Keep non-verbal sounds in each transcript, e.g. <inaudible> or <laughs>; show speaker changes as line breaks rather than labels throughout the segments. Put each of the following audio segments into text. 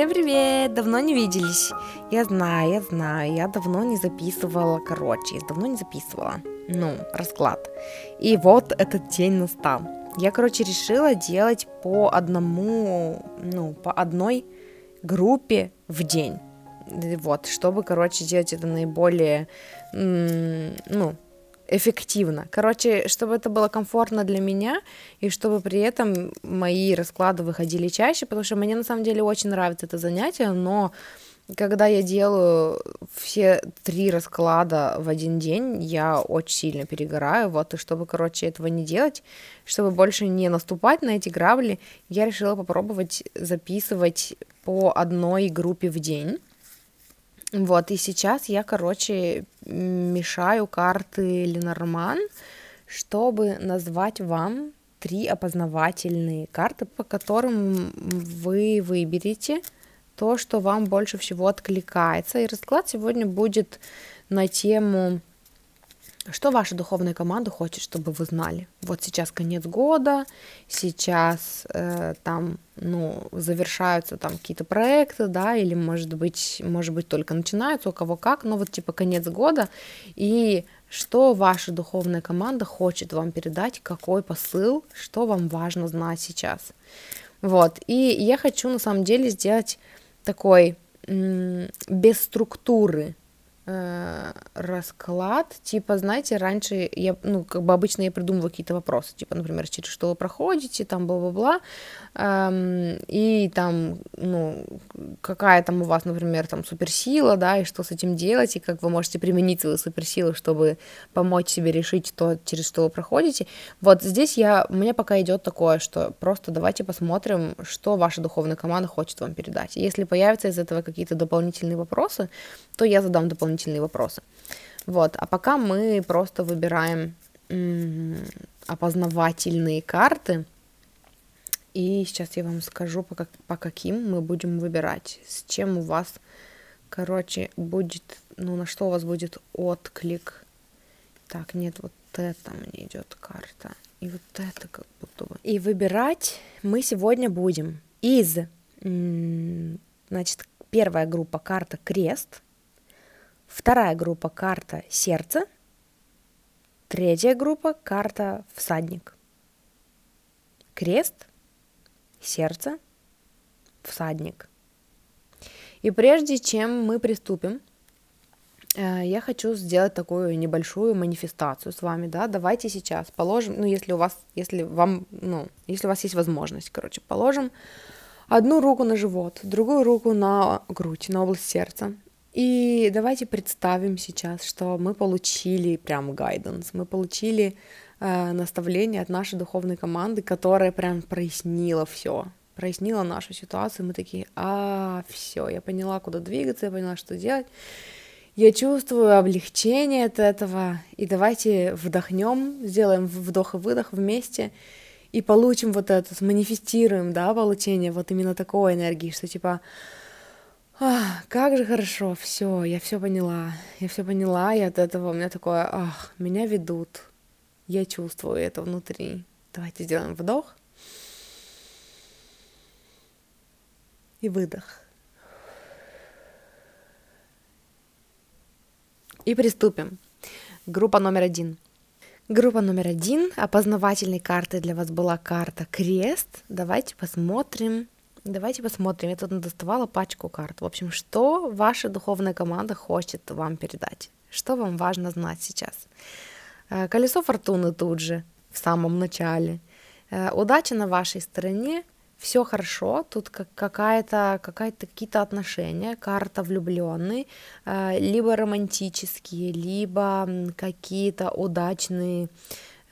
Всем привет! Давно не виделись. Я знаю, я знаю, я давно не записывала, короче, я давно не записывала. Ну, расклад. И вот этот день настал. Я, короче, решила делать по одному, ну, по одной группе в день. Вот, чтобы, короче, делать это наиболее, ну, эффективно. Короче, чтобы это было комфортно для меня, и чтобы при этом мои расклады выходили чаще, потому что мне на самом деле очень нравится это занятие, но когда я делаю все три расклада в один день, я очень сильно перегораю, вот, и чтобы, короче, этого не делать, чтобы больше не наступать на эти грабли, я решила попробовать записывать по одной группе в день, вот, и сейчас я, короче, мешаю карты Ленорман, чтобы назвать вам три опознавательные карты, по которым вы выберете то, что вам больше всего откликается. И расклад сегодня будет на тему что ваша духовная команда хочет, чтобы вы знали? Вот сейчас конец года, сейчас э, там, ну, завершаются там какие-то проекты, да, или, может быть, может быть, только начинаются, у кого как, но вот типа конец года, и что ваша духовная команда хочет вам передать, какой посыл, что вам важно знать сейчас. Вот, и я хочу на самом деле сделать такой без структуры Э, расклад, типа, знаете, раньше я, ну, как бы обычно я придумываю какие-то вопросы, типа, например, через что вы проходите, там, бла-бла-бла, эм, и там, ну, какая там у вас, например, там, суперсила, да, и что с этим делать, и как вы можете применить свою суперсилу, чтобы помочь себе решить то, через что вы проходите. Вот здесь я, у меня пока идет такое, что просто давайте посмотрим, что ваша духовная команда хочет вам передать. Если появятся из этого какие-то дополнительные вопросы, то я задам дополнительные вопросы. Вот, а пока мы просто выбираем опознавательные карты, и сейчас я вам скажу, по, как, по каким мы будем выбирать, с чем у вас, короче, будет, ну, на что у вас будет отклик. Так, нет, вот это мне идет карта, и вот это как будто бы. И выбирать мы сегодня будем из, значит, первая группа карта крест, Вторая группа карта сердце. Третья группа карта всадник. Крест, сердце, всадник. И прежде чем мы приступим, э, я хочу сделать такую небольшую манифестацию с вами, да, давайте сейчас положим, ну, если у вас, если вам, ну, если у вас есть возможность, короче, положим одну руку на живот, другую руку на грудь, на область сердца, и давайте представим сейчас, что мы получили прям гайденс, мы получили э, наставление от нашей духовной команды, которая прям прояснила все, прояснила нашу ситуацию. Мы такие, а, все, я поняла, куда двигаться, я поняла, что делать. Я чувствую облегчение от этого. И давайте вдохнем, сделаем вдох и выдох вместе и получим вот это, сманифестируем, да, получение вот именно такой энергии, что типа Ах, как же хорошо, все, я все поняла, я все поняла, и от этого у меня такое, ах, меня ведут, я чувствую это внутри. Давайте сделаем вдох и выдох. И приступим. Группа номер один. Группа номер один. Опознавательной картой для вас была карта крест. Давайте посмотрим, Давайте посмотрим. Я тут доставала пачку карт. В общем, что ваша духовная команда хочет вам передать? Что вам важно знать сейчас? Э, колесо фортуны тут же, в самом начале. Э, удача на вашей стороне, все хорошо, тут какая-то, какая-то какие-то отношения, карта влюбленный, э, либо романтические, либо какие-то удачные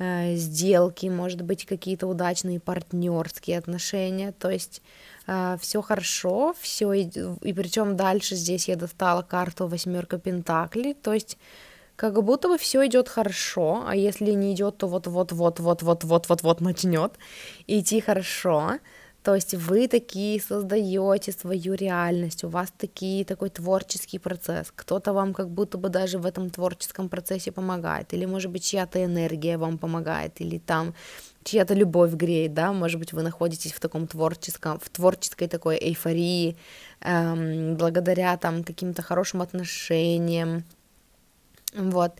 сделки, может быть, какие-то удачные партнерские отношения, то есть а, все хорошо, все и, и причем дальше здесь я достала карту восьмерка пентаклей, то есть как будто бы все идет хорошо, а если не идет, то вот-вот-вот-вот-вот-вот-вот-вот начнет идти хорошо. То есть вы такие создаете свою реальность, у вас такие, такой творческий процесс, кто-то вам как будто бы даже в этом творческом процессе помогает, или, может быть, чья-то энергия вам помогает, или там чья-то любовь греет, да, может быть, вы находитесь в таком творческом, в творческой такой эйфории, эм, благодаря там каким-то хорошим отношениям, вот.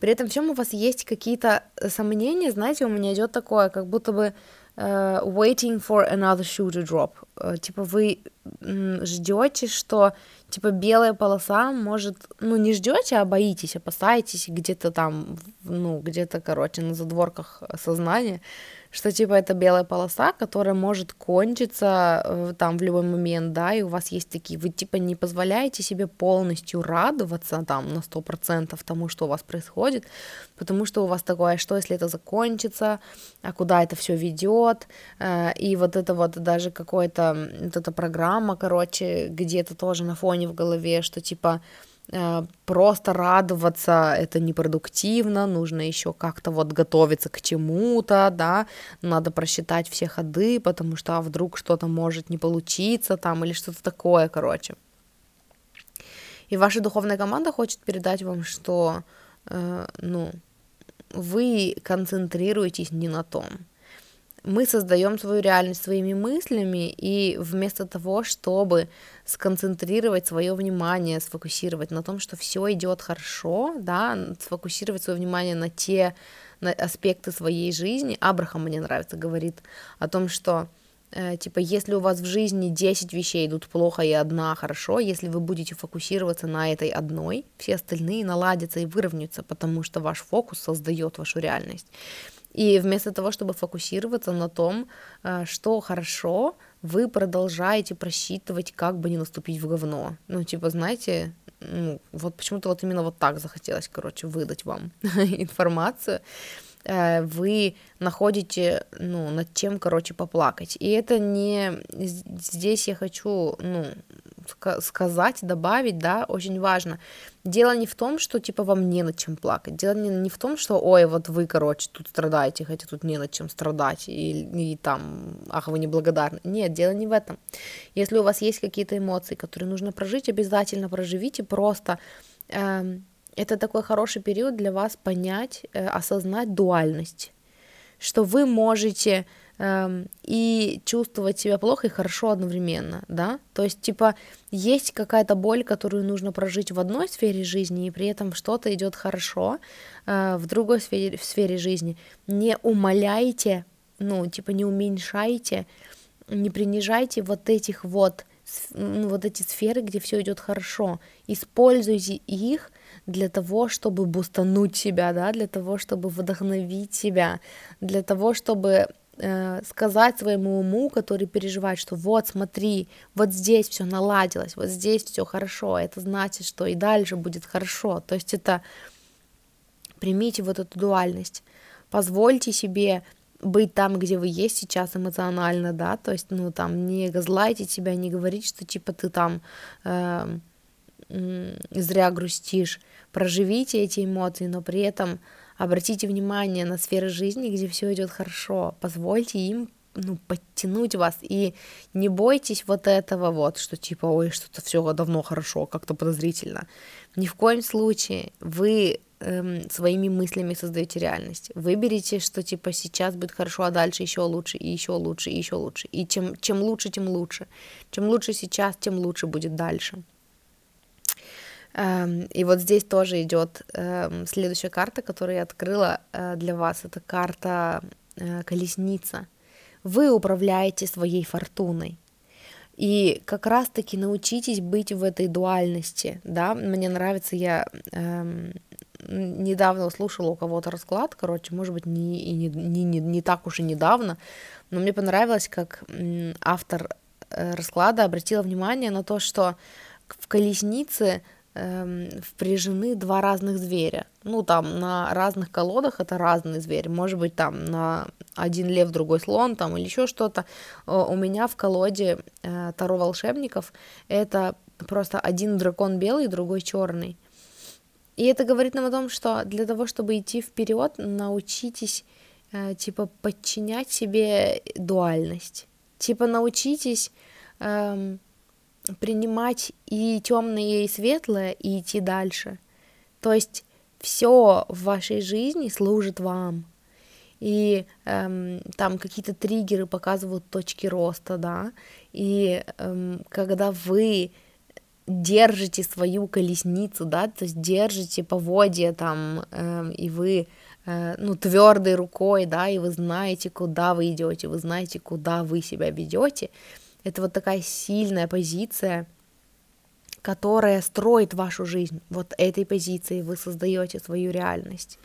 При этом всем у вас есть какие-то сомнения, знаете, у меня идет такое, как будто бы uh, waiting for another shoe to drop. Uh, типа вы ждете, что типа белая полоса может, ну не ждете, а боитесь, опасаетесь где-то там, ну где-то, короче, на задворках сознания, что типа это белая полоса, которая может кончиться э, там в любой момент, да, и у вас есть такие, вы типа не позволяете себе полностью радоваться там на сто процентов тому, что у вас происходит, потому что у вас такое, «А что если это закончится, а куда это все ведет, э, и вот это вот даже какой-то, вот эта программа, короче, где-то тоже на фоне в голове, что типа просто радоваться это непродуктивно, нужно еще как-то вот готовиться к чему-то, да, надо просчитать все ходы, потому что а вдруг что-то может не получиться там или что-то такое, короче. И ваша духовная команда хочет передать вам, что, э, ну, вы концентрируетесь не на том, мы создаем свою реальность своими мыслями, и вместо того, чтобы сконцентрировать свое внимание, сфокусировать на том, что все идет хорошо, да, сфокусировать свое внимание на те на аспекты своей жизни. Абрахам мне нравится, говорит о том, что э, типа, если у вас в жизни 10 вещей идут плохо и одна хорошо, если вы будете фокусироваться на этой одной, все остальные наладятся и выровняются, потому что ваш фокус создает вашу реальность. И вместо того, чтобы фокусироваться на том, э, что хорошо, вы продолжаете просчитывать, как бы не наступить в говно. Ну, типа, знаете, ну, вот почему-то вот именно вот так захотелось, короче, выдать вам <laughs> информацию. Э, вы находите, ну, над чем, короче, поплакать. И это не... Здесь я хочу, ну, сказать, добавить, да, очень важно. Дело не в том, что, типа, вам не над чем плакать. Дело не, не в том, что, ой, вот вы, короче, тут страдаете, хотя тут не над чем страдать, и, и там, ах, вы неблагодарны. Нет, дело не в этом. Если у вас есть какие-то эмоции, которые нужно прожить, обязательно проживите просто. Э, это такой хороший период для вас понять, э, осознать дуальность, что вы можете эм, и чувствовать себя плохо и хорошо одновременно, да, то есть, типа, есть какая-то боль, которую нужно прожить в одной сфере жизни, и при этом что-то идет хорошо э, в другой сфере, в сфере жизни. Не умоляйте, ну, типа, не уменьшайте, не принижайте вот этих вот, вот эти сферы, где все идет хорошо, используйте их для того, чтобы бустануть себя, да, для того, чтобы вдохновить себя, для того, чтобы Э, сказать своему уму, который переживает, что вот смотри, вот здесь все наладилось, вот здесь все хорошо, это значит, что и дальше будет хорошо. То есть это примите вот эту дуальность, позвольте себе быть там, где вы есть сейчас эмоционально, да, то есть, ну, там, не газлайте себя, не говорить, что, типа, ты там э, зря грустишь, проживите эти эмоции, но при этом Обратите внимание на сферы жизни, где все идет хорошо. Позвольте им ну, подтянуть вас. И не бойтесь вот этого вот, что типа, ой, что-то все давно хорошо, как-то подозрительно. Ни в коем случае вы эм, своими мыслями создаете реальность. Выберите, что типа сейчас будет хорошо, а дальше еще лучше, и еще лучше, и еще лучше. И чем, чем лучше, тем лучше. Чем лучше сейчас, тем лучше будет дальше. Эм, и вот здесь тоже идет эм, следующая карта, которую я открыла э, для вас. Это карта э, колесница. Вы управляете своей фортуной. И как раз-таки научитесь быть в этой дуальности, да, мне нравится, я эм, недавно услышала у кого-то расклад, короче, может быть, не, не, не, не, не так уж и недавно, но мне понравилось, как автор э, расклада обратила внимание на то, что в колеснице эм, впряжены два разных зверя. Ну, там на разных колодах это разный зверь. Может быть, там на один лев, другой слон, там или еще что-то. У меня в колоде э, Таро волшебников это просто один дракон белый, другой черный. И это говорит нам о том, что для того, чтобы идти вперед, научитесь э, типа подчинять себе дуальность. Типа научитесь эм, принимать и темное, и светлое, и идти дальше. То есть все в вашей жизни служит вам. И эм, там какие-то триггеры показывают точки роста, да. И эм, когда вы держите свою колесницу, да, то есть держите поводья там, э, и вы, э, ну, твердой рукой, да, и вы знаете, куда вы идете, вы знаете, куда вы себя ведете. Это вот такая сильная позиция, которая строит вашу жизнь. Вот этой позиции вы создаете свою реальность.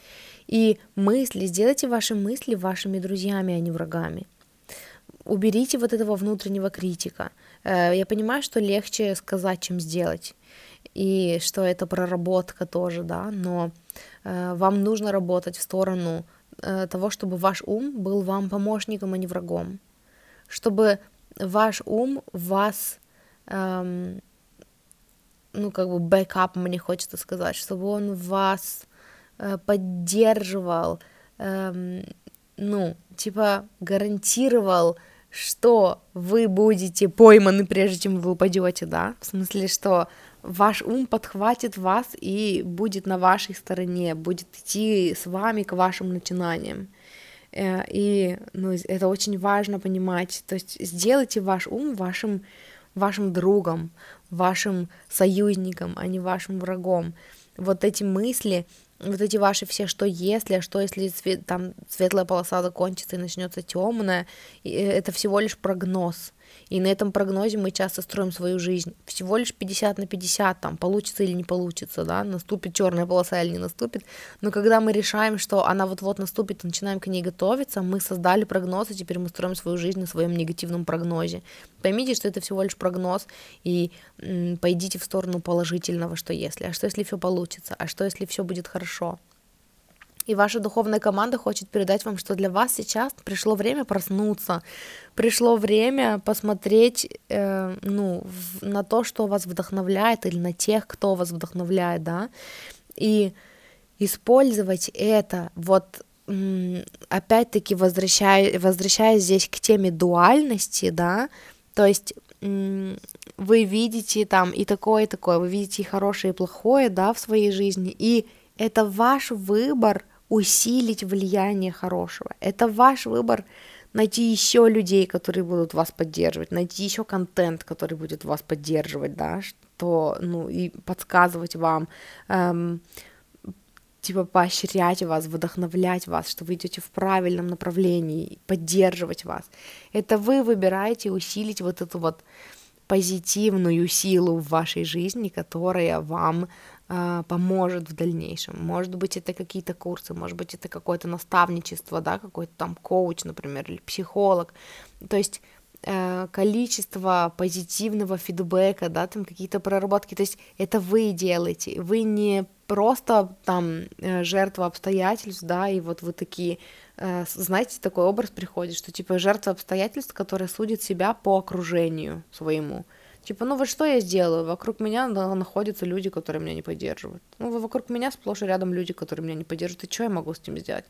И мысли, сделайте ваши мысли вашими друзьями, а не врагами. Уберите вот этого внутреннего критика. Э, я понимаю, что легче сказать, чем сделать, и что это проработка тоже, да, но э, вам нужно работать в сторону э, того, чтобы ваш ум был вам помощником, а не врагом, чтобы ваш ум вас, эм, ну, как бы backup, мне хочется сказать, чтобы он вас э, поддерживал, эм, ну, типа гарантировал, что вы будете пойманы, прежде чем вы упадете, да, в смысле, что ваш ум подхватит вас и будет на вашей стороне, будет идти с вами к вашим начинаниям. Э, и ну, это очень важно понимать. То есть сделайте ваш ум вашим, вашим другом, вашим союзником, а не вашим врагом. Вот эти мысли, вот эти ваши все, что если, что если цвет, там светлая полоса закончится и начнется темная, э, это всего лишь прогноз. И на этом прогнозе мы часто строим свою жизнь. Всего лишь 50 на 50, там, получится или не получится, да, наступит черная полоса или не наступит. Но когда мы решаем, что она вот-вот наступит, начинаем к ней готовиться, мы создали прогноз, и теперь мы строим свою жизнь на своем негативном прогнозе. Поймите, что это всего лишь прогноз, и м, пойдите в сторону положительного, что если. А что если все получится? А что если все будет хорошо? И ваша духовная команда хочет передать вам, что для вас сейчас пришло время проснуться, пришло время посмотреть, э, ну, в, на то, что вас вдохновляет, или на тех, кто вас вдохновляет, да, и использовать это, вот, опять-таки, возвращая, возвращаясь здесь к теме дуальности, да, то есть вы видите там и такое, и такое, вы видите и хорошее, и плохое, да, в своей жизни, и это ваш выбор усилить влияние хорошего. Это ваш выбор найти еще людей, которые будут вас поддерживать, найти еще контент, который будет вас поддерживать, да, что, ну, и подсказывать вам, эм, типа поощрять вас, вдохновлять вас, что вы идете в правильном направлении, поддерживать вас. Это вы выбираете усилить вот эту вот позитивную силу в вашей жизни, которая вам поможет в дальнейшем. Может быть, это какие-то курсы, может быть, это какое-то наставничество, да, какой-то там коуч, например, или психолог. То есть э, количество позитивного фидбэка, да, там какие-то проработки, то есть это вы делаете, вы не просто там э, жертва обстоятельств, да, и вот вы такие, э, знаете, такой образ приходит, что типа жертва обстоятельств, которая судит себя по окружению своему, Типа, ну вот что я сделаю? Вокруг меня находятся люди, которые меня не поддерживают. Ну, вокруг меня сплошь и рядом люди, которые меня не поддерживают. И что я могу с этим сделать?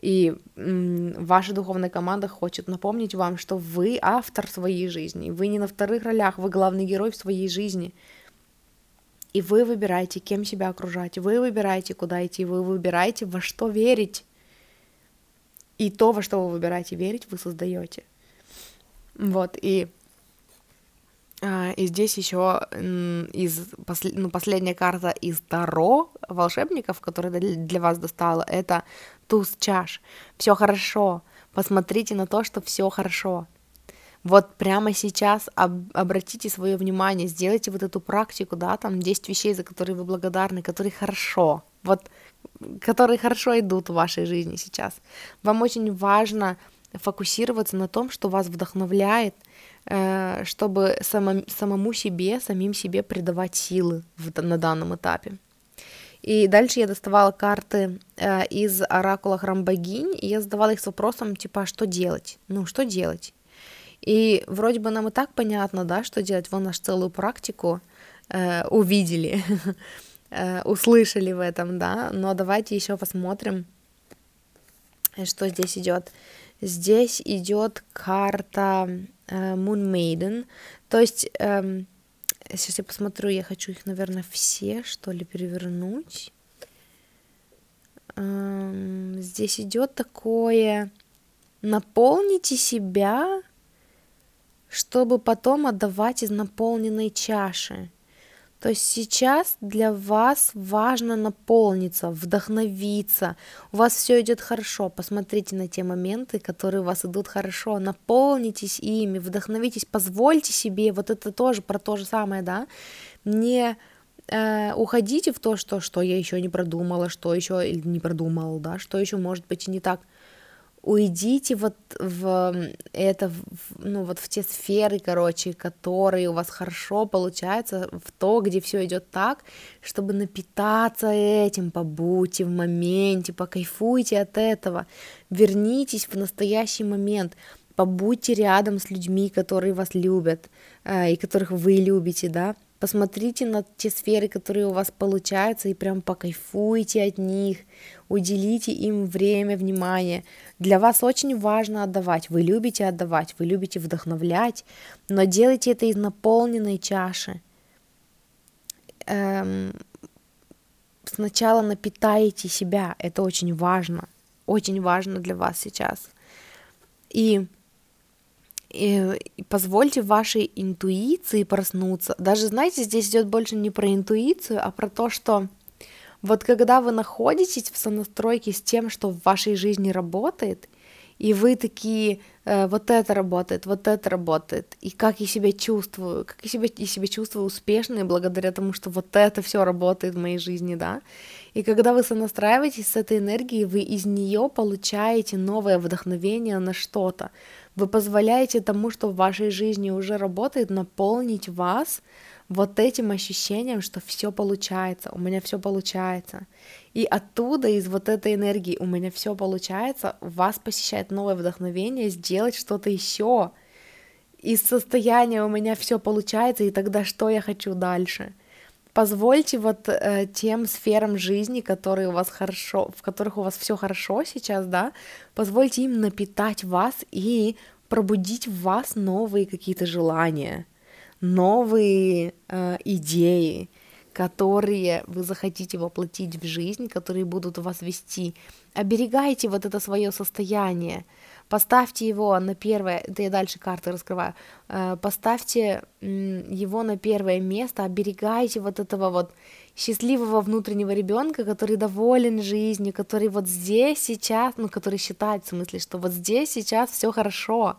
И м- ваша духовная команда хочет напомнить вам, что вы автор своей жизни. Вы не на вторых ролях, вы главный герой в своей жизни. И вы выбираете, кем себя окружать. Вы выбираете, куда идти. Вы выбираете, во что верить. И то, во что вы выбираете верить, вы создаете. Вот, и и здесь еще из ну, последняя карта из Таро волшебников, которая для вас достала, это туз чаш. Все хорошо. Посмотрите на то, что все хорошо. Вот прямо сейчас об, обратите свое внимание, сделайте вот эту практику, да, там 10 вещей, за которые вы благодарны, которые хорошо, вот, которые хорошо идут в вашей жизни сейчас. Вам очень важно фокусироваться на том, что вас вдохновляет, чтобы самому, самому себе, самим себе придавать силы в, на данном этапе. И дальше я доставала карты э, из оракула храм богинь, и я задавала их с вопросом, типа, а что делать? Ну, что делать? И вроде бы нам и так понятно, да, что делать, вон наш целую практику э, увидели, <laughs> э, услышали в этом, да, но давайте еще посмотрим, что здесь идет. Здесь идет карта э, Moon Maiden. То есть, э, сейчас я посмотрю, я хочу их, наверное, все, что ли, перевернуть. Э, здесь идет такое, наполните себя, чтобы потом отдавать из наполненной чаши. То есть сейчас для вас важно наполниться, вдохновиться. У вас все идет хорошо. Посмотрите на те моменты, которые у вас идут хорошо. Наполнитесь ими, вдохновитесь, позвольте себе. Вот это тоже про то же самое, да. Не э, уходите в то, что, что я еще не продумала, что еще не продумал, да, что еще может быть и не так уйдите вот в это, ну вот в те сферы, короче, которые у вас хорошо получаются, в то, где все идет так, чтобы напитаться этим, побудьте в моменте, покайфуйте от этого, вернитесь в настоящий момент, побудьте рядом с людьми, которые вас любят э, и которых вы любите, да, Посмотрите на те сферы, которые у вас получаются, и прям покайфуйте от них, уделите им время, внимание. Для вас очень важно отдавать, вы любите отдавать, вы любите вдохновлять, но делайте это из наполненной чаши. Эм, сначала напитайте себя, это очень важно, очень важно для вас сейчас. И и, позвольте вашей интуиции проснуться. Даже, знаете, здесь идет больше не про интуицию, а про то, что вот когда вы находитесь в сонастройке с тем, что в вашей жизни работает, и вы такие, э, вот это работает, вот это работает, и как я себя чувствую, как я себя, я себя чувствую успешной благодаря тому, что вот это все работает в моей жизни, да, и когда вы сонастраиваетесь с этой энергией, вы из нее получаете новое вдохновение на что-то, вы позволяете тому, что в вашей жизни уже работает, наполнить вас вот этим ощущением, что все получается, у меня все получается. И оттуда, из вот этой энергии, у меня все получается, вас посещает новое вдохновение сделать что-то еще. Из состояния у меня все получается, и тогда что я хочу дальше? Позвольте вот э, тем сферам жизни, которые у вас хорошо, в которых у вас все хорошо сейчас, да, позвольте им напитать вас и пробудить в вас новые какие-то желания, новые э, идеи, которые вы захотите воплотить в жизнь, которые будут вас вести. Оберегайте вот это свое состояние, поставьте его на первое, это я дальше карты раскрываю, э, поставьте его на первое место, оберегайте вот этого вот счастливого внутреннего ребенка, который доволен жизнью, который вот здесь сейчас, ну, который считает в смысле, что вот здесь сейчас все хорошо,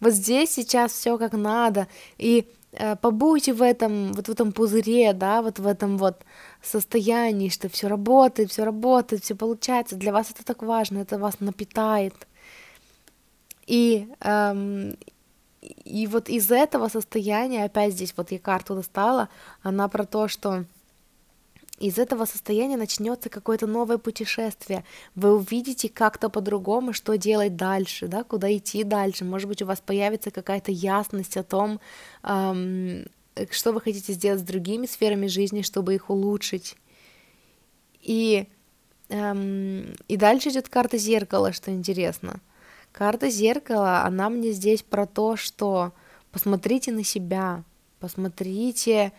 вот здесь сейчас все как надо, и э, побудьте в этом, вот в этом пузыре, да, вот в этом вот состоянии, что все работает, все работает, все получается. Для вас это так важно, это вас напитает. И, эм, и вот из этого состояния, опять здесь вот я карту достала, она про то, что из этого состояния начнется какое-то новое путешествие. Вы увидите как-то по-другому, что делать дальше, да, куда идти дальше. Может быть, у вас появится какая-то ясность о том, эм, что вы хотите сделать с другими сферами жизни, чтобы их улучшить. И, эм, и дальше идет карта зеркала, что интересно. Карта зеркала, она мне здесь про то, что посмотрите на себя, посмотрите,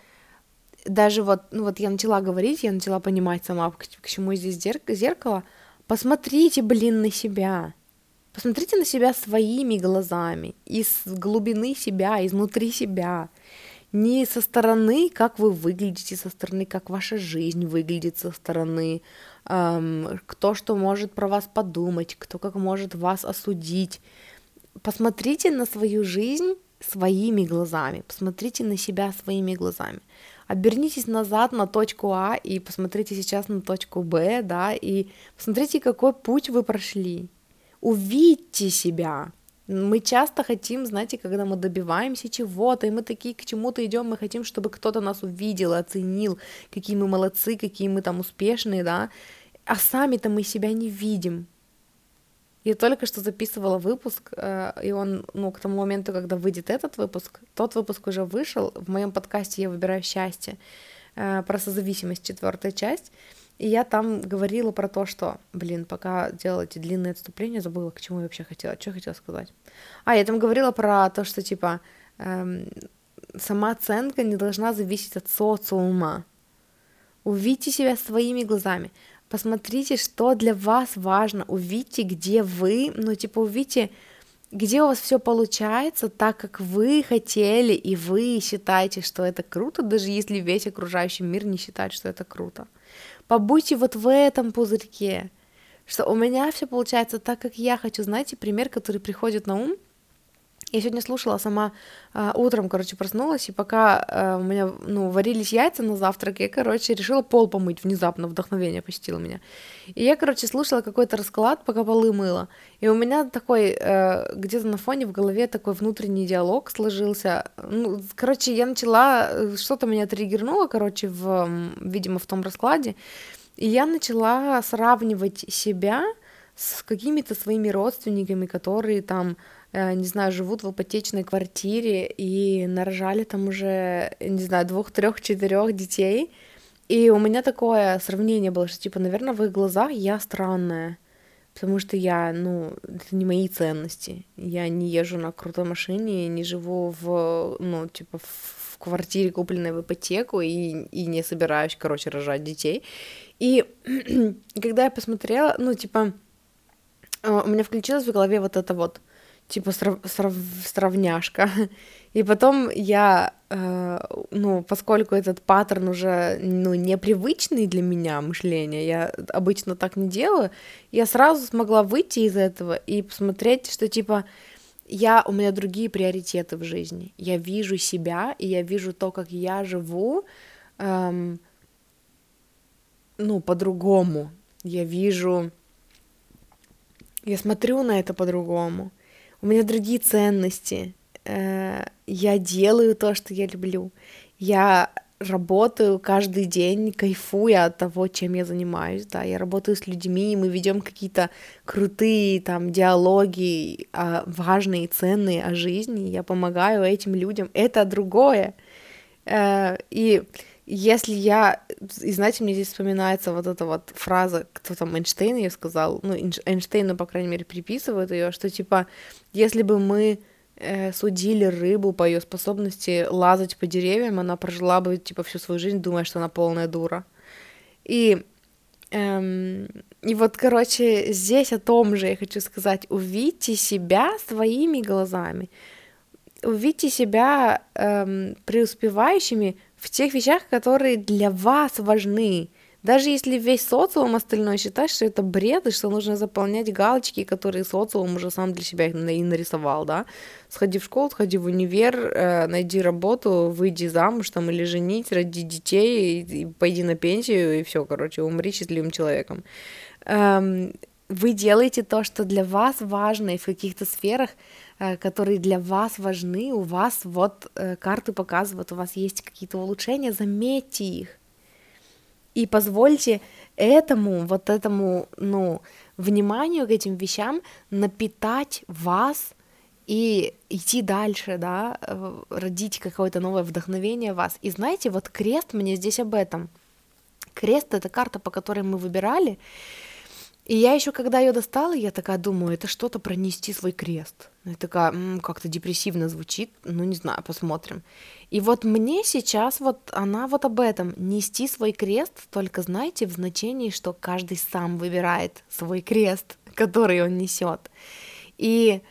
даже вот, ну вот я начала говорить, я начала понимать сама, к, к чему здесь зеркало. Посмотрите, блин, на себя. Посмотрите на себя своими глазами, из глубины себя, изнутри себя. Не со стороны, как вы выглядите, со стороны, как ваша жизнь выглядит со стороны, эм, кто что может про вас подумать, кто как может вас осудить. Посмотрите на свою жизнь своими глазами, посмотрите на себя своими глазами. Обернитесь назад на точку А и посмотрите сейчас на точку Б, да, и посмотрите, какой путь вы прошли. Увидьте себя. Мы часто хотим, знаете, когда мы добиваемся чего-то, и мы такие к чему-то идем, мы хотим, чтобы кто-то нас увидел, оценил, какие мы молодцы, какие мы там успешные, да, а сами-то мы себя не видим. Я только что записывала выпуск, э, и он, ну, к тому моменту, когда выйдет этот выпуск, тот выпуск уже вышел. В моем подкасте «Я выбираю счастье» э, про созависимость, четвертая часть. И я там говорила про то, что, блин, пока делала эти длинные отступления, забыла, к чему я вообще хотела, что я хотела сказать. А, я там говорила про то, что, типа, эм, самооценка не должна зависеть от социума. Увидьте себя своими глазами. Посмотрите, что для вас важно. Увидьте, где вы, ну, типа, увидьте, где у вас все получается так, как вы хотели, и вы считаете, что это круто, даже если весь окружающий мир не считает, что это круто. Побудьте вот в этом пузырьке, что у меня все получается так, как я хочу. Знаете, пример, который приходит на ум, я сегодня слушала сама э, утром, короче, проснулась, и пока э, у меня, ну, варились яйца на завтрак, я, короче, решила пол помыть внезапно, вдохновение посетило меня. И я, короче, слушала какой-то расклад, пока полы мыла, и у меня такой, э, где-то на фоне в голове такой внутренний диалог сложился. Ну, короче, я начала, э, что-то меня триггернуло, короче, в, видимо, в том раскладе, и я начала сравнивать себя с какими-то своими родственниками, которые там не знаю, живут в ипотечной квартире и нарожали там уже, не знаю, двух, трех, четырех детей. И у меня такое сравнение было, что, типа, наверное, в их глазах я странная, потому что я, ну, это не мои ценности. Я не езжу на крутой машине, не живу в, ну, типа, в квартире, купленной в ипотеку, и, и не собираюсь, короче, рожать детей. И <clears throat> когда я посмотрела, ну, типа, э, у меня включилось в голове вот это вот — типа срав, срав, сравняшка. И потом я, э, ну, поскольку этот паттерн уже, ну, непривычный для меня мышления, я обычно так не делаю, я сразу смогла выйти из этого и посмотреть, что, типа, я, у меня другие приоритеты в жизни. Я вижу себя, и я вижу то, как я живу, эм, ну, по-другому. Я вижу... Я смотрю на это по-другому у меня другие ценности, э, я делаю то, что я люблю, я работаю каждый день, кайфуя от того, чем я занимаюсь, да, я работаю с людьми, мы ведем какие-то крутые там диалоги, а, важные, ценные о жизни, я помогаю этим людям, это другое, э, и если я, и знаете, мне здесь вспоминается вот эта вот фраза, кто там Эйнштейн ее сказал, ну, Эйнштейну, по крайней мере, приписывают ее, что типа, если бы мы э, судили рыбу по ее способности лазать по деревьям, она прожила бы типа всю свою жизнь, думая, что она полная дура. И эм, и вот, короче, здесь о том же я хочу сказать, увидьте себя своими глазами, увидьте себя эм, преуспевающими в тех вещах, которые для вас важны. Даже если весь социум остальной считает, что это бред, и что нужно заполнять галочки, которые социум уже сам для себя и нарисовал, да, сходи в школу, сходи в универ, э, найди работу, выйди замуж там или женить, роди детей, и, пойди на пенсию, и все, короче, умри счастливым человеком. Эм, вы делаете то, что для вас важно, и в каких-то сферах которые для вас важны, у вас вот э, карты показывают, у вас есть какие-то улучшения, заметьте их. И позвольте этому, вот этому, ну, вниманию к этим вещам напитать вас и идти дальше, да, э, родить какое-то новое вдохновение в вас. И знаете, вот крест мне здесь об этом. Крест — это карта, по которой мы выбирали, и я еще, когда ее достала, я такая думаю, это что-то пронести свой крест. Я такая, м-м, как-то депрессивно звучит, ну не знаю, посмотрим. И вот мне сейчас вот она вот об этом, нести свой крест, только знаете, в значении, что каждый сам выбирает свой крест, <laughs> который он несет. И,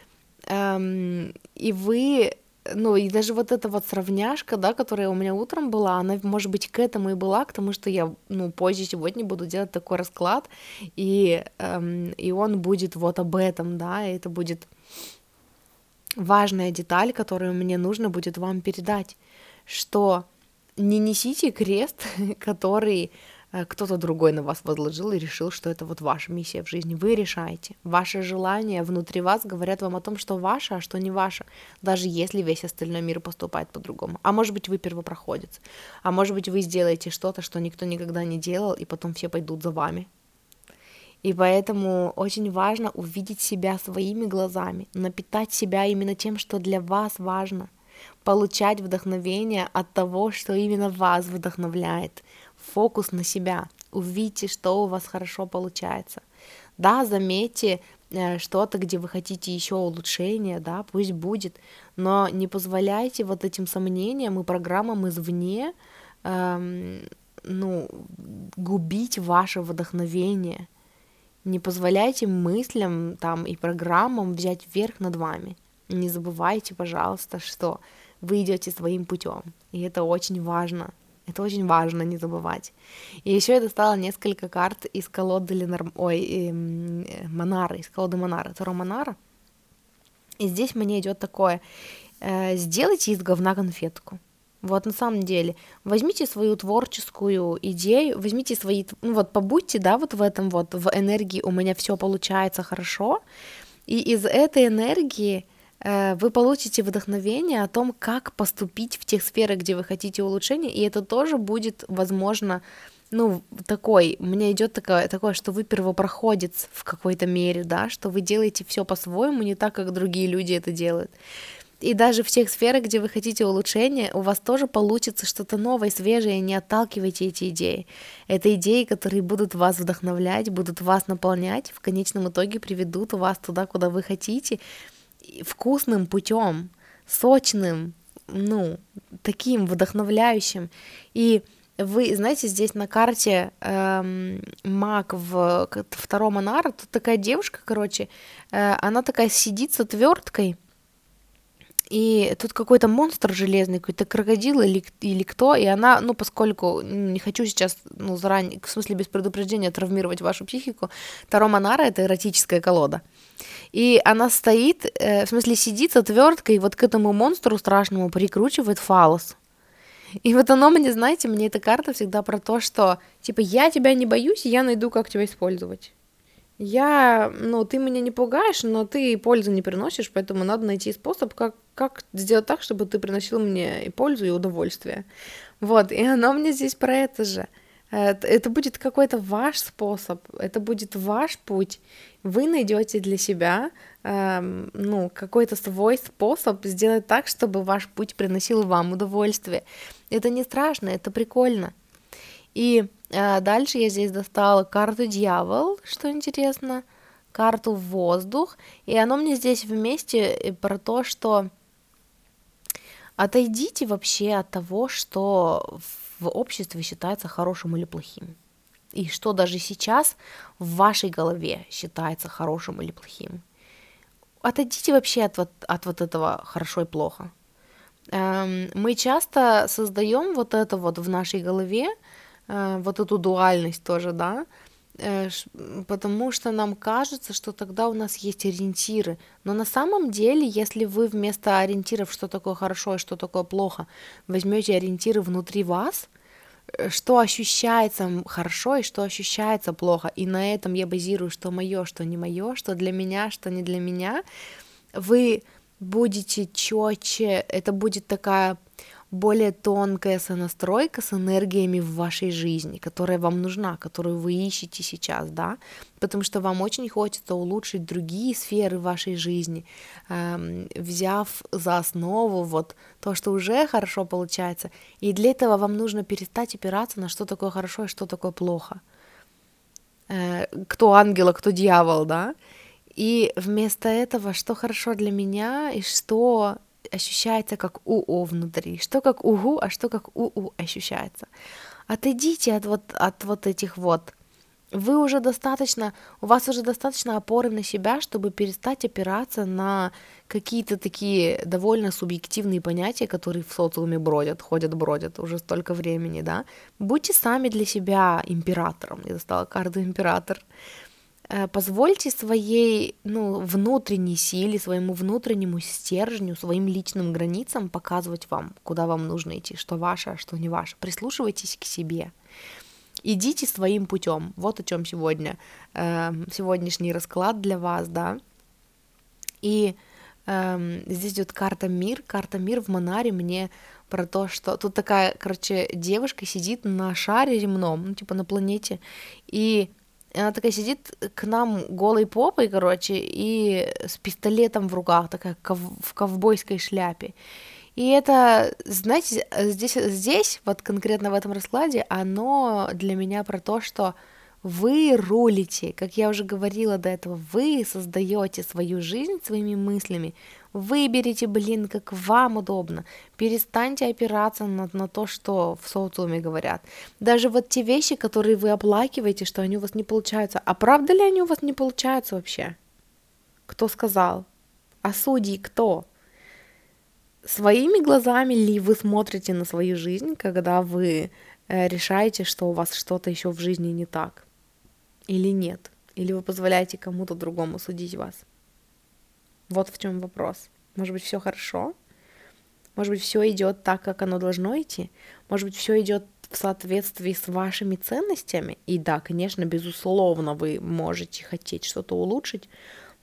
эм, и вы ну, и даже вот эта вот сравняшка, да, которая у меня утром была, она, может быть, к этому и была, к тому, что я, ну, позже сегодня буду делать такой расклад, и, эм, и он будет вот об этом, да, и это будет важная деталь, которую мне нужно будет вам передать, что не несите крест, <laughs> который кто-то другой на вас возложил и решил, что это вот ваша миссия в жизни. Вы решаете. Ваши желания внутри вас говорят вам о том, что ваше, а что не ваше, даже если весь остальной мир поступает по-другому. А может быть, вы первопроходец. А может быть, вы сделаете что-то, что никто никогда не делал, и потом все пойдут за вами. И поэтому очень важно увидеть себя своими глазами, напитать себя именно тем, что для вас важно, получать вдохновение от того, что именно вас вдохновляет, фокус на себя, увидите, что у вас хорошо получается. Да, заметьте э, что-то, где вы хотите еще улучшения, да, пусть будет, но не позволяйте вот этим сомнениям и программам извне, эм, ну, губить ваше вдохновение. Не позволяйте мыслям там и программам взять верх над вами. Не забывайте, пожалуйста, что вы идете своим путем. И это очень важно. Это очень важно не забывать. И еще я достала несколько карт из колоды Ленор... Ой, э, Монары, из колоды Монара, Таро Монара. И здесь мне идет такое. Э, сделайте из говна конфетку. Вот на самом деле, возьмите свою творческую идею, возьмите свои, ну вот побудьте, да, вот в этом вот, в энергии у меня все получается хорошо, и из этой энергии вы получите вдохновение о том, как поступить в тех сферах, где вы хотите улучшения, и это тоже будет, возможно, ну, такой, мне идет такое, такое, что вы первопроходец в какой-то мере, да, что вы делаете все по-своему, не так, как другие люди это делают. И даже в тех сферах, где вы хотите улучшения, у вас тоже получится что-то новое, свежее, не отталкивайте эти идеи. Это идеи, которые будут вас вдохновлять, будут вас наполнять, в конечном итоге приведут вас туда, куда вы хотите, вкусным путем, сочным, ну, таким вдохновляющим. И вы знаете, здесь на карте эм, маг в втором анара, тут такая девушка, короче, э, она такая сидит с отверткой, и тут какой-то монстр железный, какой-то крокодил или, или кто, и она, ну, поскольку не хочу сейчас, ну, заранее, в смысле без предупреждения травмировать вашу психику, Таро Монара — это эротическая колода. И она стоит, э, в смысле сидит с отверткой, и вот к этому монстру страшному прикручивает фалос. И вот оно мне, знаете, мне эта карта всегда про то, что, типа, я тебя не боюсь, я найду, как тебя использовать я, ну, ты меня не пугаешь, но ты пользы не приносишь, поэтому надо найти способ, как, как сделать так, чтобы ты приносил мне и пользу, и удовольствие. Вот, и оно мне здесь про это же. Это будет какой-то ваш способ, это будет ваш путь. Вы найдете для себя, эм, ну, какой-то свой способ сделать так, чтобы ваш путь приносил вам удовольствие. Это не страшно, это прикольно. И э, дальше я здесь достала карту дьявол, что интересно, карту воздух, и оно мне здесь вместе э, про то, что отойдите вообще от того, что в обществе считается хорошим или плохим. И что даже сейчас в вашей голове считается хорошим или плохим. Отойдите вообще от, вот, от вот этого хорошо и плохо. Эм, мы часто создаем вот это вот в нашей голове, вот эту дуальность тоже, да, э, потому что нам кажется, что тогда у нас есть ориентиры. Но на самом деле, если вы вместо ориентиров, что такое хорошо и что такое плохо, возьмете ориентиры внутри вас, э, что ощущается хорошо и что ощущается плохо, и на этом я базирую, что мое, что не мое, что для меня, что не для меня, вы будете четче, это будет такая более тонкая сонастройка с энергиями в вашей жизни, которая вам нужна, которую вы ищете сейчас, да, потому что вам очень хочется улучшить другие сферы вашей жизни, эм, взяв за основу вот то, что уже хорошо получается, и для этого вам нужно перестать опираться на что такое хорошо и что такое плохо, э, кто ангел, а кто дьявол, да, и вместо этого, что хорошо для меня и что ощущается как УО внутри, что как УГУ, а что как УУ ощущается. Отойдите от вот, от вот этих вот. Вы уже достаточно, у вас уже достаточно опоры на себя, чтобы перестать опираться на какие-то такие довольно субъективные понятия, которые в социуме бродят, ходят, бродят уже столько времени, да. Будьте сами для себя императором. Я достала карту император. Э, позвольте своей ну, внутренней силе, своему внутреннему стержню, своим личным границам показывать вам, куда вам нужно идти, что ваше, а что не ваше. Прислушивайтесь к себе. Идите своим путем. Вот о чем сегодня э, сегодняшний расклад для вас, да. И э, здесь идет карта мир. Карта мир в Монаре мне про то, что тут такая, короче, девушка сидит на шаре земном, ну, типа на планете, и и она такая сидит к нам голой попой, короче, и с пистолетом в руках, такая ков- в ковбойской шляпе. И это, знаете, здесь, здесь, вот конкретно в этом раскладе, оно для меня про то, что вы рулите, как я уже говорила до этого, вы создаете свою жизнь своими мыслями, Выберите, блин, как вам удобно. Перестаньте опираться на, на то, что в социуме говорят. Даже вот те вещи, которые вы оплакиваете, что они у вас не получаются. А правда ли они у вас не получаются вообще? Кто сказал? А судьи кто? Своими глазами ли вы смотрите на свою жизнь, когда вы э, решаете, что у вас что-то еще в жизни не так? Или нет? Или вы позволяете кому-то другому судить вас? Вот в чем вопрос. Может быть, все хорошо? Может быть, все идет так, как оно должно идти? Может быть, все идет в соответствии с вашими ценностями? И да, конечно, безусловно, вы можете хотеть что-то улучшить,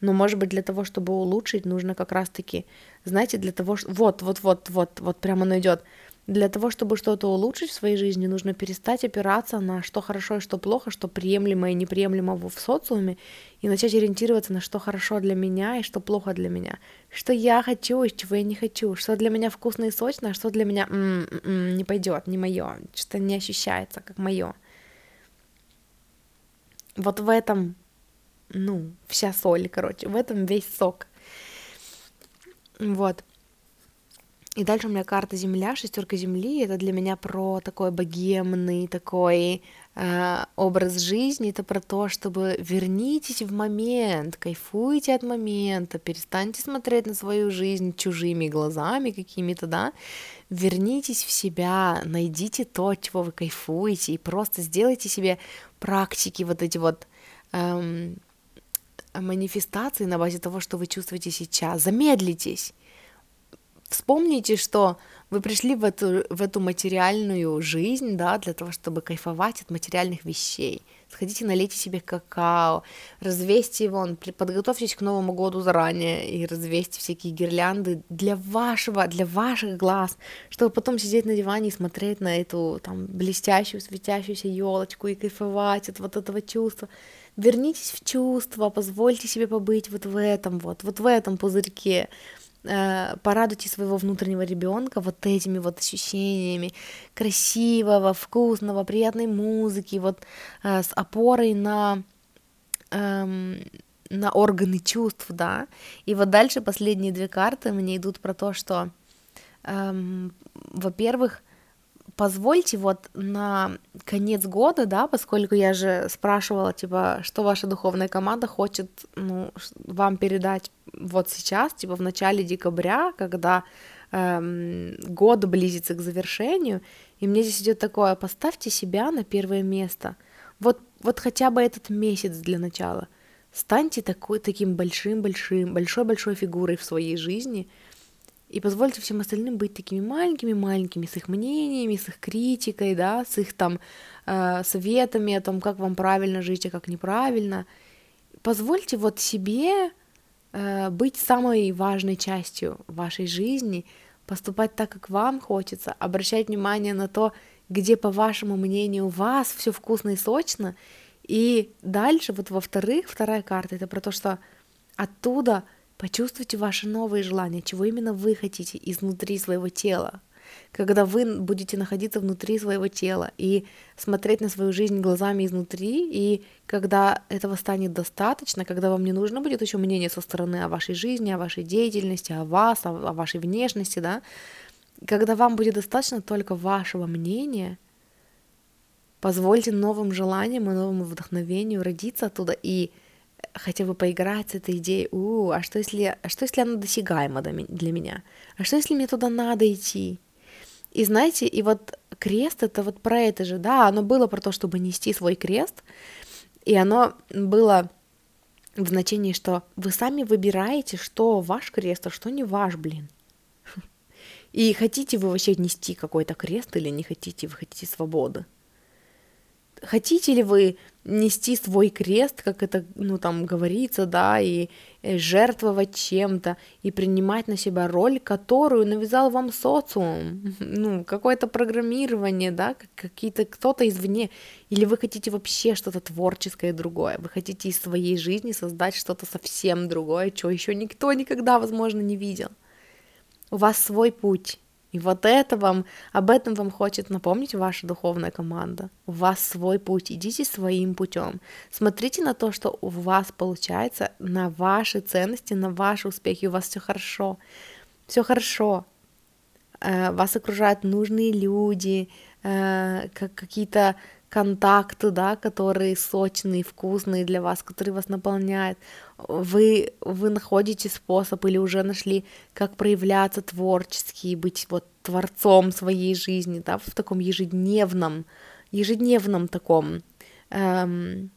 но, может быть, для того, чтобы улучшить, нужно как раз-таки, знаете, для того, что... Вот, вот, вот, вот, вот прямо оно идет. Для того, чтобы что-то улучшить в своей жизни, нужно перестать опираться на что хорошо и что плохо, что приемлемо и неприемлемо в социуме, и начать ориентироваться на что хорошо для меня и что плохо для меня. Что я хочу и чего я не хочу. Что для меня вкусно и сочно, а что для меня м-м-м, не пойдет, не мое, что не ощущается как мое. Вот в этом, ну, вся соль, короче, в этом весь сок. Вот. И дальше у меня карта Земля, шестерка Земли. Это для меня про такой богемный, такой э, образ жизни. Это про то, чтобы вернитесь в момент, кайфуйте от момента, перестаньте смотреть на свою жизнь чужими глазами какими-то, да. Вернитесь в себя, найдите то, чего вы кайфуете, и просто сделайте себе практики вот эти вот эм, манифестации на базе того, что вы чувствуете сейчас. Замедлитесь Вспомните, что вы пришли в эту, в эту материальную жизнь, да, для того, чтобы кайфовать от материальных вещей. Сходите, налейте себе какао, развесьте его, подготовьтесь к Новому году заранее и развесьте всякие гирлянды для вашего, для ваших глаз, чтобы потом сидеть на диване и смотреть на эту там блестящую, светящуюся елочку и кайфовать от вот этого чувства. Вернитесь в чувство, позвольте себе побыть вот в этом вот, вот в этом пузырьке, порадуйте своего внутреннего ребенка вот этими вот ощущениями красивого, вкусного, приятной музыки, вот э, с опорой на эм, на органы чувств, да. И вот дальше последние две карты мне идут про то, что, эм, во-первых, позвольте вот на конец года, да, поскольку я же спрашивала, типа, что ваша духовная команда хочет, ну, вам передать вот сейчас, типа, в начале декабря, когда эм, год близится к завершению, и мне здесь идет такое, поставьте себя на первое место, вот, вот хотя бы этот месяц для начала, станьте такой, таким большим-большим, большой-большой фигурой в своей жизни, и позвольте всем остальным быть такими маленькими-маленькими, с их мнениями, с их критикой, да, с их там э, советами о том, как вам правильно жить, а как неправильно. Позвольте вот себе э, быть самой важной частью вашей жизни, поступать так, как вам хочется, обращать внимание на то, где, по вашему мнению, у вас все вкусно и сочно. И дальше, вот во-вторых, вторая карта, это про то, что оттуда Почувствуйте ваши новые желания, чего именно вы хотите изнутри своего тела. Когда вы будете находиться внутри своего тела и смотреть на свою жизнь глазами изнутри, и когда этого станет достаточно, когда вам не нужно будет еще мнение со стороны о вашей жизни, о вашей деятельности, о вас, о, о вашей внешности, да, когда вам будет достаточно только вашего мнения, позвольте новым желаниям и новому вдохновению родиться оттуда и хотя бы поиграть с этой идеей, у, а что если, а что если она досягаема для меня? А что если мне туда надо идти? И знаете, и вот крест это вот про это же, да, оно было про то, чтобы нести свой крест, и оно было в значении, что вы сами выбираете, что ваш крест, а что не ваш, блин. И хотите вы вообще нести какой-то крест или не хотите, вы хотите свободы. Хотите ли вы нести свой крест, как это, ну, там говорится, да, и э, жертвовать чем-то, и принимать на себя роль, которую навязал вам социум, <laughs> ну, какое-то программирование, да, какие-то, кто-то извне, или вы хотите вообще что-то творческое другое, вы хотите из своей жизни создать что-то совсем другое, чего еще никто никогда, возможно, не видел. У вас свой путь. И вот это вам, об этом вам хочет напомнить ваша духовная команда. У вас свой путь, идите своим путем. Смотрите на то, что у вас получается, на ваши ценности, на ваши успехи, у вас все хорошо. Все хорошо. Э, вас окружают нужные люди, э, как какие-то контакты, да, которые сочные, вкусные для вас, которые вас наполняют. Вы, вы находите способ или уже нашли, как проявляться творчески и быть вот творцом своей жизни, да, в таком ежедневном, ежедневном таком эм,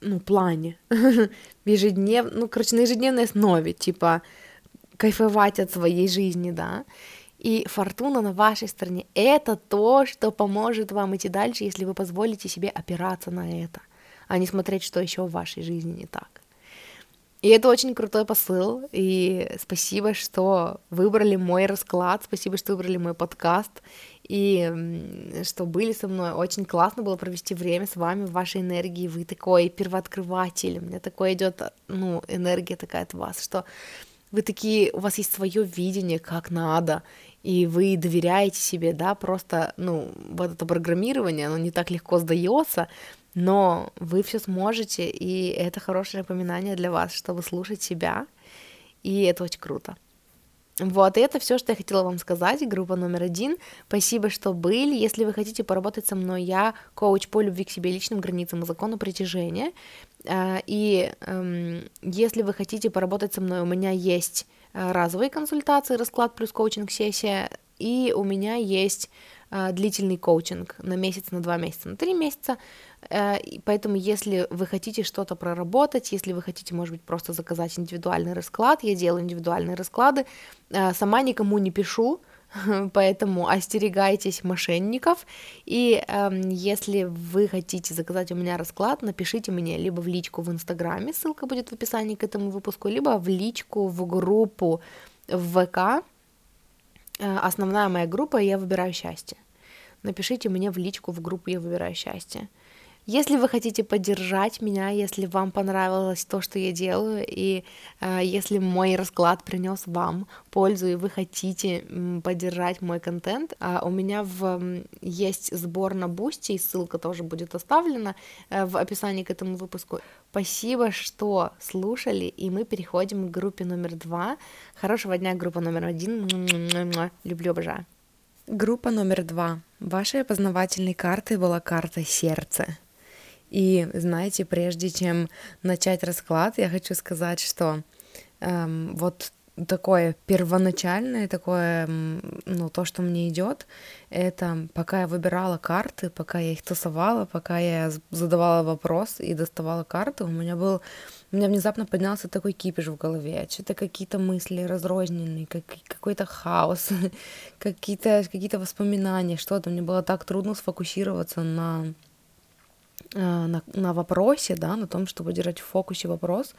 ну, плане, <laughs> ежеднев, ну, короче, на ежедневной основе, типа, кайфовать от своей жизни, да, и фортуна на вашей стороне. Это то, что поможет вам идти дальше, если вы позволите себе опираться на это, а не смотреть, что еще в вашей жизни не так. И это очень крутой посыл, и спасибо, что выбрали мой расклад, спасибо, что выбрали мой подкаст, и что были со мной. Очень классно было провести время с вами в вашей энергии, вы такой первооткрыватель, у меня такое идет, ну, энергия такая от вас, что вы такие, у вас есть свое видение, как надо, и вы доверяете себе, да, просто, ну, вот это программирование, оно не так легко сдается, но вы все сможете, и это хорошее напоминание для вас, чтобы слушать себя, и это очень круто. Вот, и это все, что я хотела вам сказать. Группа номер один. Спасибо, что были. Если вы хотите поработать со мной, я коуч по любви к себе, личным границам и закону притяжения. А, и эм, если вы хотите поработать со мной, у меня есть разовые консультации, расклад плюс коучинг-сессия, и у меня есть э, длительный коучинг на месяц, на два месяца, на три месяца. Э, поэтому, если вы хотите что-то проработать, если вы хотите, может быть, просто заказать индивидуальный расклад, я делаю индивидуальные расклады, сама никому не пишу, <laughs> поэтому остерегайтесь мошенников. И э, если вы хотите заказать у меня расклад, напишите мне либо в личку в Инстаграме, ссылка будет в описании к этому выпуску, либо в личку в группу в ВК. Э, основная моя группа «Я выбираю счастье». Напишите мне в личку в группу «Я выбираю счастье». Если вы хотите поддержать меня, если вам понравилось то, что я делаю, и э, если мой расклад принес вам пользу, и вы хотите поддержать мой контент, э, у меня в, есть сбор на Boosty, ссылка тоже будет оставлена э, в описании к этому выпуску. Спасибо, что слушали, и мы переходим к группе номер два. Хорошего дня, группа номер один. Люблю, обожаю. Группа номер два. Вашей опознавательной картой была карта сердца. И знаете, прежде чем начать расклад, я хочу сказать, что эм, вот такое первоначальное, такое, ну, то, что мне идет, это пока я выбирала карты, пока я их тасовала, пока я задавала вопрос и доставала карты, у меня был, у меня внезапно поднялся такой кипиш в голове, что-то какие-то мысли разрозненные, как, какой-то хаос, <laughs> какие-то какие воспоминания, что-то, мне было так трудно сфокусироваться на на, на вопросе, да, на том, чтобы держать в фокусе вопрос.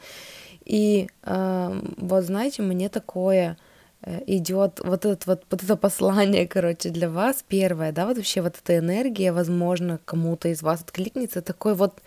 И э, вот знаете, мне такое э, идет вот это вот, вот это послание, <laughs> короче, для вас первое, да, вот вообще вот эта энергия, возможно, кому-то из вас откликнется, такой вот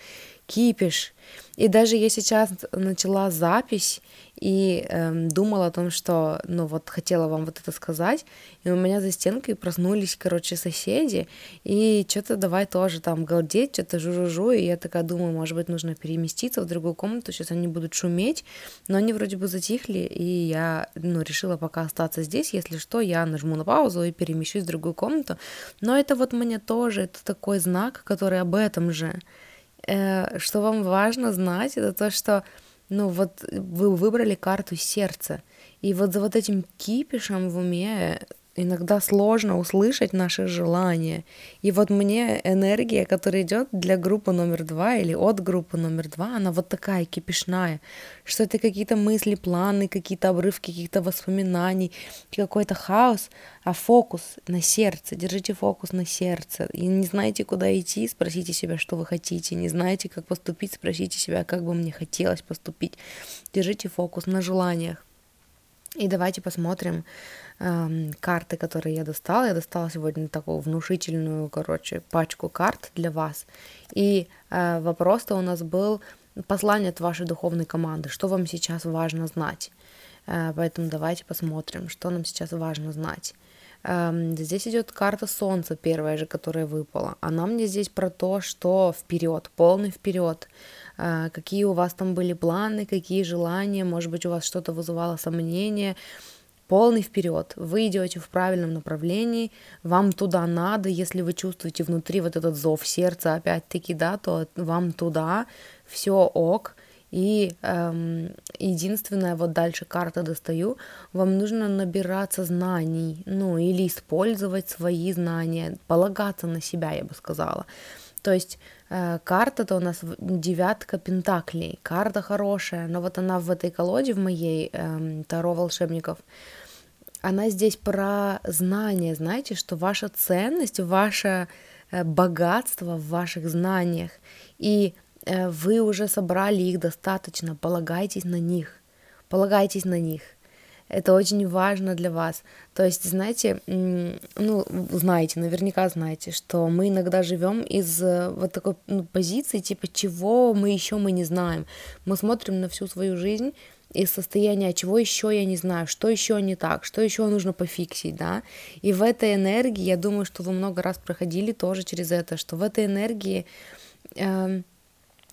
кипиш. И даже я сейчас начала запись и эм, думала о том, что, ну вот, хотела вам вот это сказать, и у меня за стенкой проснулись, короче, соседи, и что-то давай тоже там галдеть, что-то жу-жу-жу, и я такая думаю, может быть, нужно переместиться в другую комнату, сейчас они будут шуметь, но они вроде бы затихли, и я, ну, решила пока остаться здесь, если что, я нажму на паузу и перемещусь в другую комнату, но это вот мне тоже, это такой знак, который об этом же, что вам важно знать, это то, что ну вот вы выбрали карту сердца, и вот за вот этим кипишем в уме иногда сложно услышать наши желания. И вот мне энергия, которая идет для группы номер два или от группы номер два, она вот такая кипишная, что это какие-то мысли, планы, какие-то обрывки каких-то воспоминаний, какой-то хаос, а фокус на сердце. Держите фокус на сердце. И не знаете, куда идти, спросите себя, что вы хотите. Не знаете, как поступить, спросите себя, как бы мне хотелось поступить. Держите фокус на желаниях. И давайте посмотрим, э, карты, которые я достала. Я достала сегодня такую внушительную, короче, пачку карт для вас. И э, вопрос-то у нас был послание от вашей духовной команды. Что вам сейчас важно знать? Э, поэтому давайте посмотрим, что нам сейчас важно знать. Эм, здесь идет карта Солнца, первая же, которая выпала. Она мне здесь про то, что вперед, полный вперед. Э, какие у вас там были планы, какие желания, может быть, у вас что-то вызывало сомнения полный вперед. Вы идете в правильном направлении, вам туда надо, если вы чувствуете внутри вот этот зов сердца, опять-таки, да, то вам туда, все ок. И эм, единственное, вот дальше карта достаю, вам нужно набираться знаний, ну или использовать свои знания, полагаться на себя, я бы сказала. То есть э, карта-то у нас девятка пентаклей, карта хорошая, но вот она в этой колоде в моей э, Таро волшебников, она здесь про знание, знаете, что ваша ценность, ваше э, богатство в ваших знаниях, и вы уже собрали их достаточно, полагайтесь на них, полагайтесь на них. Это очень важно для вас. То есть, знаете, ну, знаете, наверняка знаете, что мы иногда живем из э, вот такой ну, позиции, типа, чего мы еще мы не знаем. Мы смотрим на всю свою жизнь из состояния, чего еще я не знаю, что еще не так, что еще нужно пофиксить, да. И в этой энергии, я думаю, что вы много раз проходили тоже через это, что в этой энергии э,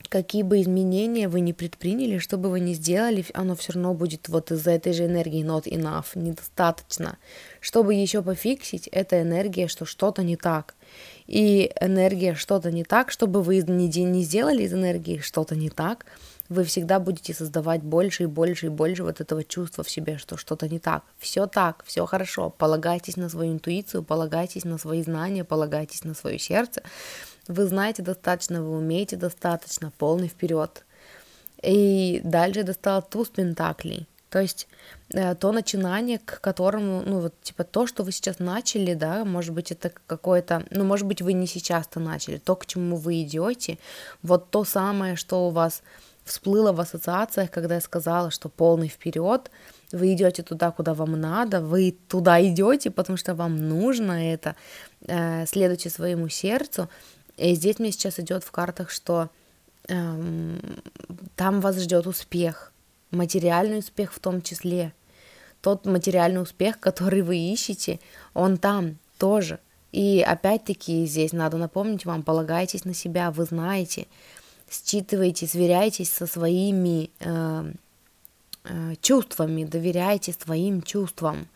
какие бы изменения вы ни предприняли, что бы вы ни сделали, оно все равно будет вот из-за этой же энергии not enough, недостаточно. Чтобы еще пофиксить, это энергия, что что-то не так. И энергия что-то не так, чтобы вы не, сделали из энергии что-то не так, вы всегда будете создавать больше и больше и больше вот этого чувства в себе, что что-то не так. Все так, все хорошо. Полагайтесь на свою интуицию, полагайтесь на свои знания, полагайтесь на свое сердце. Вы знаете достаточно, вы умеете достаточно, полный вперед. И дальше достала туз пентаклей. То есть э, то начинание, к которому, ну вот типа то, что вы сейчас начали, да, может быть это какое-то, ну может быть вы не сейчас-то начали, то, к чему вы идете, вот то самое, что у вас всплыло в ассоциациях, когда я сказала, что полный вперед, вы идете туда, куда вам надо, вы туда идете, потому что вам нужно это, э, следуйте своему сердцу. И здесь мне сейчас идет в картах, что э, там вас ждет успех, материальный успех в том числе. Тот материальный успех, который вы ищете, он там тоже. И опять-таки здесь надо напомнить вам, полагайтесь на себя, вы знаете, считывайте, сверяйтесь со своими э, э, чувствами, доверяйте своим чувствам,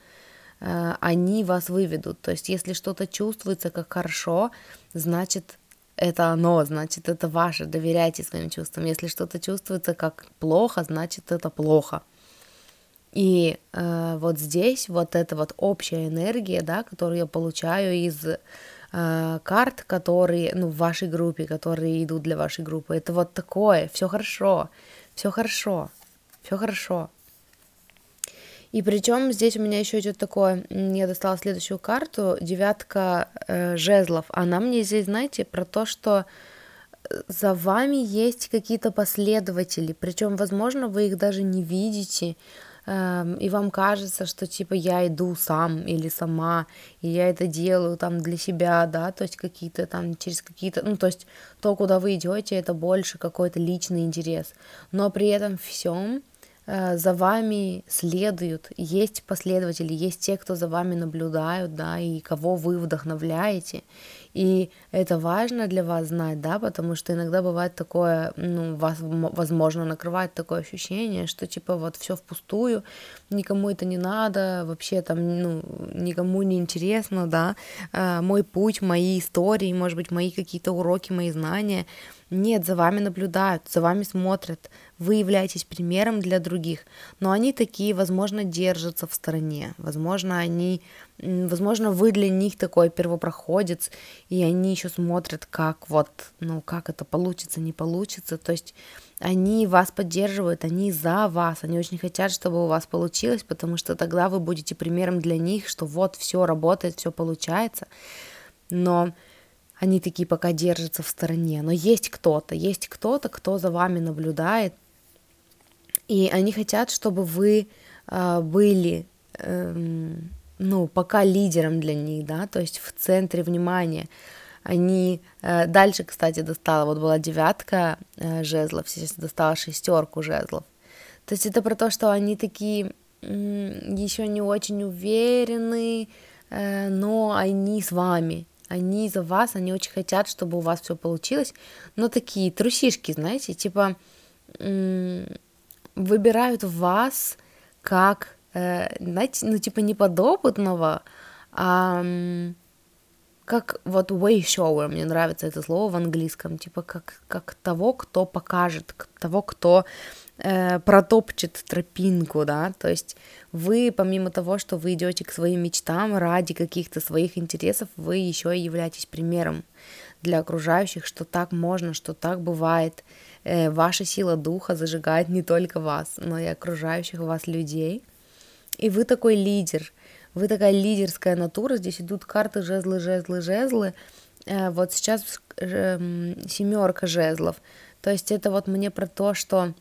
э, они вас выведут. То есть, если что-то чувствуется как хорошо, значит это оно, значит это ваше, доверяйте своим чувствам. Если что-то чувствуется как плохо, значит это плохо. И э, вот здесь вот эта вот общая энергия, да, которую я получаю из Э, карт, которые, ну, в вашей группе, которые идут для вашей группы. Это вот такое, все хорошо, все хорошо, все хорошо. И причем здесь у меня еще идет такое, я достала следующую карту, девятка э, жезлов. Она мне здесь, знаете, про то, что э, за вами есть какие-то последователи, причем, возможно, вы их даже не видите, Эм, и вам кажется, что типа я иду сам или сама, и я это делаю там для себя, да, то есть какие-то там через какие-то, ну то есть то, куда вы идете, это больше какой-то личный интерес, но при этом всем Э, за вами следуют, есть последователи, есть те, кто за вами наблюдают, да, и кого вы вдохновляете. И это важно для вас знать, да, потому что иногда бывает такое, ну, вас, возможно, накрывает такое ощущение, что, типа, вот все впустую, никому это не надо, вообще там, ну, никому не интересно, да, э, мой путь, мои истории, может быть, мои какие-то уроки, мои знания — нет, за вами наблюдают, за вами смотрят, вы являетесь примером для других, но они такие, возможно, держатся в стороне, возможно, они, возможно, вы для них такой первопроходец, и они еще смотрят, как вот, ну, как это получится, не получится, то есть они вас поддерживают, они за вас, они очень хотят, чтобы у вас получилось, потому что тогда вы будете примером для них, что вот все работает, все получается, но они такие пока держатся в стороне. Но есть кто-то, есть кто-то, кто за вами наблюдает, и они хотят, чтобы вы э, были, э, ну, пока лидером для них, да, то есть в центре внимания. Они э, дальше, кстати, достала, вот была девятка э, жезлов, сейчас достала шестерку жезлов. То есть это про то, что они такие еще не очень уверены, э, но они с вами, они за вас, они очень хотят, чтобы у вас все получилось, но такие трусишки, знаете, типа выбирают вас как, знаете, ну типа не подопытного, а как вот way shower, мне нравится это слово в английском, типа как, как того, кто покажет, того, кто э, протопчет тропинку, да, то есть вы, помимо того, что вы идете к своим мечтам ради каких-то своих интересов, вы еще и являетесь примером для окружающих, что так можно, что так бывает. Э, ваша сила духа зажигает не только вас, но и окружающих вас людей. И вы такой лидер, вы такая лидерская натура, здесь идут карты жезлы, жезлы, жезлы. Э, вот сейчас эм, семерка жезлов. То есть это вот мне про то, что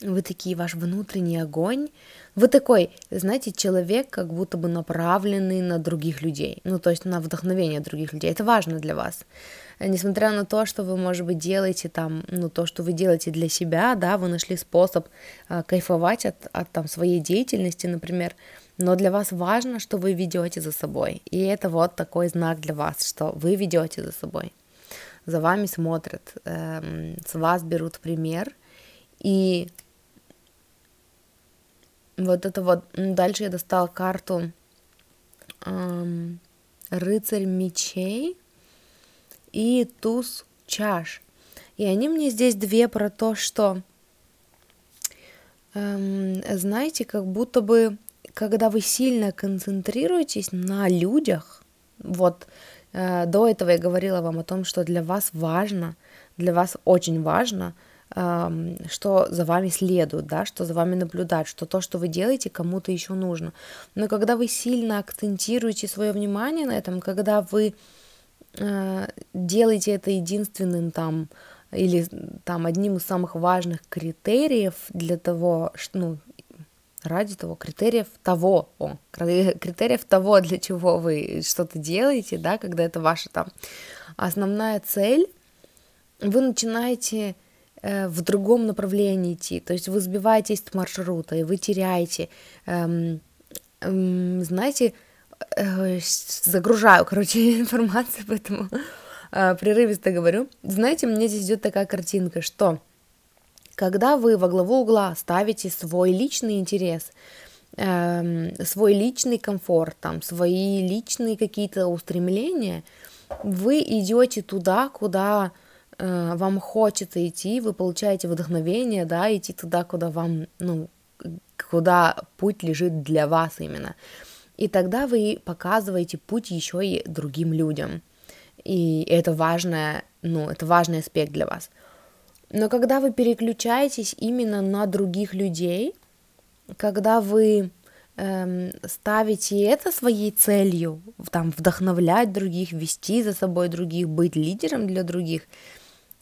вы такие, ваш внутренний огонь, вы такой, знаете, человек, как будто бы направленный на других людей, ну, то есть на вдохновение других людей, это важно для вас. Несмотря на то, что вы, может быть, делаете там, ну, то, что вы делаете для себя, да, вы нашли способ э, кайфовать от, от там своей деятельности, например, но для вас важно, что вы ведете за собой. И это вот такой знак для вас, что вы ведете за собой. За вами смотрят, эм, с вас берут пример. И вот это вот, дальше я достала карту эм, рыцарь мечей и туз чаш. И они мне здесь две про то, что, эм, знаете, как будто бы когда вы сильно концентрируетесь на людях, вот э, до этого я говорила вам о том, что для вас важно, для вас очень важно, э, что за вами следует, да, что за вами наблюдать, что то, что вы делаете, кому-то еще нужно. Но когда вы сильно акцентируете свое внимание на этом, когда вы э, делаете это единственным там или там одним из самых важных критериев для того, что, ну, ради того, критериев того, о, критериев того, для чего вы что-то делаете, да, когда это ваша там основная цель, вы начинаете э, в другом направлении идти, то есть вы сбиваетесь с маршрута, и вы теряете, эм, эм, знаете, э, загружаю, короче, <laughs> информацию, поэтому э, прерывисто говорю. Знаете, мне здесь идет такая картинка, что когда вы во главу угла ставите свой личный интерес, э, свой личный комфорт, там, свои личные какие-то устремления, вы идете туда, куда э, вам хочется идти, вы получаете вдохновение, да, идти туда, куда вам, ну, куда путь лежит для вас именно. И тогда вы показываете путь еще и другим людям. И это важное, ну, это важный аспект для вас. Но когда вы переключаетесь именно на других людей, когда вы эм, ставите это своей целью, там, вдохновлять других, вести за собой других, быть лидером для других,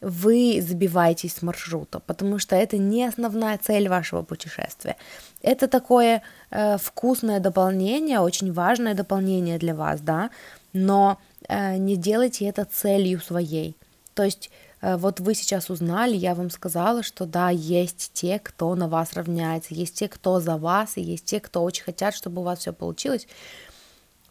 вы забиваетесь с маршрута, потому что это не основная цель вашего путешествия. Это такое э, вкусное дополнение, очень важное дополнение для вас, да, но э, не делайте это целью своей. То есть вот вы сейчас узнали, я вам сказала, что да, есть те, кто на вас равняется, есть те, кто за вас, и есть те, кто очень хотят, чтобы у вас все получилось.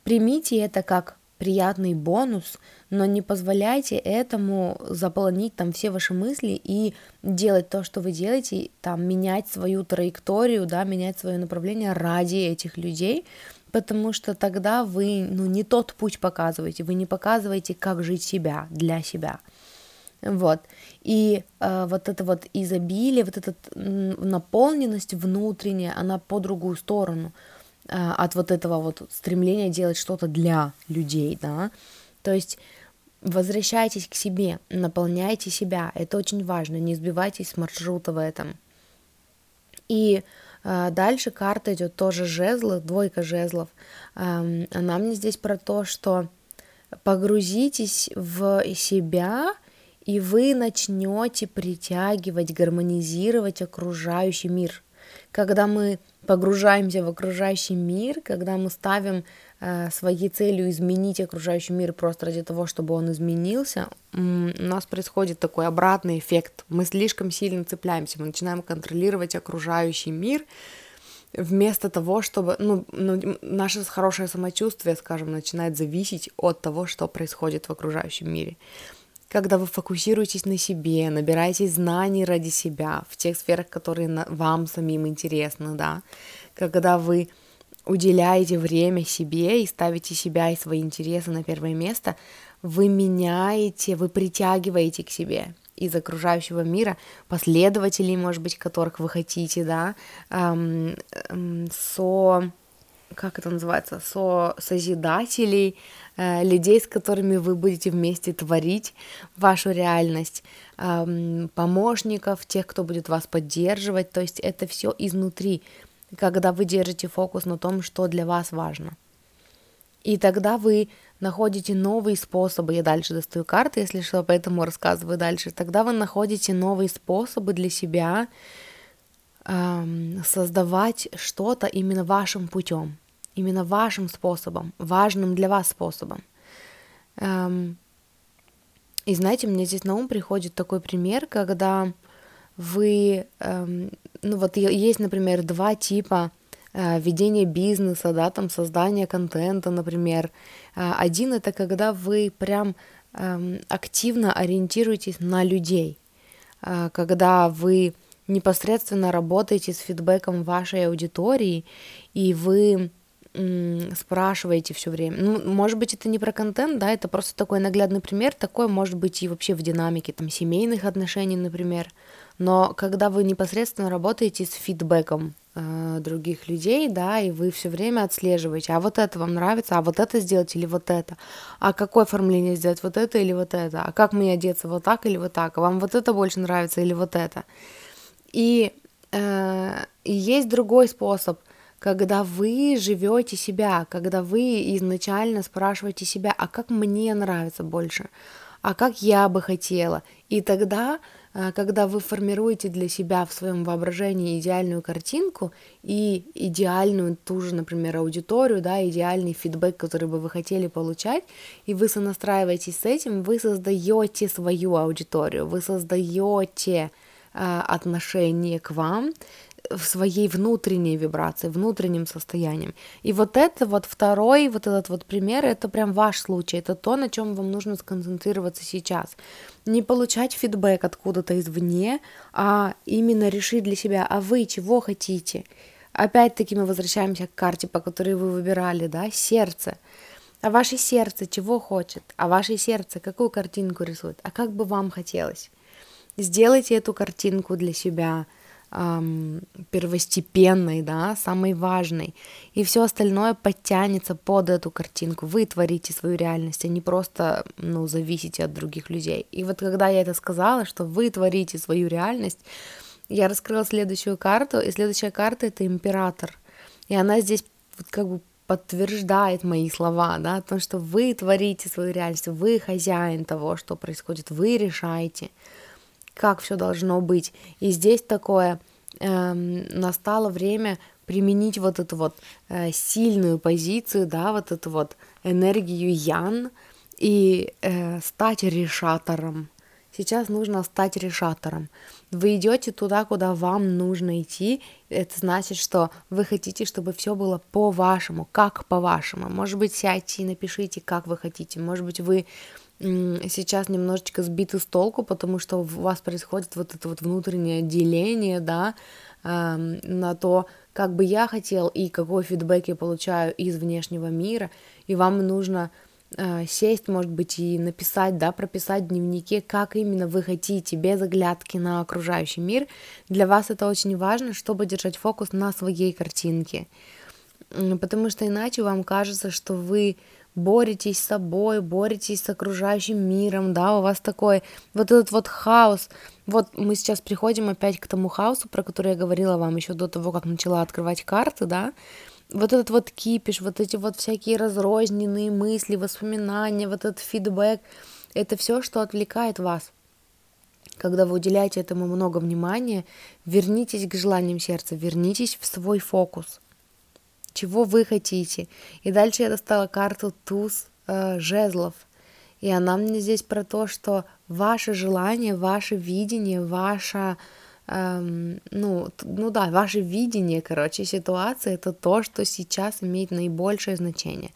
Примите это как приятный бонус, но не позволяйте этому заполонить там все ваши мысли и делать то, что вы делаете, там менять свою траекторию, да, менять свое направление ради этих людей, потому что тогда вы, ну, не тот путь показываете, вы не показываете, как жить себя для себя. Вот. И э, вот это вот изобилие, вот эта наполненность внутренняя, она по другую сторону э, от вот этого вот стремления делать что-то для людей, да. То есть возвращайтесь к себе, наполняйте себя, это очень важно, не сбивайтесь с маршрута в этом. И э, дальше карта идет тоже жезлы, двойка жезлов. Э, она мне здесь про то, что погрузитесь в себя, и вы начнете притягивать, гармонизировать окружающий мир. Когда мы погружаемся в окружающий мир, когда мы ставим э, своей целью изменить окружающий мир просто ради того, чтобы он изменился, у нас происходит такой обратный эффект. Мы слишком сильно цепляемся, мы начинаем контролировать окружающий мир, вместо того, чтобы, ну, ну, наше хорошее самочувствие, скажем, начинает зависеть от того, что происходит в окружающем мире. Когда вы фокусируетесь на себе, набираетесь знаний ради себя в тех сферах, которые вам самим интересны, да, когда вы уделяете время себе и ставите себя и свои интересы на первое место, вы меняете, вы притягиваете к себе из окружающего мира, последователей, может быть, которых вы хотите, да, эм, эм, со как это называется, со созидателей, э, людей, с которыми вы будете вместе творить вашу реальность, э, помощников, тех, кто будет вас поддерживать, то есть это все изнутри, когда вы держите фокус на том, что для вас важно. И тогда вы находите новые способы, я дальше достаю карты, если что, поэтому рассказываю дальше, тогда вы находите новые способы для себя эм, создавать что-то именно вашим путем, именно вашим способом, важным для вас способом. Эм, и знаете, мне здесь на ум приходит такой пример, когда вы, эм, ну вот есть, например, два типа Э, ведение бизнеса, да, там создание контента, например. Э, один это когда вы прям эм, активно ориентируетесь на людей, э, когда вы непосредственно работаете с фидбэком вашей аудитории, и вы спрашиваете все время. Ну, может быть, это не про контент, да, это просто такой наглядный пример. Такое может быть и вообще в динамике там семейных отношений, например. Но когда вы непосредственно работаете с фидбэком э, других людей, да, и вы все время отслеживаете, а вот это вам нравится, а вот это сделать или вот это, а какое оформление сделать, вот это или вот это, а как мне одеться, вот так или вот так, а вам вот это больше нравится или вот это. И, э, и есть другой способ, когда вы живете себя, когда вы изначально спрашиваете себя, а как мне нравится больше, а как я бы хотела, и тогда а, когда вы формируете для себя в своем воображении идеальную картинку и идеальную ту же, например, аудиторию, да, идеальный фидбэк, который бы вы хотели получать, и вы сонастраиваетесь с этим, вы создаете свою аудиторию, вы создаете э, отношение к вам, в своей внутренней вибрации, внутренним состоянием. И вот это вот второй, вот этот вот пример, это прям ваш случай, это то, на чем вам нужно сконцентрироваться сейчас. Не получать фидбэк откуда-то извне, а именно решить для себя, а вы чего хотите. Опять-таки мы возвращаемся к карте, по которой вы выбирали, да, сердце. А ваше сердце чего хочет? А ваше сердце какую картинку рисует? А как бы вам хотелось? Сделайте эту картинку для себя – эм, первостепенной, да, самой важной, и все остальное подтянется под эту картинку. Вы творите свою реальность, а не просто, ну, зависите от других людей. И вот когда я это сказала, что вы творите свою реальность, я раскрыла следующую карту, и следующая карта это император. И она здесь вот как бы подтверждает мои слова, да, о том, что вы творите свою реальность, вы хозяин того, что происходит, вы решаете как все должно быть. И здесь такое эм, настало время применить вот эту вот э, сильную позицию, да, вот эту вот энергию Ян и э, стать решатором. Сейчас нужно стать решатором. Вы идете туда, куда вам нужно идти. Это значит, что вы хотите, чтобы все было по-вашему, как по-вашему. Может быть, сядьте и напишите, как вы хотите. Может быть, вы сейчас немножечко сбиты с толку, потому что у вас происходит вот это вот внутреннее деление, да, на то, как бы я хотел и какой фидбэк я получаю из внешнего мира, и вам нужно э, сесть, может быть, и написать, да, прописать в дневнике, как именно вы хотите, без оглядки на окружающий мир. Для вас это очень важно, чтобы держать фокус на своей картинке, потому что иначе вам кажется, что вы боретесь с собой, боретесь с окружающим миром, да, у вас такой вот этот вот хаос. Вот мы сейчас приходим опять к тому хаосу, про который я говорила вам еще до того, как начала открывать карты, да, вот этот вот кипиш, вот эти вот всякие разрозненные мысли, воспоминания, вот этот фидбэк, это все, что отвлекает вас. Когда вы уделяете этому много внимания, вернитесь к желаниям сердца, вернитесь в свой фокус – чего вы хотите. И дальше я достала карту туз э, жезлов. И она мне здесь про то, что ваше желание, ваше видение, ваша эм, ну, ну да, ваше видение, короче, ситуации, это то, что сейчас имеет наибольшее значение.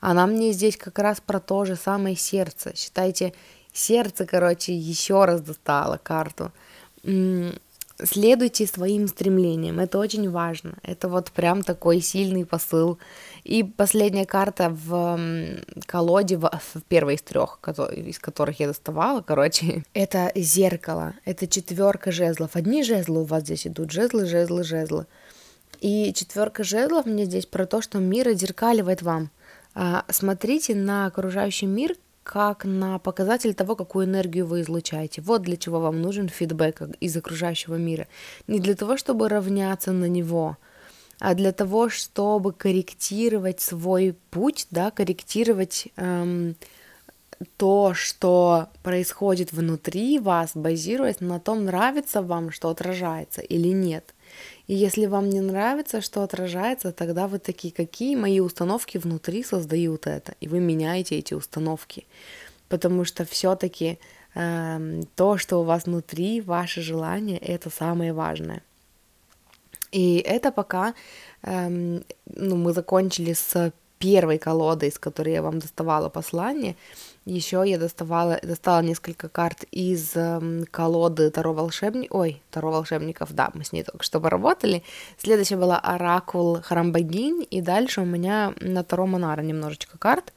Она мне здесь как раз про то же самое сердце. Считайте, сердце, короче, еще раз достало карту. Следуйте своим стремлениям, это очень важно. Это вот прям такой сильный посыл. И последняя карта в колоде, в, первой из трех, из которых я доставала, короче, <laughs> это зеркало, это четверка жезлов. Одни жезлы у вас здесь идут, жезлы, жезлы, жезлы. И четверка жезлов мне здесь про то, что мир отзеркаливает вам. А, смотрите на окружающий мир как на показатель того, какую энергию вы излучаете. Вот для чего вам нужен фидбэк из окружающего мира. Не для того, чтобы равняться на него, а для того, чтобы корректировать свой путь, да, корректировать эм, то, что происходит внутри вас, базируясь на том, нравится вам, что отражается или нет. И если вам не нравится, что отражается, тогда вы такие, какие мои установки внутри создают это, и вы меняете эти установки. Потому что все-таки э, эм, то, что у вас внутри, ваше желание, это самое важное. И это пока э, ну, мы закончили с первой колодой, из которой я вам доставала послание. Еще я доставала, достала несколько карт из э, колоды Таро волшебник, ой, Таро волшебников, да, мы с ней только что поработали. Следующая была Оракул Храм богинь, и дальше у меня на Таро Монара немножечко карт.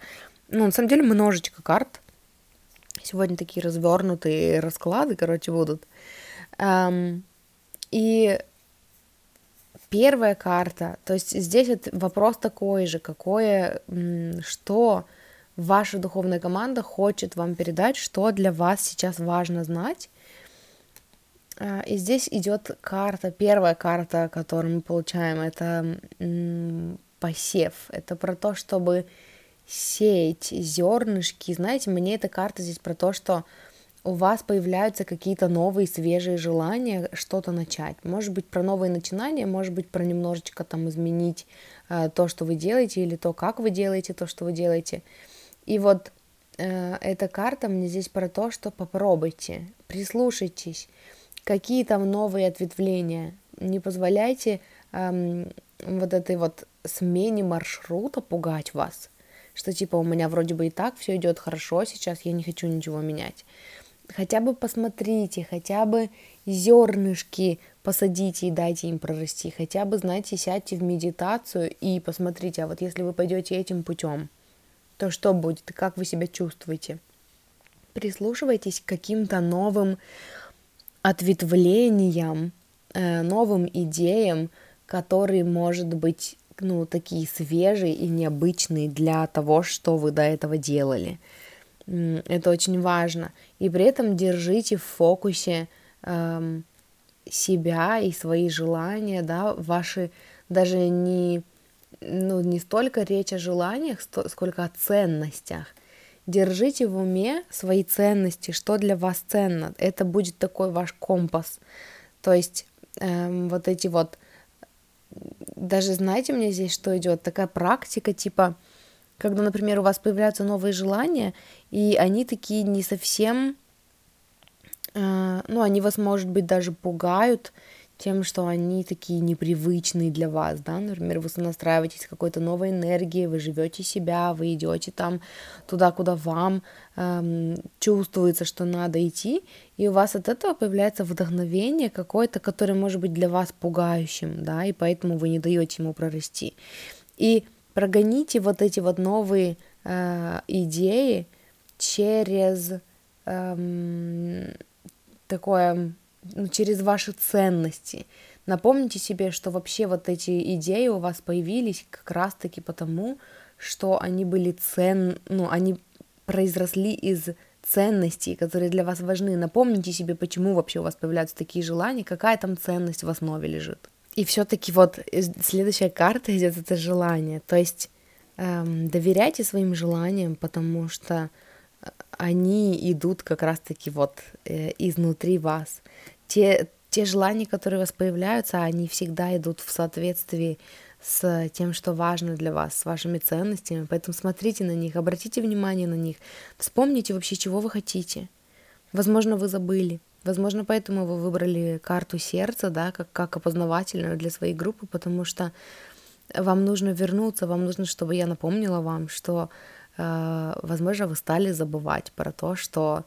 Ну, на самом деле, множечко карт. Сегодня такие развернутые расклады, короче, будут. Эм, и первая карта, то есть здесь вопрос такой же, какое, что ваша духовная команда хочет вам передать, что для вас сейчас важно знать. А, и здесь идет карта, первая карта, которую мы получаем, это посев. Это про то, чтобы сеять зернышки. Знаете, мне эта карта здесь про то, что у вас появляются какие-то новые свежие желания что-то начать. Может быть, про новые начинания, может быть, про немножечко там изменить э, то, что вы делаете, или то, как вы делаете то, что вы делаете. И вот э, эта карта мне здесь про то, что попробуйте, прислушайтесь, какие там новые ответвления. Не позволяйте э, вот этой вот смене маршрута пугать вас, что типа у меня вроде бы и так все идет хорошо сейчас, я не хочу ничего менять. Хотя бы посмотрите, хотя бы зернышки посадите и дайте им прорасти, хотя бы, знаете, сядьте в медитацию и посмотрите, а вот если вы пойдете этим путем, то что будет и как вы себя чувствуете. Прислушивайтесь к каким-то новым ответвлениям, э, новым идеям, которые, может быть, ну, такие свежие и необычные для того, что вы до этого делали. Это очень важно. И при этом держите в фокусе эм, себя и свои желания, да, ваши даже не ну, не столько речь о желаниях, сколько о ценностях. Держите в уме свои ценности, что для вас ценно. Это будет такой ваш компас. То есть эм, вот эти вот, даже знаете, мне здесь что идет, такая практика типа, когда, например, у вас появляются новые желания, и они такие не совсем, э, ну, они вас, может быть, даже пугают, тем, что они такие непривычные для вас, да, например, вы настраиваетесь какой-то новой энергией, вы живете себя, вы идете там туда, куда вам эм, чувствуется, что надо идти, и у вас от этого появляется вдохновение какое-то, которое может быть для вас пугающим, да, и поэтому вы не даете ему прорасти. И прогоните вот эти вот новые э, идеи через эм, такое ну, через ваши ценности. Напомните себе, что вообще вот эти идеи у вас появились как раз-таки потому, что они были цен, ну, они произросли из ценностей, которые для вас важны. Напомните себе, почему вообще у вас появляются такие желания, какая там ценность в основе лежит. И все-таки вот следующая карта идет это желание. То есть эм, доверяйте своим желаниям, потому что они идут как раз-таки вот э, изнутри вас. Те, те желания, которые у вас появляются, они всегда идут в соответствии с тем, что важно для вас, с вашими ценностями. Поэтому смотрите на них, обратите внимание на них, вспомните вообще, чего вы хотите. Возможно, вы забыли. Возможно, поэтому вы выбрали карту сердца, да, как, как опознавательную для своей группы, потому что вам нужно вернуться, вам нужно, чтобы я напомнила вам, что, возможно, вы стали забывать про то, что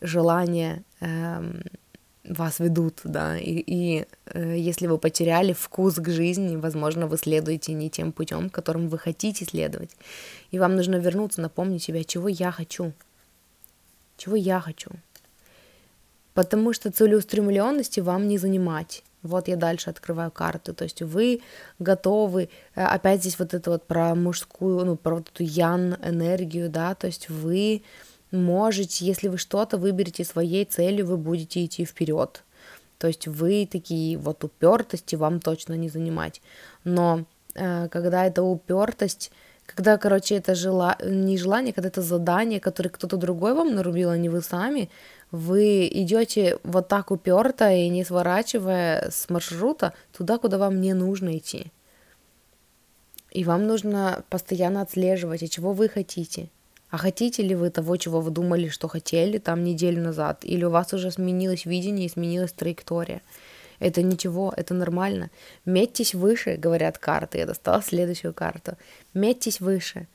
желания э, вас ведут, да, и, и э, если вы потеряли вкус к жизни, возможно, вы следуете не тем путем, которым вы хотите следовать, и вам нужно вернуться, напомнить себя, чего я хочу, чего я хочу, потому что целеустремленности вам не занимать. Вот я дальше открываю карты. То есть вы готовы, э, опять здесь вот это вот про мужскую, ну, про вот эту ян энергию, да, то есть вы можете, если вы что-то выберете своей целью, вы будете идти вперед. То есть вы такие вот упертости вам точно не занимать. Но э, когда это упертость, когда, короче, это жела... не желание, когда это задание, которое кто-то другой вам нарубил, а не вы сами, вы идете вот так уперто и не сворачивая с маршрута туда, куда вам не нужно идти. И вам нужно постоянно отслеживать, а чего вы хотите. А хотите ли вы того, чего вы думали, что хотели там неделю назад? Или у вас уже сменилось видение и сменилась траектория? Это ничего, это нормально. Метьтесь выше, говорят карты. Я достала следующую карту. Метьтесь выше.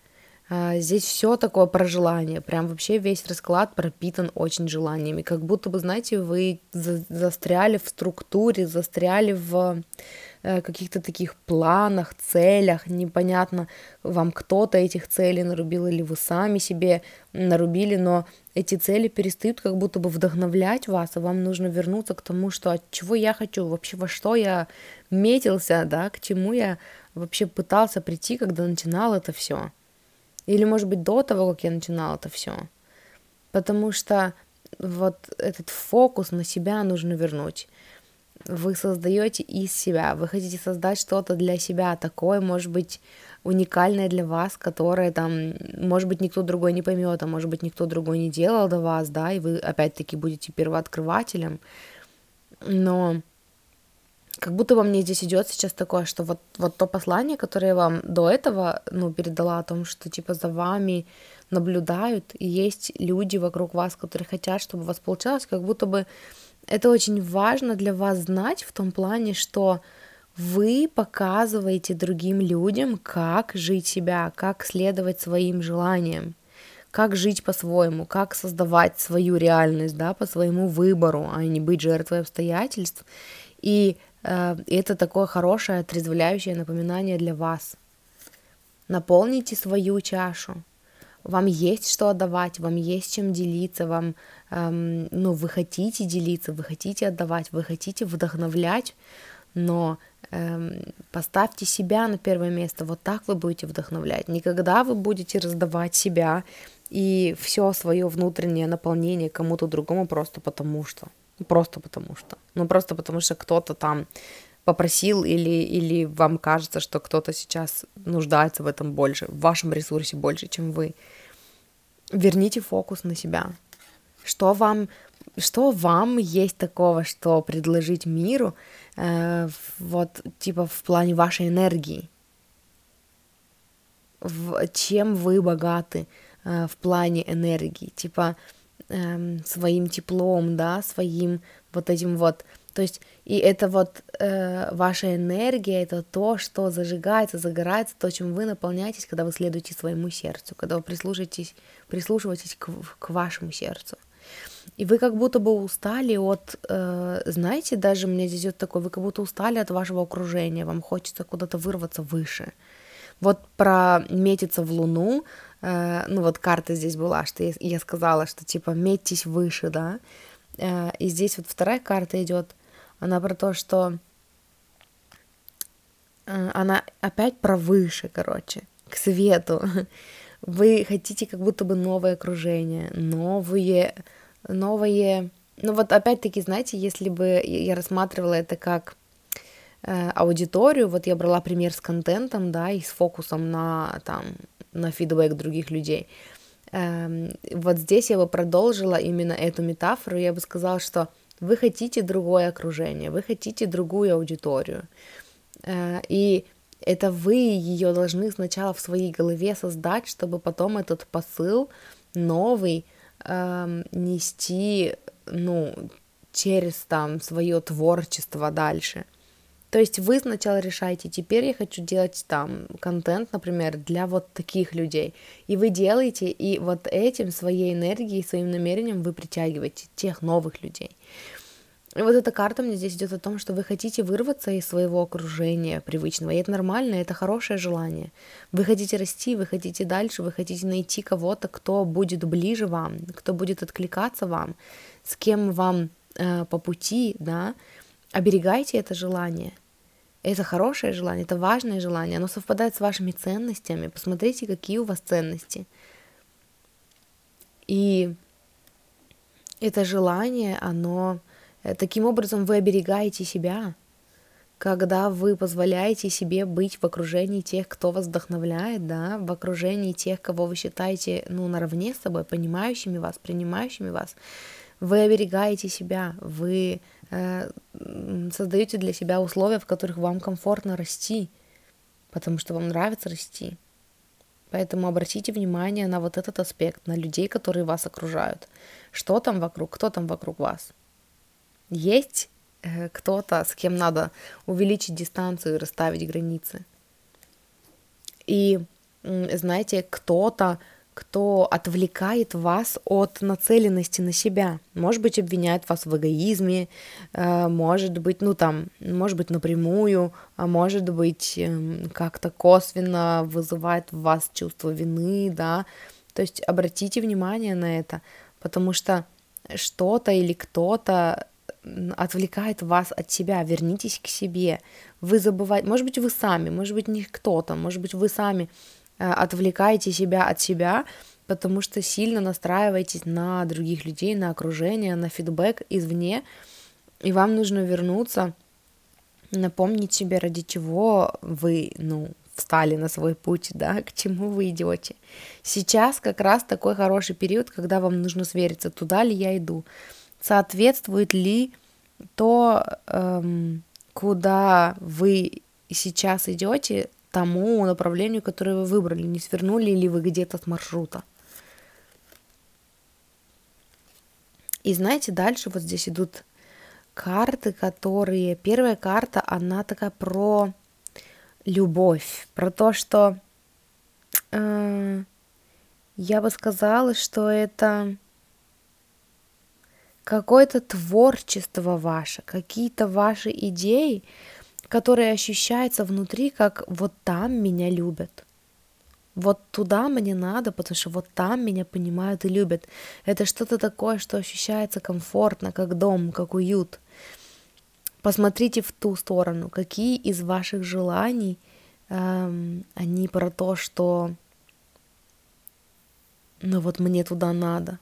А, здесь все такое про желание, прям вообще весь расклад пропитан очень желаниями, как будто бы, знаете, вы застряли в структуре, застряли в э, каких-то таких планах, целях, непонятно, вам кто-то этих целей нарубил или вы сами себе нарубили, но эти цели перестают как будто бы вдохновлять вас, и вам нужно вернуться к тому, что от чего я хочу, вообще во что я метился, да, к чему я вообще пытался прийти, когда начинал это все. Или, может быть, до того, как я начинала это все. Потому что вот этот фокус на себя нужно вернуть. Вы создаете из себя, вы хотите создать что-то для себя такое, может быть, уникальное для вас, которое там, может быть, никто другой не поймет, а может быть, никто другой не делал до вас, да, и вы опять-таки будете первооткрывателем. Но как будто во мне здесь идет сейчас такое, что вот, вот то послание, которое я вам до этого, ну, передала о том, что, типа, за вами наблюдают, и есть люди вокруг вас, которые хотят, чтобы у вас получалось, как будто бы это очень важно для вас знать в том плане, что вы показываете другим людям, как жить себя, как следовать своим желаниям, как жить по-своему, как создавать свою реальность, да, по своему выбору, а не быть жертвой обстоятельств. И и это такое хорошее, отрезвляющее напоминание для вас. Наполните свою чашу. Вам есть что отдавать, вам есть чем делиться, вам, эм, ну, вы хотите делиться, вы хотите отдавать, вы хотите вдохновлять, но эм, поставьте себя на первое место, вот так вы будете вдохновлять. Никогда вы будете раздавать себя и все свое внутреннее наполнение кому-то другому просто потому что. Просто потому что. Ну, просто потому что кто-то там попросил или, или вам кажется, что кто-то сейчас нуждается в этом больше, в вашем ресурсе больше, чем вы. Верните фокус на себя. Что вам, что вам есть такого, что предложить миру, э, вот типа в плане вашей энергии? В, чем вы богаты э, в плане энергии? Типа, эм, своим теплом, да, своим вот этим вот. То есть, и это вот э, ваша энергия, это то, что зажигается, загорается, то, чем вы наполняетесь, когда вы следуете своему сердцу, когда вы прислушаетесь, прислушиваетесь к, к вашему сердцу. И вы как будто бы устали от, э, знаете, даже меня здесь идет такое, вы как будто устали от вашего окружения, вам хочется куда-то вырваться выше. Вот про метиться в Луну, э, ну вот карта здесь была, что я, я сказала, что типа метьтесь выше, да, э, и здесь вот вторая карта идет, она про то, что э, она опять про выше, короче, к свету. <laughs> Вы хотите как будто бы новое окружение, новые, новые, ну вот опять-таки, знаете, если бы я рассматривала это как э, аудиторию, вот я брала пример с контентом, да, и с фокусом на там на фидбэк других людей. Эм, вот здесь я бы продолжила именно эту метафору, я бы сказала, что вы хотите другое окружение, вы хотите другую аудиторию, э, и это вы ее должны сначала в своей голове создать, чтобы потом этот посыл новый эм, нести, ну, через там свое творчество дальше. То есть вы сначала решаете, теперь я хочу делать там контент, например, для вот таких людей. И вы делаете, и вот этим, своей энергией, своим намерением вы притягиваете тех новых людей. И вот эта карта мне здесь идет о том, что вы хотите вырваться из своего окружения привычного, и это нормально, это хорошее желание. Вы хотите расти, вы хотите дальше, вы хотите найти кого-то, кто будет ближе вам, кто будет откликаться вам, с кем вам э, по пути, да, оберегайте это желание. Это хорошее желание, это важное желание, оно совпадает с вашими ценностями. Посмотрите, какие у вас ценности. И это желание, оно Э, таким образом вы оберегаете себя, когда вы позволяете себе быть в окружении тех, кто вас вдохновляет, да, в окружении тех, кого вы считаете, ну, наравне с собой, понимающими вас, принимающими вас, вы оберегаете себя, вы создаете для себя условия, в которых вам комфортно расти, потому что вам нравится расти. Поэтому обратите внимание на вот этот аспект, на людей, которые вас окружают. Что там вокруг, кто там вокруг вас есть э, кто-то, с кем надо увеличить дистанцию и расставить границы. И знаете, кто-то, кто отвлекает вас от нацеленности на себя. Может быть, обвиняет вас в эгоизме, э, может быть, ну там, может быть, напрямую, а может быть, эм, как-то косвенно вызывает в вас чувство вины, да. То есть обратите внимание на это, потому что что-то или кто-то отвлекает вас от себя, вернитесь к себе. Вы забываете, может быть, вы сами, может быть, не кто-то, может быть, вы сами отвлекаете себя от себя, потому что сильно настраиваетесь на других людей, на окружение, на фидбэк извне, и вам нужно вернуться, напомнить себе, ради чего вы, ну, встали на свой путь, да, к чему вы идете. Сейчас как раз такой хороший период, когда вам нужно свериться, туда ли я иду, соответствует ли то, эм, куда вы сейчас идете, тому направлению, которое вы выбрали, не свернули ли вы где-то с маршрута. И знаете, дальше вот здесь идут карты, которые... Первая карта, она такая про любовь, про то, что э, я бы сказала, что это какое-то творчество ваше, какие-то ваши идеи, которые ощущаются внутри, как вот там меня любят. Вот туда мне надо, потому что вот там меня понимают и любят. Это что-то такое, что ощущается комфортно, как дом, как уют. Посмотрите в ту сторону, какие из ваших желаний эм, они про то, что ну вот мне туда надо,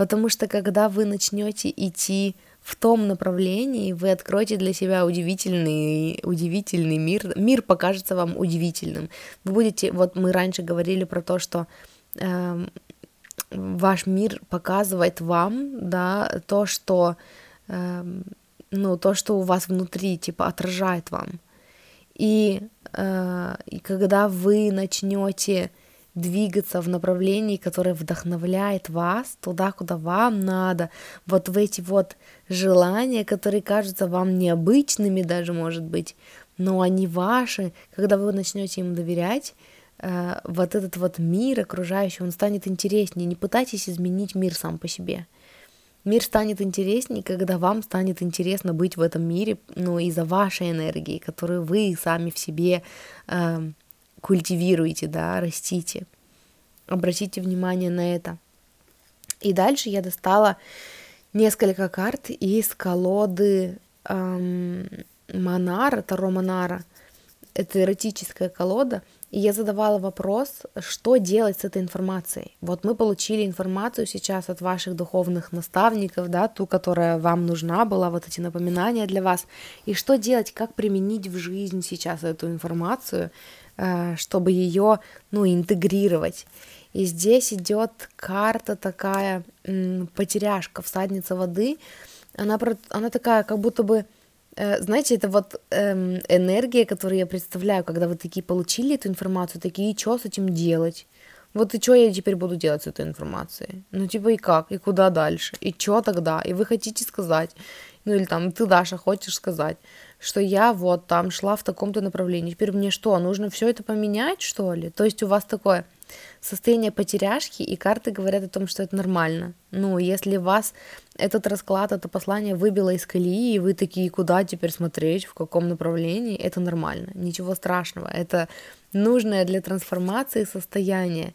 Потому что когда вы начнете идти в том направлении, вы откроете для себя удивительный, удивительный мир. Мир покажется вам удивительным. Вы будете, вот мы раньше говорили про то, что э, ваш мир показывает вам, да, то, что, э, ну, то, что у вас внутри, типа, отражает вам. И, э, и когда вы начнете двигаться в направлении, которое вдохновляет вас туда, куда вам надо, вот в эти вот желания, которые кажутся вам необычными даже, может быть, но они ваши, когда вы начнете им доверять, э, вот этот вот мир окружающий, он станет интереснее. Не пытайтесь изменить мир сам по себе. Мир станет интереснее, когда вам станет интересно быть в этом мире, ну, из-за вашей энергии, которую вы сами в себе э, культивируете, да, растите. Обратите внимание на это. И дальше я достала несколько карт из колоды эм, Монара, Таро Монара. Это эротическая колода. И я задавала вопрос, что делать с этой информацией. Вот мы получили информацию сейчас от ваших духовных наставников, да, ту, которая вам нужна была, вот эти напоминания для вас. И что делать, как применить в жизнь сейчас эту информацию, чтобы ее, ну, интегрировать. И здесь идет карта такая, потеряшка, всадница воды. Она, она такая, как будто бы, э, знаете, это вот эм, энергия, которую я представляю, когда вы такие получили эту информацию, такие, что с этим делать? Вот и что я теперь буду делать с этой информацией? Ну, типа, и как? И куда дальше? И что тогда? И вы хотите сказать, ну, или там, ты, Даша, хочешь сказать, что я вот там шла в таком-то направлении. Теперь мне что, нужно все это поменять, что ли? То есть у вас такое состояние потеряшки, и карты говорят о том, что это нормально. Ну, если вас этот расклад, это послание выбило из колеи, и вы такие, куда теперь смотреть, в каком направлении, это нормально, ничего страшного. Это нужное для трансформации состояние.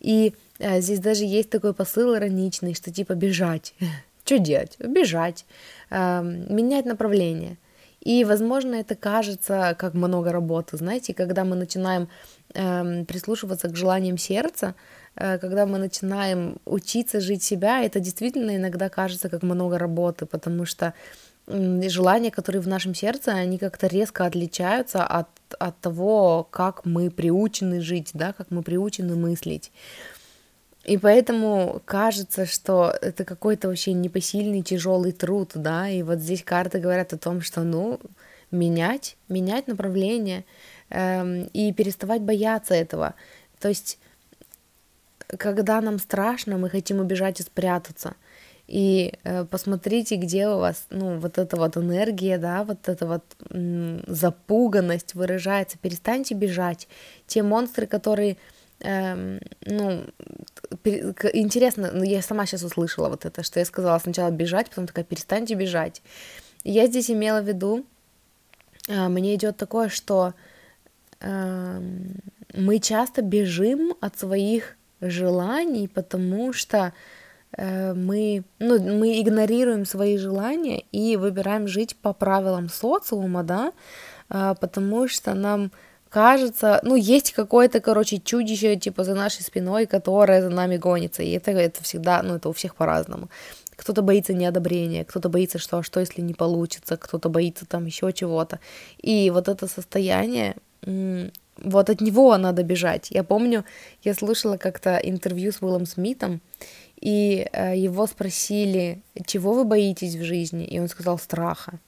И а, здесь даже есть такой посыл ироничный, что типа бежать. <laughs> Что делать? Бежать, э, менять направление. И, возможно, это кажется как много работы, знаете, когда мы начинаем э, прислушиваться к желаниям сердца, э, когда мы начинаем учиться жить себя, это действительно иногда кажется как много работы, потому что желания, которые в нашем сердце, они как-то резко отличаются от, от того, как мы приучены жить, да, как мы приучены мыслить. И поэтому кажется, что это какой-то вообще непосильный, тяжелый труд, да, и вот здесь карты говорят о том, что, ну, менять, менять направление эм, и переставать бояться этого. То есть, когда нам страшно, мы хотим убежать и спрятаться. И э, посмотрите, где у вас, ну, вот эта вот энергия, да, вот эта вот м, запуганность выражается. Перестаньте бежать. Те монстры, которые эм, ну, интересно, ну, я сама сейчас услышала вот это, что я сказала сначала бежать, потом такая, перестаньте бежать. Я здесь имела в виду, э, мне идет такое, что э, мы часто бежим от своих желаний, потому что э, мы, ну, мы игнорируем свои желания и выбираем жить по правилам социума, да, э, потому что нам кажется, ну, есть какое-то, короче, чудище, типа, за нашей спиной, которое за нами гонится, и это, это всегда, ну, это у всех по-разному. Кто-то боится неодобрения, кто-то боится, что, а что если не получится, кто-то боится там еще чего-то. И вот это состояние, вот от него надо бежать. Я помню, я слушала как-то интервью с Уиллом Смитом, и э, его спросили, чего вы боитесь в жизни, и он сказал страха.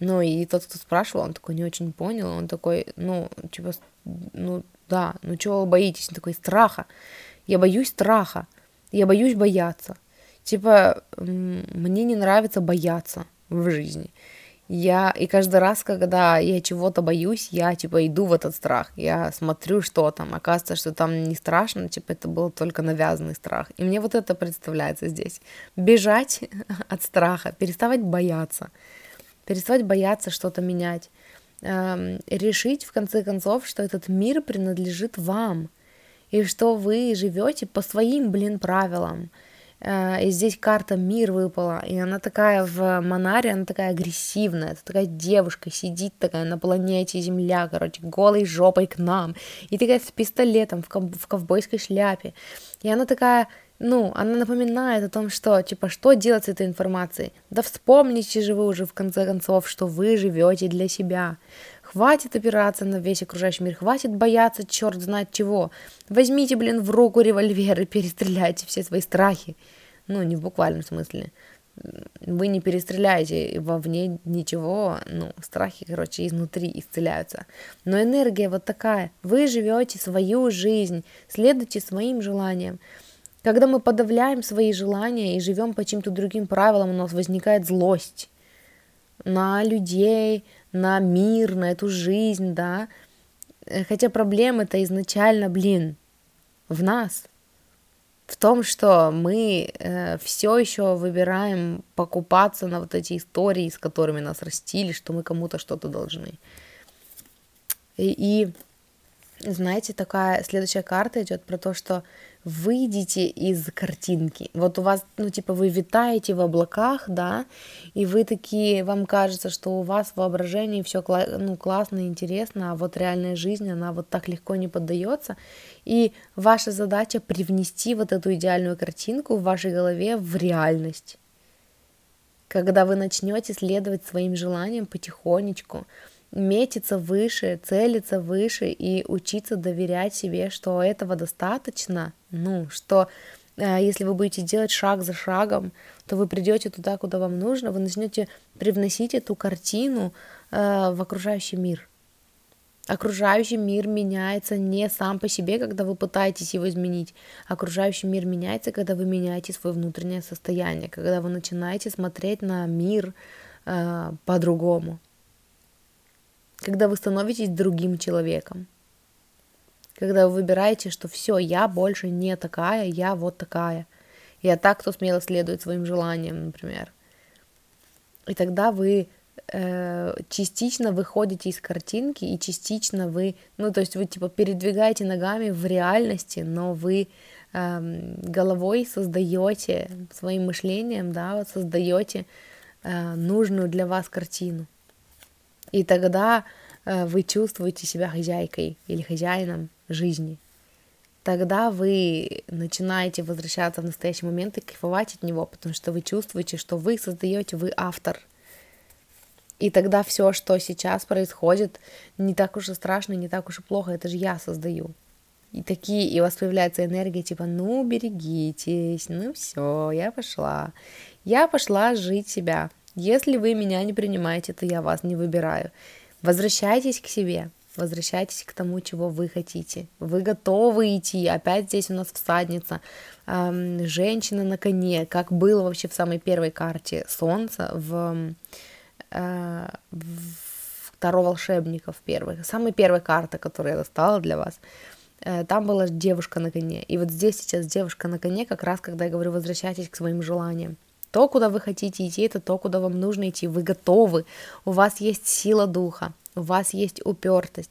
Ну, и тот, кто спрашивал, он такой не очень понял, он такой, ну, типа, ну, да, ну, чего вы боитесь? Он такой, страха. Я боюсь страха. Я боюсь бояться. Типа, мне не нравится бояться в жизни. Я, и каждый раз, когда я чего-то боюсь, я, типа, иду в этот страх. Я смотрю, что там. Оказывается, что там не страшно, типа, это был только навязанный страх. И мне вот это представляется здесь. Бежать <laughs> от страха, переставать бояться перестать бояться что-то менять, эм, решить в конце концов, что этот мир принадлежит вам, и что вы живете по своим, блин, правилам. Э, и здесь карта мир выпала, и она такая в Монаре, она такая агрессивная, это такая девушка сидит такая на планете Земля, короче, голой жопой к нам, и такая с пистолетом в, ков- в ковбойской шляпе, и она такая ну, она напоминает о том, что, типа, что делать с этой информацией? Да вспомните же вы уже, в конце концов, что вы живете для себя. Хватит опираться на весь окружающий мир, хватит бояться черт знает чего. Возьмите, блин, в руку револьвер и перестреляйте все свои страхи. Ну, не в буквальном смысле. Вы не перестреляете вовне ничего, ну, страхи, короче, изнутри исцеляются. Но энергия вот такая. Вы живете свою жизнь, следуйте своим желаниям. Когда мы подавляем свои желания и живем по чьим-то другим правилам, у нас возникает злость на людей, на мир, на эту жизнь, да. Э, хотя проблема-то изначально, блин, в нас. В том, что мы э, все еще выбираем покупаться на вот эти истории, с которыми нас растили, что мы кому-то что-то должны. И, и знаете, такая следующая карта идет про то, что выйдите из картинки. Вот у вас, ну, типа, вы витаете в облаках, да, и вы такие, вам кажется, что у вас в воображении все ну, классно интересно, а вот реальная жизнь, она вот так легко не поддается. И ваша задача привнести вот эту идеальную картинку в вашей голове в реальность. Когда вы начнете следовать своим желаниям потихонечку, метиться выше, целиться выше и учиться доверять себе, что этого достаточно, ну, что э, если вы будете делать шаг за шагом, то вы придете туда, куда вам нужно, вы начнете привносить эту картину э, в окружающий мир. Окружающий мир меняется не сам по себе, когда вы пытаетесь его изменить. Окружающий мир меняется, когда вы меняете свое внутреннее состояние, когда вы начинаете смотреть на мир э, по-другому, когда вы становитесь другим человеком, когда вы выбираете, что все, я больше не такая, я вот такая. Я так, кто смело следует своим желаниям, например. И тогда вы э, частично выходите из картинки, и частично вы, ну, то есть вы типа передвигаете ногами в реальности, но вы э, головой создаете своим мышлением, да, вот создаете э, нужную для вас картину. И тогда э, вы чувствуете себя хозяйкой или хозяином жизни. Тогда вы начинаете возвращаться в настоящий момент и кайфовать от него, потому что вы чувствуете, что вы создаете, вы автор – и тогда все, что сейчас происходит, не так уж и страшно, не так уж и плохо, это же я создаю. И такие, и у вас появляется энергия, типа, ну, берегитесь, ну все, я пошла. Я пошла жить себя. Если вы меня не принимаете, то я вас не выбираю. Возвращайтесь к себе, возвращайтесь к тому, чего вы хотите. Вы готовы идти. Опять здесь у нас всадница, эм, женщина на коне, как было вообще в самой первой карте Солнца в э, Таро волшебников первых. Самая первая карта, которую я достала для вас, э, там была девушка на коне. И вот здесь сейчас девушка на коне, как раз когда я говорю, возвращайтесь к своим желаниям. То, куда вы хотите идти, это то, куда вам нужно идти. Вы готовы, у вас есть сила духа, у вас есть упертость.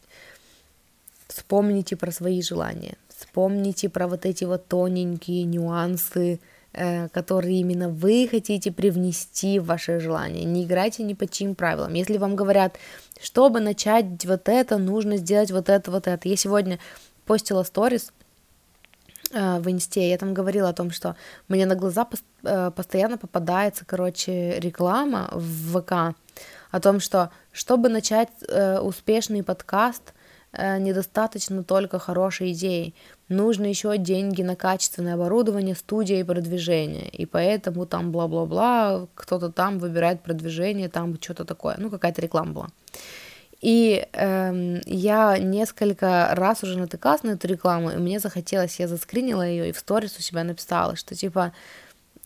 Вспомните про свои желания, вспомните про вот эти вот тоненькие нюансы, Э, которые именно вы хотите привнести в ваше желание. Не играйте ни по чьим правилам. Если вам говорят, чтобы начать вот это, нужно сделать вот это, вот это. Я сегодня постила сторис в инсте, я там говорила о том, что мне на глаза э, постоянно попадается, короче, реклама в ВК о том, что чтобы начать успешный подкаст, недостаточно только хорошей идеи нужно еще деньги на качественное оборудование, студия и продвижение. И поэтому там бла-бла-бла, кто-то там выбирает продвижение, там что-то такое. Ну, какая-то реклама была. И эм, я несколько раз уже натыкалась на эту рекламу, и мне захотелось, я заскринила ее и в сторис у себя написала, что типа,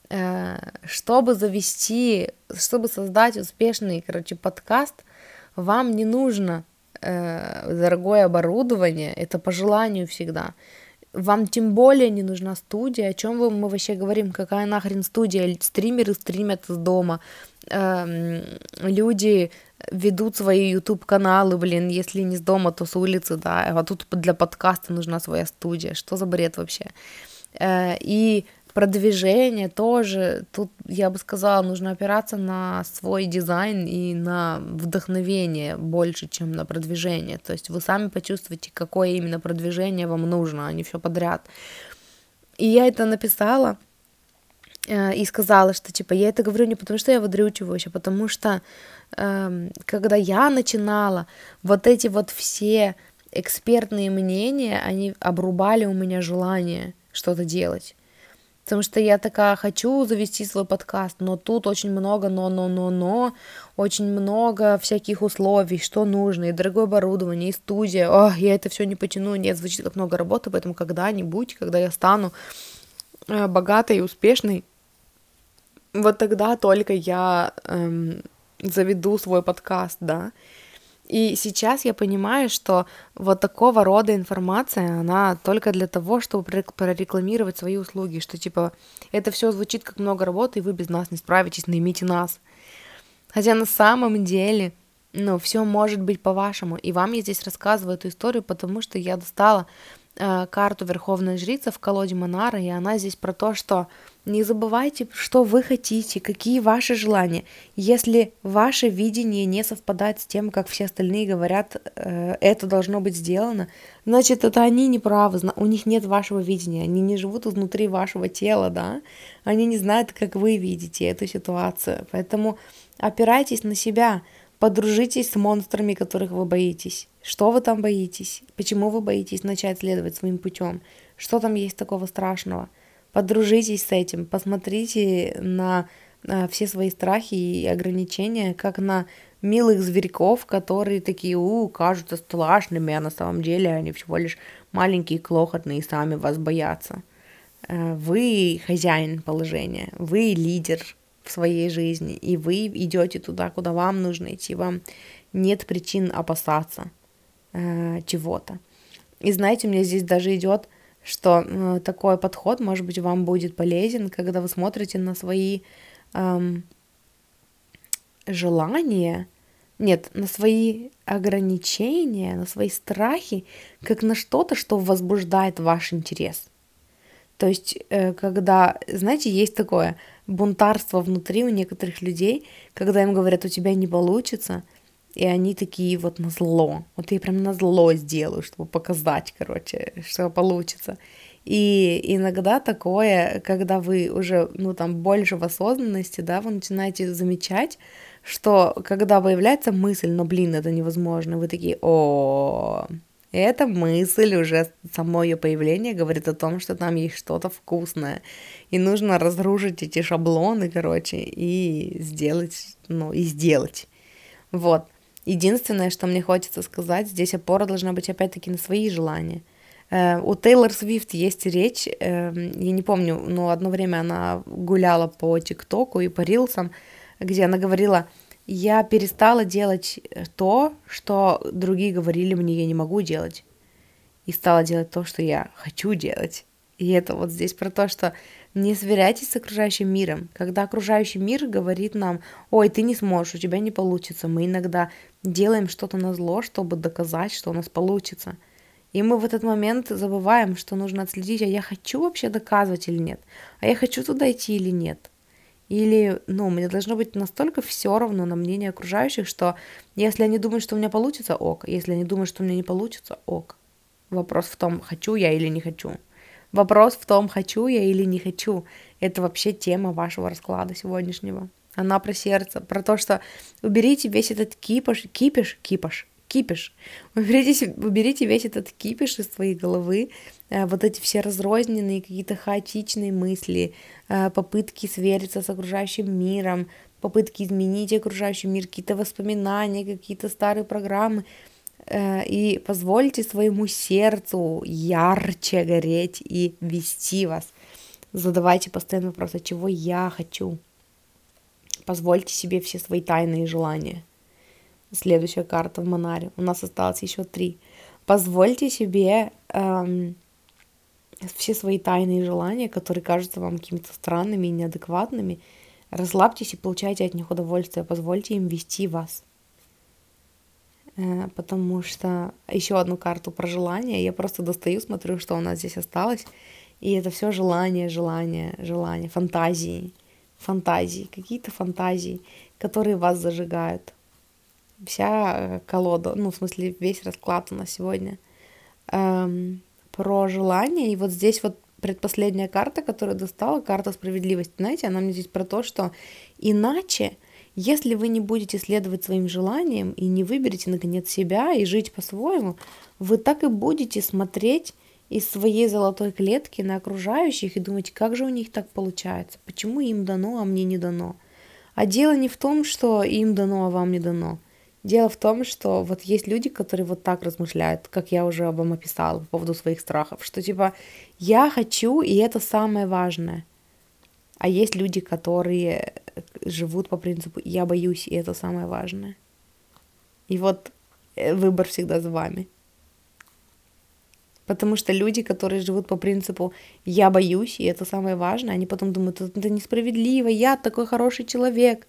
э, чтобы завести, чтобы создать успешный, короче, подкаст, вам не нужно э, дорогое оборудование, это по желанию всегда. Вам тем более не нужна студия. О чем мы вообще говорим? Какая нахрен студия? Стримеры стримят из дома. Эм, люди ведут свои YouTube каналы, блин, если не с дома, то с улицы, да. А тут для подкаста нужна своя студия. Что за бред вообще? Э, и продвижение тоже, тут, я бы сказала, нужно опираться на свой дизайн и на вдохновение больше, чем на продвижение. То есть вы сами почувствуете, какое именно продвижение вам нужно, а не все подряд. И я это написала э, и сказала, что типа я это говорю не потому, что я выдрючиваюсь, а потому что э, когда я начинала, вот эти вот все экспертные мнения, они обрубали у меня желание что-то делать. Потому что я такая, хочу завести свой подкаст, но тут очень много но-но-но-но, очень много всяких условий, что нужно, и дорогое оборудование, и студия. О, я это все не потяну, нет, звучит как много работы, поэтому когда-нибудь, когда я стану э, богатой и успешной, вот тогда только я эм, заведу свой подкаст, да. И сейчас я понимаю, что вот такого рода информация, она только для того, чтобы прорекламировать свои услуги, что типа это все звучит как много работы, и вы без нас не справитесь, наймите нас. Хотя на самом деле, ну, все может быть по-вашему. И вам я здесь рассказываю эту историю, потому что я достала э, карту Верховной Жрицы в колоде Монара, и она здесь про то, что не забывайте, что вы хотите, какие ваши желания. Если ваше видение не совпадает с тем, как все остальные говорят, э, это должно быть сделано, значит, это они не правы, у них нет вашего видения, они не живут внутри вашего тела, да, они не знают, как вы видите эту ситуацию. Поэтому опирайтесь на себя, подружитесь с монстрами, которых вы боитесь. Что вы там боитесь? Почему вы боитесь начать следовать своим путем? Что там есть такого страшного? Подружитесь с этим, посмотрите на, на все свои страхи и ограничения, как на милых зверьков, которые такие, у, кажутся страшными, а на самом деле они всего лишь маленькие, крохотные и сами вас боятся. Э, вы хозяин положения, вы лидер в своей жизни, и вы идете туда, куда вам нужно идти, вам нет причин опасаться э, чего-то. И знаете, у меня здесь даже идет, что э, такой подход, может быть, вам будет полезен, когда вы смотрите на свои эм, желания, нет, на свои ограничения, на свои страхи, как на что-то, что возбуждает ваш интерес. То есть, э, когда, знаете, есть такое бунтарство внутри у некоторых людей, когда им говорят, у тебя не получится, и они такие вот на зло. Вот я прям на зло сделаю, чтобы показать, короче, что получится. И иногда такое, когда вы уже, ну, там, больше в осознанности, да, вы начинаете замечать, что когда появляется мысль, но, блин, это невозможно, вы такие, о, эта мысль уже само ее появление говорит о том, что там есть что-то вкусное. И нужно разрушить эти шаблоны, короче, и сделать, ну, и сделать. Вот. Единственное, что мне хочется сказать, здесь опора должна быть опять-таки на свои желания. Э, у Тейлор Свифт есть речь, э, я не помню, но одно время она гуляла по ТикТоку и по Рилсам, где она говорила, я перестала делать то, что другие говорили мне, я не могу делать, и стала делать то, что я хочу делать. И это вот здесь про то, что не сверяйтесь с окружающим миром. Когда окружающий мир говорит нам, ой, ты не сможешь, у тебя не получится, мы иногда делаем что-то на зло, чтобы доказать, что у нас получится. И мы в этот момент забываем, что нужно отследить, а я хочу вообще доказывать или нет, а я хочу туда идти или нет. Или, ну, мне должно быть настолько все равно на мнение окружающих, что если они думают, что у меня получится, ок. Если они думают, что у меня не получится, ок. Вопрос в том, хочу я или не хочу. Вопрос в том, хочу я или не хочу. Это вообще тема вашего расклада сегодняшнего. Она про сердце, про то, что уберите весь этот кипиш, кипиш, кипиш, кипиш. Уберите, уберите весь этот кипиш из своей головы, э, вот эти все разрозненные какие-то хаотичные мысли, э, попытки свериться с окружающим миром, попытки изменить окружающий мир, какие-то воспоминания, какие-то старые программы. Э, и позвольте своему сердцу ярче гореть и вести вас. Задавайте постоянно вопрос, а чего я хочу. Позвольте себе все свои тайные желания. Следующая карта в Монаре. У нас осталось еще три. Позвольте себе эм, все свои тайные желания, которые кажутся вам какими-то странными и неадекватными. Расслабьтесь и получайте от них удовольствие. Позвольте им вести вас. Э, потому что еще одну карту про желание я просто достаю, смотрю, что у нас здесь осталось. И это все желание, желание, желание, фантазии, фантазии, какие-то фантазии, которые вас зажигают. Вся э, колода, ну, в смысле, весь расклад у нас сегодня эм, про желание. И вот здесь вот предпоследняя карта, которую достала, карта справедливости. Знаете, она мне здесь про то, что иначе если вы не будете следовать своим желаниям и не выберете, наконец, себя и жить по-своему, вы так и будете смотреть из своей золотой клетки на окружающих и думать, как же у них так получается, почему им дано, а мне не дано. А дело не в том, что им дано, а вам не дано. Дело в том, что вот есть люди, которые вот так размышляют, как я уже вам описала по поводу своих страхов, что типа я хочу, и это самое важное. А есть люди, которые живут по принципу «я боюсь, и это самое важное». И вот э, выбор всегда за вами. Потому что люди, которые живут по принципу «я боюсь, и это самое важное», они потом думают, это несправедливо, я такой хороший человек,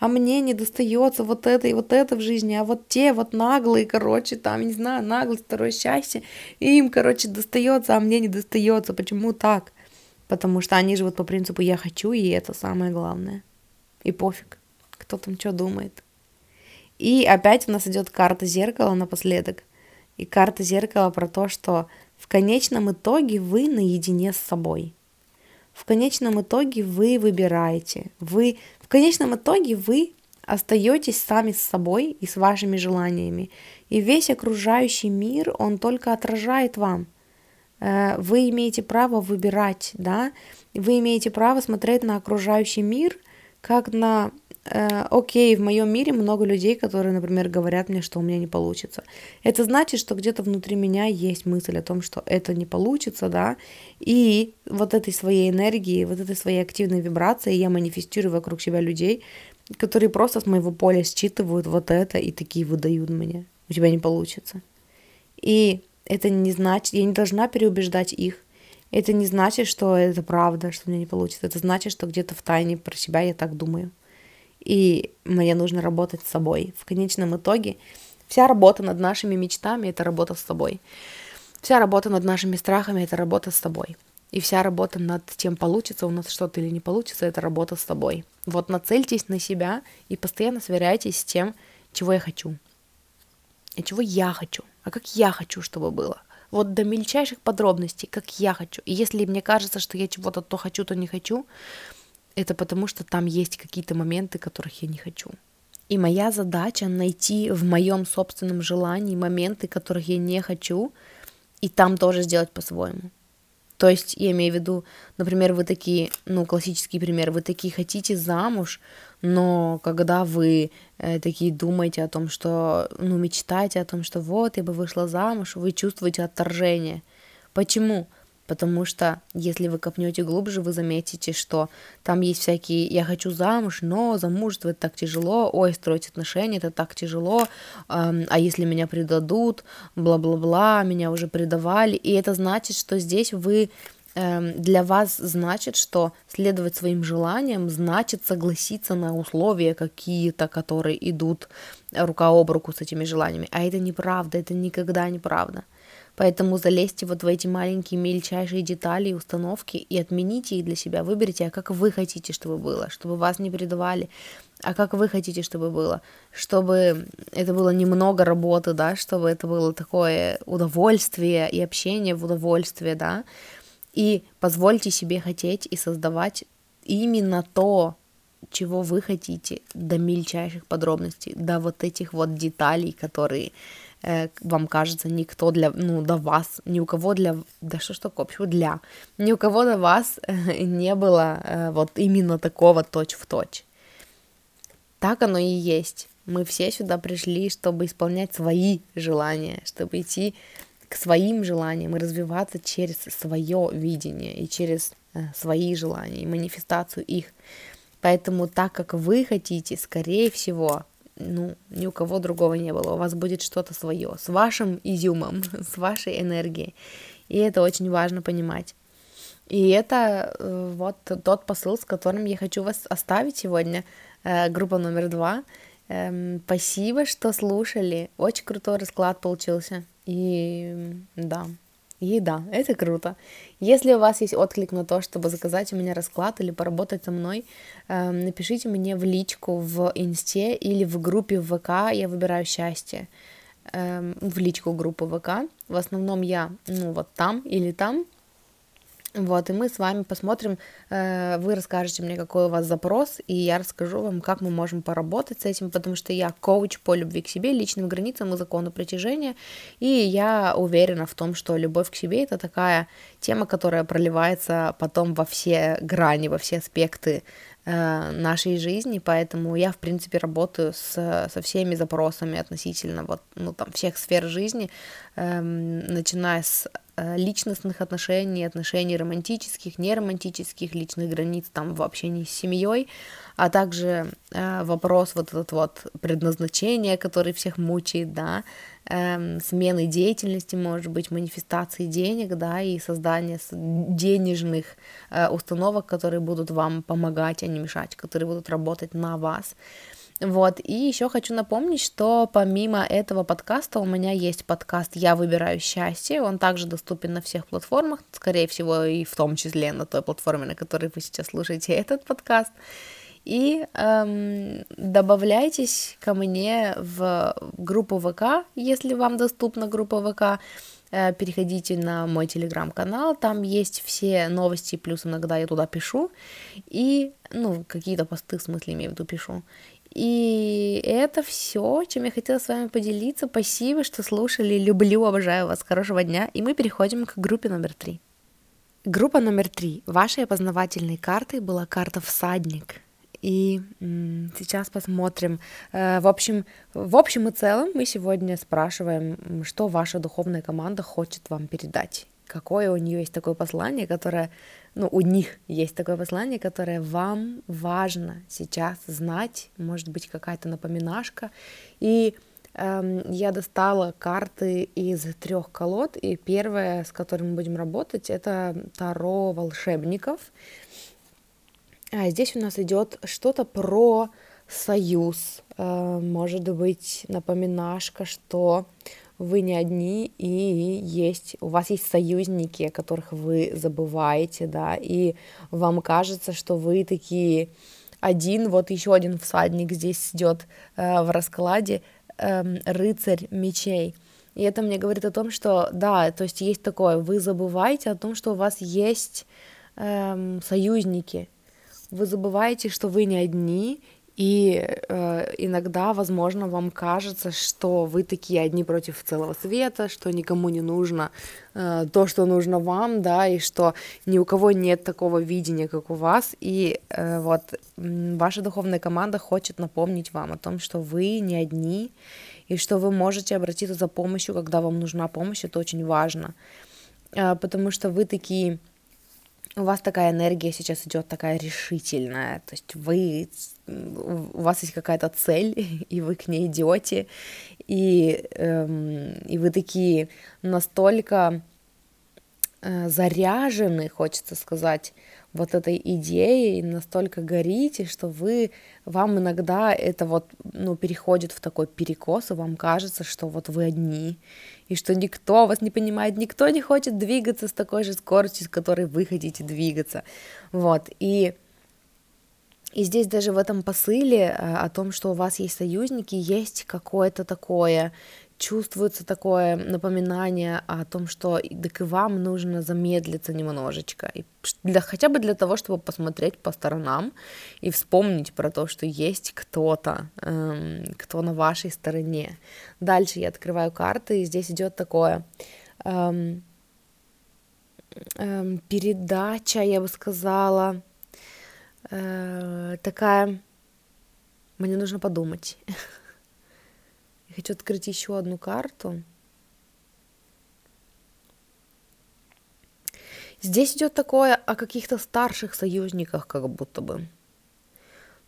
а мне не достается вот это и вот это в жизни, а вот те вот наглые, короче, там, не знаю, наглость, второе счастье, им, короче, достается, а мне не достается. Почему так? Потому что они живут по принципу «я хочу, и это самое главное». И пофиг, кто там что думает. И опять у нас идет карта зеркала напоследок. И карта зеркала про то, что в конечном итоге вы наедине с собой. В конечном итоге вы выбираете. Вы, в конечном итоге вы остаетесь сами с собой и с вашими желаниями. И весь окружающий мир, он только отражает вам. Э, вы имеете право выбирать, да, вы имеете право смотреть на окружающий мир – как на э, окей, в моем мире много людей, которые, например, говорят мне, что у меня не получится. Это значит, что где-то внутри меня есть мысль о том, что это не получится, да, и вот этой своей энергии, вот этой своей активной вибрации я манифестирую вокруг себя людей, которые просто с моего поля считывают вот это и такие выдают мне. У тебя не получится. И это не значит, я не должна переубеждать их. Это не значит, что это правда, что у меня не получится. Это значит, что где-то в тайне про себя я так думаю. И мне нужно работать с собой. В конечном итоге вся работа над нашими мечтами — это работа с собой. Вся работа над нашими страхами — это работа с собой. И вся работа над тем, получится у нас что-то или не получится, это работа с собой. Вот нацельтесь на себя и постоянно сверяйтесь с тем, чего я хочу. И чего я хочу. А как я хочу, чтобы было. Вот до мельчайших подробностей, как я хочу. И если мне кажется, что я чего-то то хочу, то не хочу, это потому, что там есть какие-то моменты, которых я не хочу. И моя задача найти в моем собственном желании моменты, которых я не хочу, и там тоже сделать по-своему. То есть, я имею в виду, например, вы такие, ну, классический пример, вы такие хотите замуж, но когда вы э, такие думаете о том, что, ну, мечтаете о том, что вот, я бы вышла замуж, вы чувствуете отторжение. Почему? Потому что если вы копнете глубже, вы заметите, что там есть всякие «я хочу замуж», но замужество это так тяжело, ой, строить отношения это так тяжело, а если меня предадут, бла-бла-бла, меня уже предавали, и это значит, что здесь вы эм, для вас значит, что следовать своим желаниям значит согласиться на условия какие-то, которые идут рука об руку с этими желаниями. А это неправда, это никогда неправда. Поэтому залезьте вот в эти маленькие мельчайшие детали и установки и отмените их для себя. Выберите, а как вы хотите, чтобы было, чтобы вас не предавали, а как вы хотите, чтобы было, чтобы это было немного работы, да, чтобы это было такое удовольствие и общение в удовольствие, да, и позвольте себе хотеть и создавать именно то, чего вы хотите, до мельчайших подробностей, до вот этих вот деталей, которые вам кажется, никто для, ну, до вас, ни у кого для, да что ж такое, почему для, ни у кого до вас э, не было э, вот именно такого точь в точь. Так оно и есть. Мы все сюда пришли, чтобы исполнять свои желания, чтобы идти к своим желаниям и развиваться через свое видение и через э, свои желания и манифестацию их. Поэтому так как вы хотите, скорее всего, ну, ни у кого другого не было. У вас будет что-то свое, с вашим изюмом, <laughs> с вашей энергией. И это очень важно понимать. И это э, вот тот посыл, с которым я хочу вас оставить сегодня. Э, группа номер два. Эм, спасибо, что слушали. Очень крутой расклад получился. И да, и да, это круто. Если у вас есть отклик на то, чтобы заказать у меня расклад или поработать со мной, э, напишите мне в личку в инсте или в группе в ВК «Я выбираю счастье», э, в личку группы ВК. В основном я, ну, вот там или там, вот, и мы с вами посмотрим, э, вы расскажете мне, какой у вас запрос, и я расскажу вам, как мы можем поработать с этим, потому что я коуч по любви к себе, личным границам и закону притяжения, и я уверена в том, что любовь к себе это такая тема, которая проливается потом во все грани, во все аспекты Э, нашей жизни, поэтому я, в принципе, работаю с, со всеми запросами относительно вот, ну, там, всех сфер жизни, эм, начиная с личностных отношений, отношений романтических, неромантических, личных границ там в общении с семьей, а также э, вопрос вот этот вот предназначения, который всех мучает, да, эм, смены деятельности, может быть, манифестации денег, да, и создание денежных э, установок, которые будут вам помогать, а не мешать, которые будут работать на вас. Вот, и еще хочу напомнить, что помимо этого подкаста у меня есть подкаст «Я выбираю счастье», он также доступен на всех платформах, скорее всего, и в том числе на той платформе, на которой вы сейчас слушаете <laughs> этот подкаст. И эм, добавляйтесь ко мне в группу ВК, если вам доступна группа ВК. Э, переходите на мой телеграм-канал, там есть все новости, плюс иногда я туда пишу. И, ну, какие-то посты, в смысле, имею в виду, пишу. И это все, чем я хотела с вами поделиться. Спасибо, что слушали. Люблю, обожаю вас. Хорошего дня. И мы переходим к группе номер три. Группа номер три. Вашей опознавательной картой была карта «Всадник». и сейчас посмотрим. Э, в общем, в общем и целом мы сегодня спрашиваем, что ваша духовная команда хочет вам передать. Какое у нее есть такое послание, которое, ну, у них есть такое послание, которое вам важно сейчас знать, может быть, какая-то напоминашка. И эм, я достала карты из трех колод, и первая, с которой мы будем работать, это Таро волшебников. А здесь у нас идет что-то про союз, э, может быть, напоминашка, что вы не одни, и есть, у вас есть союзники, о которых вы забываете, да, и вам кажется, что вы такие один, вот еще один всадник здесь идет э, в раскладе, э, рыцарь мечей. И это мне говорит о том, что да, то есть есть такое, вы забываете о том, что у вас есть э, союзники, вы забываете, что вы не одни, и э, иногда, возможно, вам кажется, что вы такие одни против целого света, что никому не нужно э, то, что нужно вам, да, и что ни у кого нет такого видения, как у вас. И э, вот ваша духовная команда хочет напомнить вам о том, что вы не одни, и что вы можете обратиться за помощью, когда вам нужна помощь. Это очень важно, э, потому что вы такие у вас такая энергия сейчас идет такая решительная, то есть вы, у вас есть какая-то цель, <laughs> и вы к ней идете, и, эм, и вы такие настолько э, заряжены, хочется сказать, вот этой идеей, настолько горите, что вы, вам иногда это вот, ну, переходит в такой перекос, и вам кажется, что вот вы одни, и что никто вас не понимает, никто не хочет двигаться с такой же скоростью, с которой вы хотите двигаться, вот, и и здесь даже в этом посыле э, о том, что у вас есть союзники, есть какое-то такое чувствуется такое напоминание о том, что так и вам нужно замедлиться немножечко, и для, хотя бы для того, чтобы посмотреть по сторонам и вспомнить про то, что есть кто-то, эм, кто на вашей стороне. Дальше я открываю карты, и здесь идет такое эм, эм, передача, я бы сказала, э, такая, мне нужно подумать. <laughs> Я хочу открыть еще одну карту. Здесь идет такое о каких-то старших союзниках, как будто бы.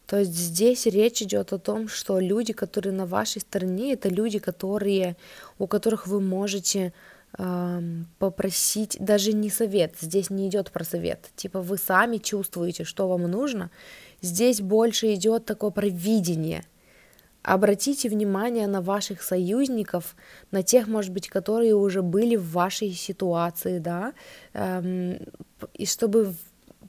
То есть здесь речь идет о том, что люди, которые на вашей стороне, это люди, которые, у которых вы можете э, попросить даже не совет. Здесь не идет про совет. Типа вы сами чувствуете, что вам нужно. Здесь больше идет такое провидение. Обратите внимание на ваших союзников, на тех, может быть, которые уже были в вашей ситуации, да, эм, и чтобы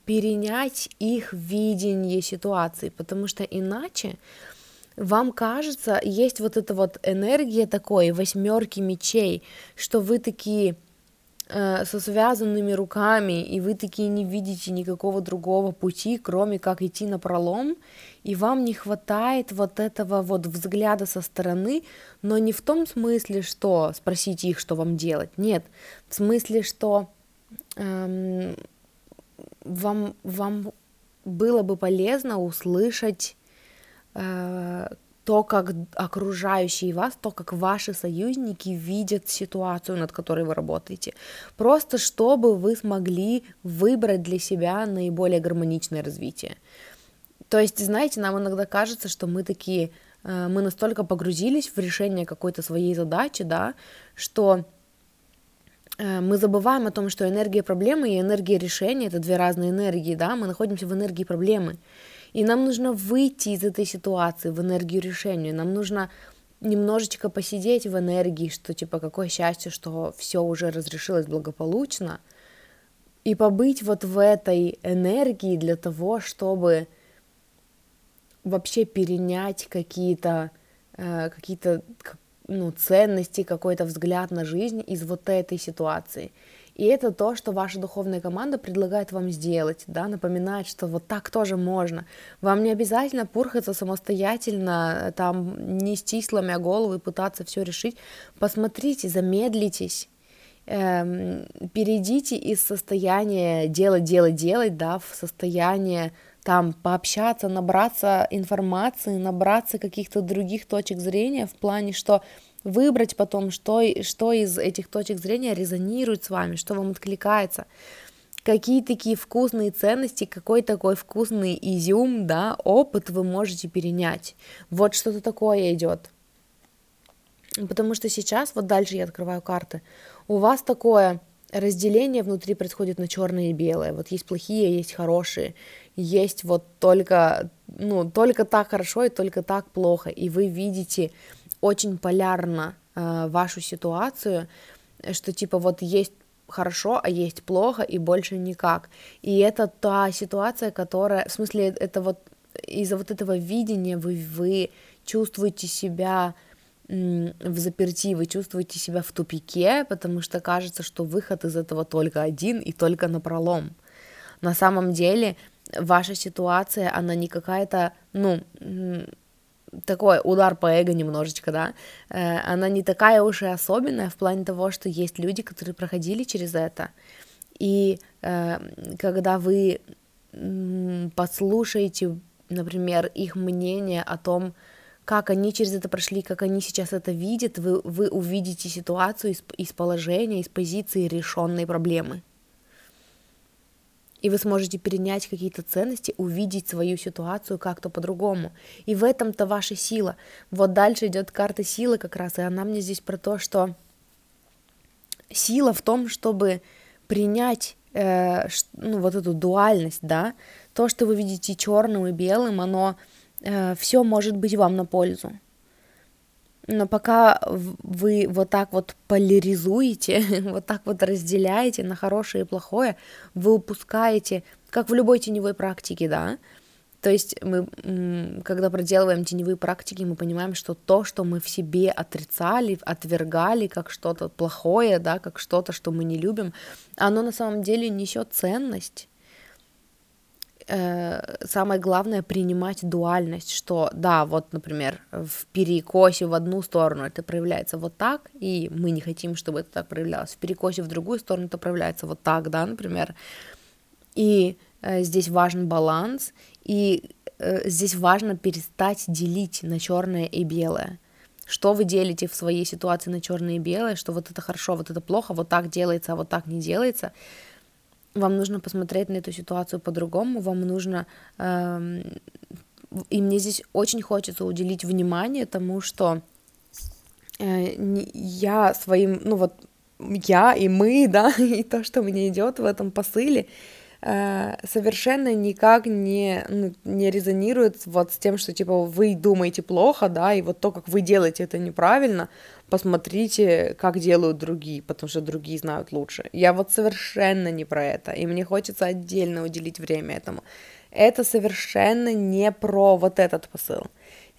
перенять их видение ситуации, потому что иначе вам кажется, есть вот эта вот энергия такой восьмерки мечей, что вы такие э, со связанными руками, и вы такие не видите никакого другого пути, кроме как идти на пролом, и вам не хватает вот этого вот взгляда со стороны, но не в том смысле, что спросите их, что вам делать, нет, в смысле, что эм, вам, вам было бы полезно услышать э, то, как окружающие вас, то, как ваши союзники видят ситуацию, над которой вы работаете. Просто чтобы вы смогли выбрать для себя наиболее гармоничное развитие. То есть, знаете, нам иногда кажется, что мы такие, э, мы настолько погрузились в решение какой-то своей задачи, да, что э, мы забываем о том, что энергия проблемы и энергия решения — это две разные энергии, да, мы находимся в энергии проблемы, и нам нужно выйти из этой ситуации в энергию решения, нам нужно немножечко посидеть в энергии, что типа какое счастье, что все уже разрешилось благополучно, и побыть вот в этой энергии для того, чтобы вообще перенять какие-то э, какие-то ну, ценности, какой-то взгляд на жизнь из вот этой ситуации. И это то, что ваша духовная команда предлагает вам сделать, да, напоминает, что вот так тоже можно. Вам не обязательно пурхаться самостоятельно, там, нести сломя голову и пытаться все решить. Посмотрите, замедлитесь, эм, перейдите из состояния делать, делать, делать, да, в состояние там пообщаться, набраться информации, набраться каких-то других точек зрения в плане, что выбрать потом, что, что из этих точек зрения резонирует с вами, что вам откликается, какие такие вкусные ценности, какой такой вкусный изюм, да, опыт вы можете перенять. Вот что-то такое идет. Потому что сейчас, вот дальше я открываю карты, у вас такое разделение внутри происходит на черное и белое. Вот есть плохие, есть хорошие. Есть вот только, ну, только так хорошо и только так плохо. И вы видите очень полярно э, вашу ситуацию, что типа вот есть хорошо, а есть плохо и больше никак. И это та ситуация, которая, в смысле, это вот из-за вот этого видения вы, вы чувствуете себя в заперти, вы чувствуете себя в тупике, потому что кажется, что выход из этого только один и только на пролом. На самом деле ваша ситуация, она не какая-то, ну, такой удар по эго немножечко, да, э, она не такая уж и особенная в плане того, что есть люди, которые проходили через это, и э, когда вы послушаете, например, их мнение о том, как они через это прошли, как они сейчас это видят, вы, вы увидите ситуацию из, из положения, из позиции решенной проблемы. И вы сможете перенять какие-то ценности, увидеть свою ситуацию как-то по-другому. И в этом-то ваша сила. Вот дальше идет карта силы как раз, и она мне здесь про то, что сила в том, чтобы принять э, ну, вот эту дуальность, да, то, что вы видите черным и белым, оно э, все может быть вам на пользу. Но пока вы вот так вот поляризуете, <laughs> вот так вот разделяете на хорошее и плохое, вы упускаете, как в любой теневой практике, да, то есть мы, когда проделываем теневые практики, мы понимаем, что то, что мы в себе отрицали, отвергали как что-то плохое, да, как что-то, что мы не любим, оно на самом деле несет ценность самое главное принимать дуальность, что да, вот, например, в перекосе в одну сторону это проявляется вот так, и мы не хотим, чтобы это так проявлялось, в перекосе в другую сторону это проявляется вот так, да, например, и э, здесь важен баланс, и э, здесь важно перестать делить на черное и белое. Что вы делите в своей ситуации на черное и белое, что вот это хорошо, вот это плохо, вот так делается, а вот так не делается – вам нужно посмотреть на эту ситуацию по-другому, вам нужно... Э, и мне здесь очень хочется уделить внимание тому, что э, я своим, ну вот я и мы, <laughs> да, и то, что мне идет в этом посыле, Э, совершенно никак не, ну, не резонирует вот с тем, что, типа, вы думаете плохо, да, и вот то, как вы делаете это неправильно, посмотрите, как делают другие, потому что другие знают лучше. Я вот совершенно не про это, и мне хочется отдельно уделить время этому. Это совершенно не про вот этот посыл.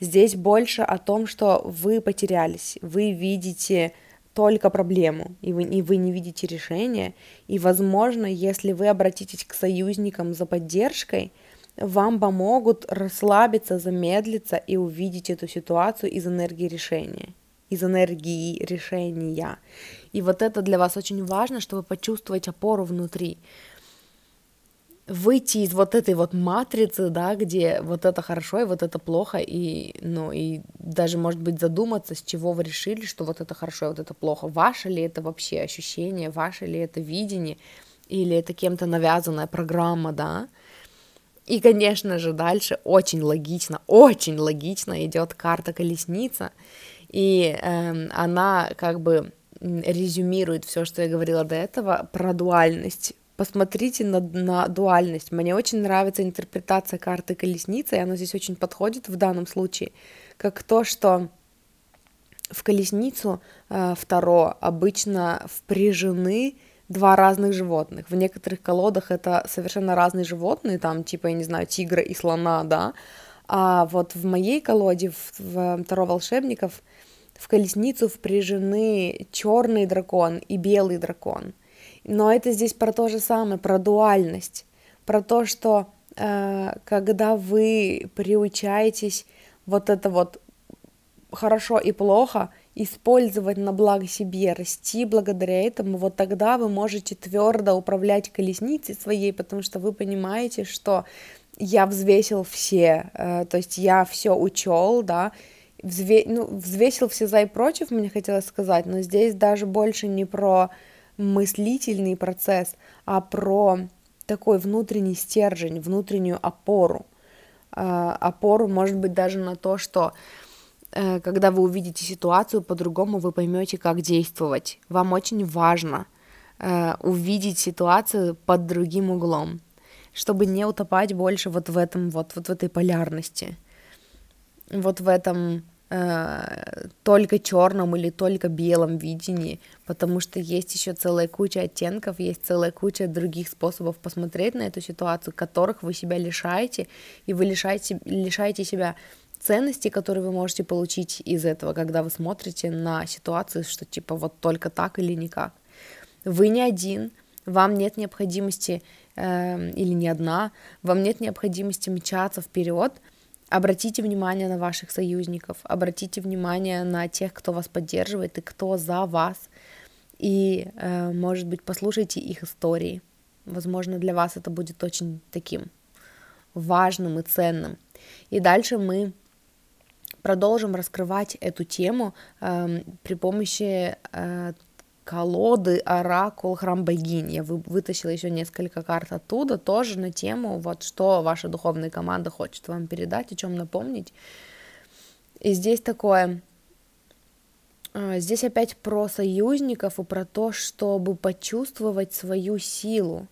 Здесь больше о том, что вы потерялись, вы видите только проблему, и вы, и вы не видите решения. И, возможно, если вы обратитесь к союзникам за поддержкой, вам помогут расслабиться, замедлиться и увидеть эту ситуацию из энергии решения, из энергии решения. И вот это для вас очень важно, чтобы почувствовать опору внутри выйти из вот этой вот матрицы, да, где вот это хорошо и вот это плохо, и, ну, и даже, может быть, задуматься, с чего вы решили, что вот это хорошо и вот это плохо. Ваше ли это вообще ощущение, ваше ли это видение, или это кем-то навязанная программа, да. И, конечно же, дальше очень логично, очень логично идет карта колесница, и э, она как бы резюмирует все, что я говорила до этого про дуальность посмотрите на, на дуальность. Мне очень нравится интерпретация карты колесницы, и она здесь очень подходит в данном случае, как то, что в колесницу э, второ обычно впряжены два разных животных. В некоторых колодах это совершенно разные животные, там типа, я не знаю, тигра и слона, да, а вот в моей колоде, в, в Таро волшебников, в колесницу впряжены черный дракон и белый дракон – но это здесь про то же самое, про дуальность, про то, что э, когда вы приучаетесь вот это вот хорошо и плохо использовать на благо себе, расти благодаря этому, вот тогда вы можете твердо управлять колесницей своей, потому что вы понимаете, что я взвесил все, э, то есть я все учел, да, взве... ну, взвесил все за и против, мне хотелось сказать, но здесь даже больше не про мыслительный процесс, а про такой внутренний стержень, внутреннюю опору. Э, опору, может быть, даже на то, что э, когда вы увидите ситуацию по-другому, вы поймете, как действовать. Вам очень важно э, увидеть ситуацию под другим углом, чтобы не утопать больше вот в этом вот, вот в этой полярности, вот в этом э, только черном или только белом видении, потому что есть еще целая куча оттенков, есть целая куча других способов посмотреть на эту ситуацию, которых вы себя лишаете, и вы лишаете, лишаете себя ценности, которые вы можете получить из этого, когда вы смотрите на ситуацию, что типа вот только так или никак. Вы не один, вам нет необходимости э, или не одна, вам нет необходимости мчаться вперед, Обратите внимание на ваших союзников, обратите внимание на тех, кто вас поддерживает и кто за вас. И, э, может быть, послушайте их истории. Возможно, для вас это будет очень таким важным и ценным. И дальше мы продолжим раскрывать эту тему э, при помощи э, колоды Оракул Храм Богинь. Я вытащила еще несколько карт оттуда, тоже на тему, вот что ваша духовная команда хочет вам передать, о чем напомнить. И здесь такое, а, здесь опять про союзников и про то, чтобы почувствовать свою силу,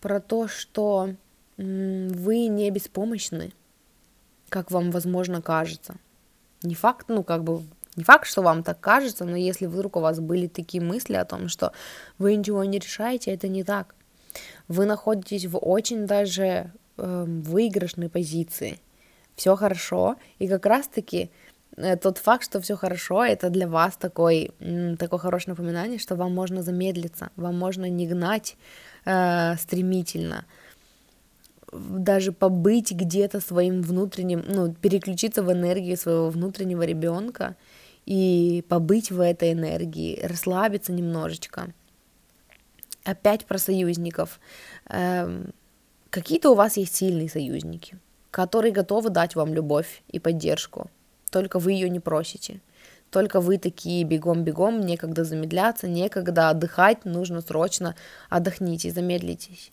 про то, что вы не беспомощны, как вам, возможно, кажется. Не факт, ну, как бы не факт, что вам так кажется, но если вдруг у вас были такие мысли о том, что вы ничего не решаете, это не так. Вы находитесь в очень даже э, выигрышной позиции. Все хорошо, и как раз-таки э, тот факт, что все хорошо, это для вас такой, такое хорошее напоминание, что вам можно замедлиться, вам можно не гнать э, стремительно, даже побыть где-то своим внутренним, ну, переключиться в энергию своего внутреннего ребенка и побыть в этой энергии, расслабиться немножечко. Опять про союзников. Эм, какие-то у вас есть сильные союзники, которые готовы дать вам любовь и поддержку, только вы ее не просите. Только вы такие бегом-бегом, некогда замедляться, некогда отдыхать, нужно срочно отдохните, замедлитесь.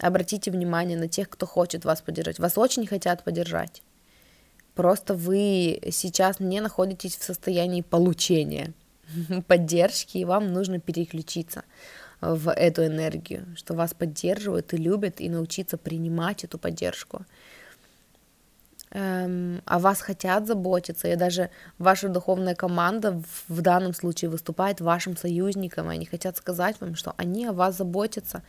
Обратите внимание на тех, кто хочет вас поддержать. Вас очень хотят поддержать. Просто вы сейчас не находитесь в состоянии получения <laughs> поддержки, и вам нужно переключиться в эту энергию, что вас поддерживают и любят, и научиться принимать эту поддержку. Эм, о вас хотят заботиться, и даже ваша духовная команда в, в данном случае выступает вашим союзником, и они хотят сказать вам, что они о вас заботятся,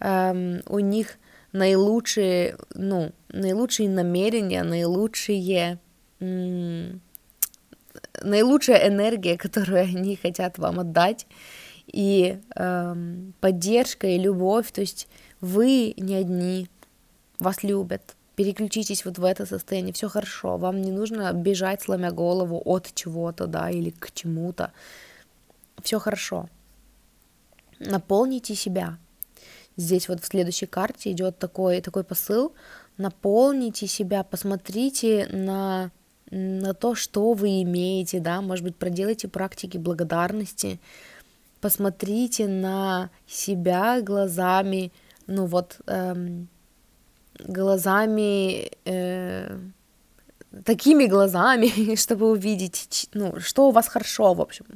эм, у них наилучшие, ну, наилучшие намерения, наилучшие, наилучшая энергия, <laughs> которую они хотят вам отдать, и эм, поддержка и любовь, то есть вы не одни, вас любят, переключитесь вот в это состояние, все хорошо, вам не нужно бежать, сломя голову от чего-то, да, или к чему-то, все хорошо. Наполните себя, Здесь вот в следующей карте идет такой, такой посыл. Наполните себя, посмотрите на, на то, что вы имеете, да, может быть, проделайте практики благодарности, посмотрите на себя глазами, ну вот, эм, глазами, э, такими глазами, <laughs> чтобы увидеть, ну, что у вас хорошо, в общем,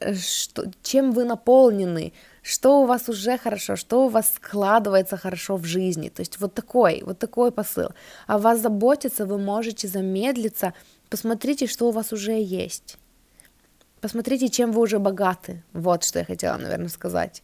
э, что, чем вы наполнены, что у вас уже хорошо, что у вас складывается хорошо в жизни. То есть вот такой, вот такой посыл. А вас заботиться, вы можете замедлиться. Посмотрите, что у вас уже есть. Посмотрите, чем вы уже богаты. Вот что я хотела, наверное, сказать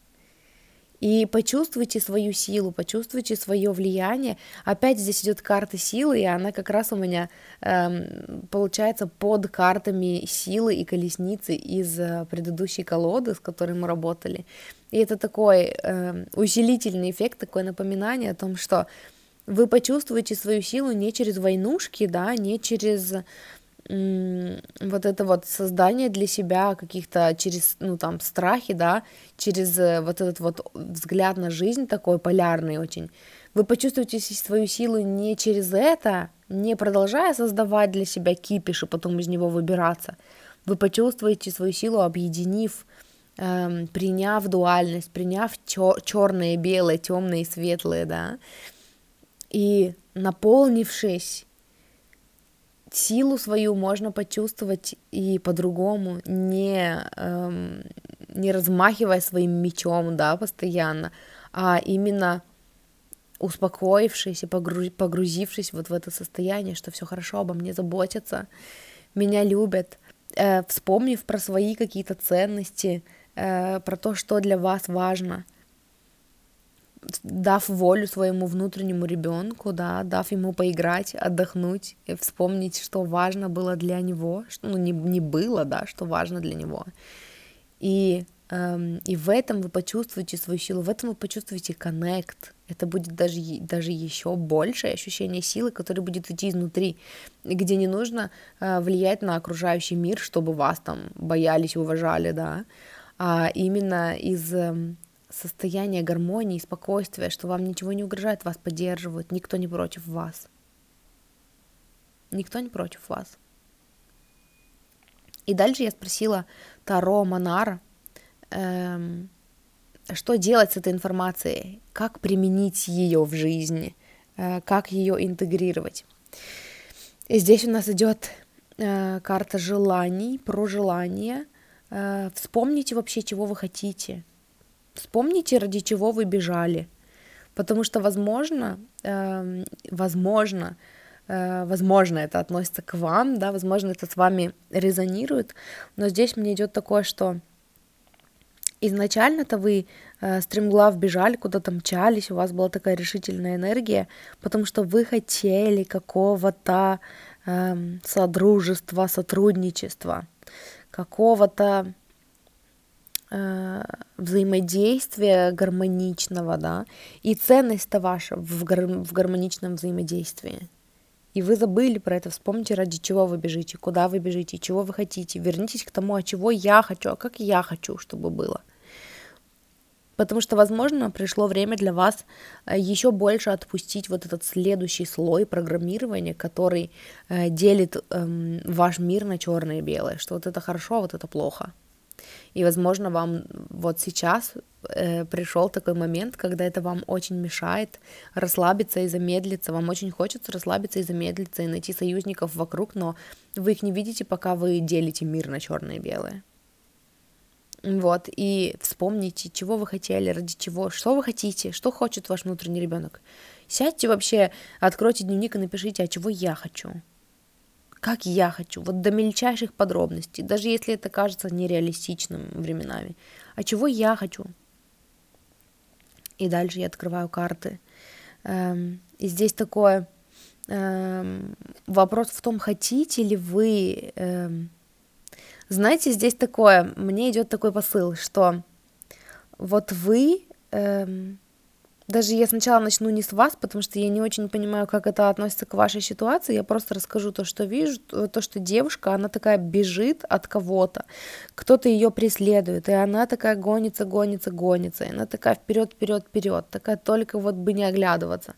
и почувствуйте свою силу, почувствуйте свое влияние. Опять здесь идет карта силы, и она как раз у меня эм, получается под картами силы и колесницы из э, предыдущей колоды, с которой мы работали. И это такой э, усилительный эффект, такое напоминание о том, что вы почувствуете свою силу не через войнушки, да, не через вот это вот создание для себя каких-то через, ну, там, страхи, да, через э, вот этот вот взгляд на жизнь такой полярный очень, Вы почувствуете свою силу не через это, не продолжая создавать для себя кипиш и потом из него выбираться. Вы почувствуете свою силу, объединив, эм, приняв дуальность, приняв черное, белое, темное и светлое, да, и наполнившись силу свою можно почувствовать и по-другому, не, эм, не размахивая своим мечом, да, постоянно, а именно успокоившись и погрузившись вот в это состояние, что все хорошо, обо мне заботятся, меня любят, э, вспомнив про свои какие-то ценности, э, про то, что для вас важно, дав волю своему внутреннему ребенку, да, дав ему поиграть, отдохнуть, и вспомнить, что важно было для него, что ну, не, не было, да, что важно для него. И, эм, и в этом вы почувствуете свою силу, в этом вы почувствуете коннект. Это будет даже, даже еще большее ощущение силы, которое будет идти изнутри, где не нужно э, влиять на окружающий мир, чтобы вас там боялись, уважали, да, а именно из эм, состояние гармонии, спокойствия, что вам ничего не угрожает, вас поддерживают, никто не против вас. Никто не против вас. И дальше я спросила Таро Монара, эм, что делать с этой информацией, как применить ее в жизни, э, как ее интегрировать. И здесь у нас идет э, карта желаний, про желание. Э, вспомните вообще, чего вы хотите, Вспомните, ради чего вы бежали. Потому что, возможно, э, возможно, э, возможно, это относится к вам, да, возможно, это с вами резонирует, но здесь мне идет такое, что изначально-то вы э, стремглав бежали, куда-то мчались, у вас была такая решительная энергия, потому что вы хотели какого-то э, содружества, сотрудничества, какого-то взаимодействия гармоничного, да, и ценность-то ваша в, гар- в гармоничном взаимодействии. И вы забыли про это, вспомните, ради чего вы бежите, куда вы бежите, чего вы хотите. Вернитесь к тому, а чего я хочу, а как я хочу, чтобы было. Потому что, возможно, пришло время для вас э, еще больше отпустить вот этот следующий слой программирования, который э, делит э, ваш мир на черное и белое, что вот это хорошо, а вот это плохо. И, возможно, вам вот сейчас э, пришел такой момент, когда это вам очень мешает расслабиться и замедлиться. Вам очень хочется расслабиться и замедлиться и найти союзников вокруг, но вы их не видите, пока вы делите мир на черное и белое. Вот, и вспомните, чего вы хотели, ради чего, что вы хотите, что хочет ваш внутренний ребенок. Сядьте вообще, откройте дневник и напишите, а чего я хочу как я хочу, вот до мельчайших подробностей, даже если это кажется нереалистичным временами. А чего я хочу? И дальше я открываю карты. Эм, и здесь такое эм, вопрос в том, хотите ли вы... Эм, знаете, здесь такое, мне идет такой посыл, что вот вы даже я сначала начну не с вас, потому что я не очень понимаю, как это относится к вашей ситуации. Я просто расскажу то, что вижу, то, что девушка, она такая бежит от кого-то, кто-то ее преследует, и она такая гонится, гонится, гонится, и она такая вперед, вперед, вперед, такая только вот бы не оглядываться.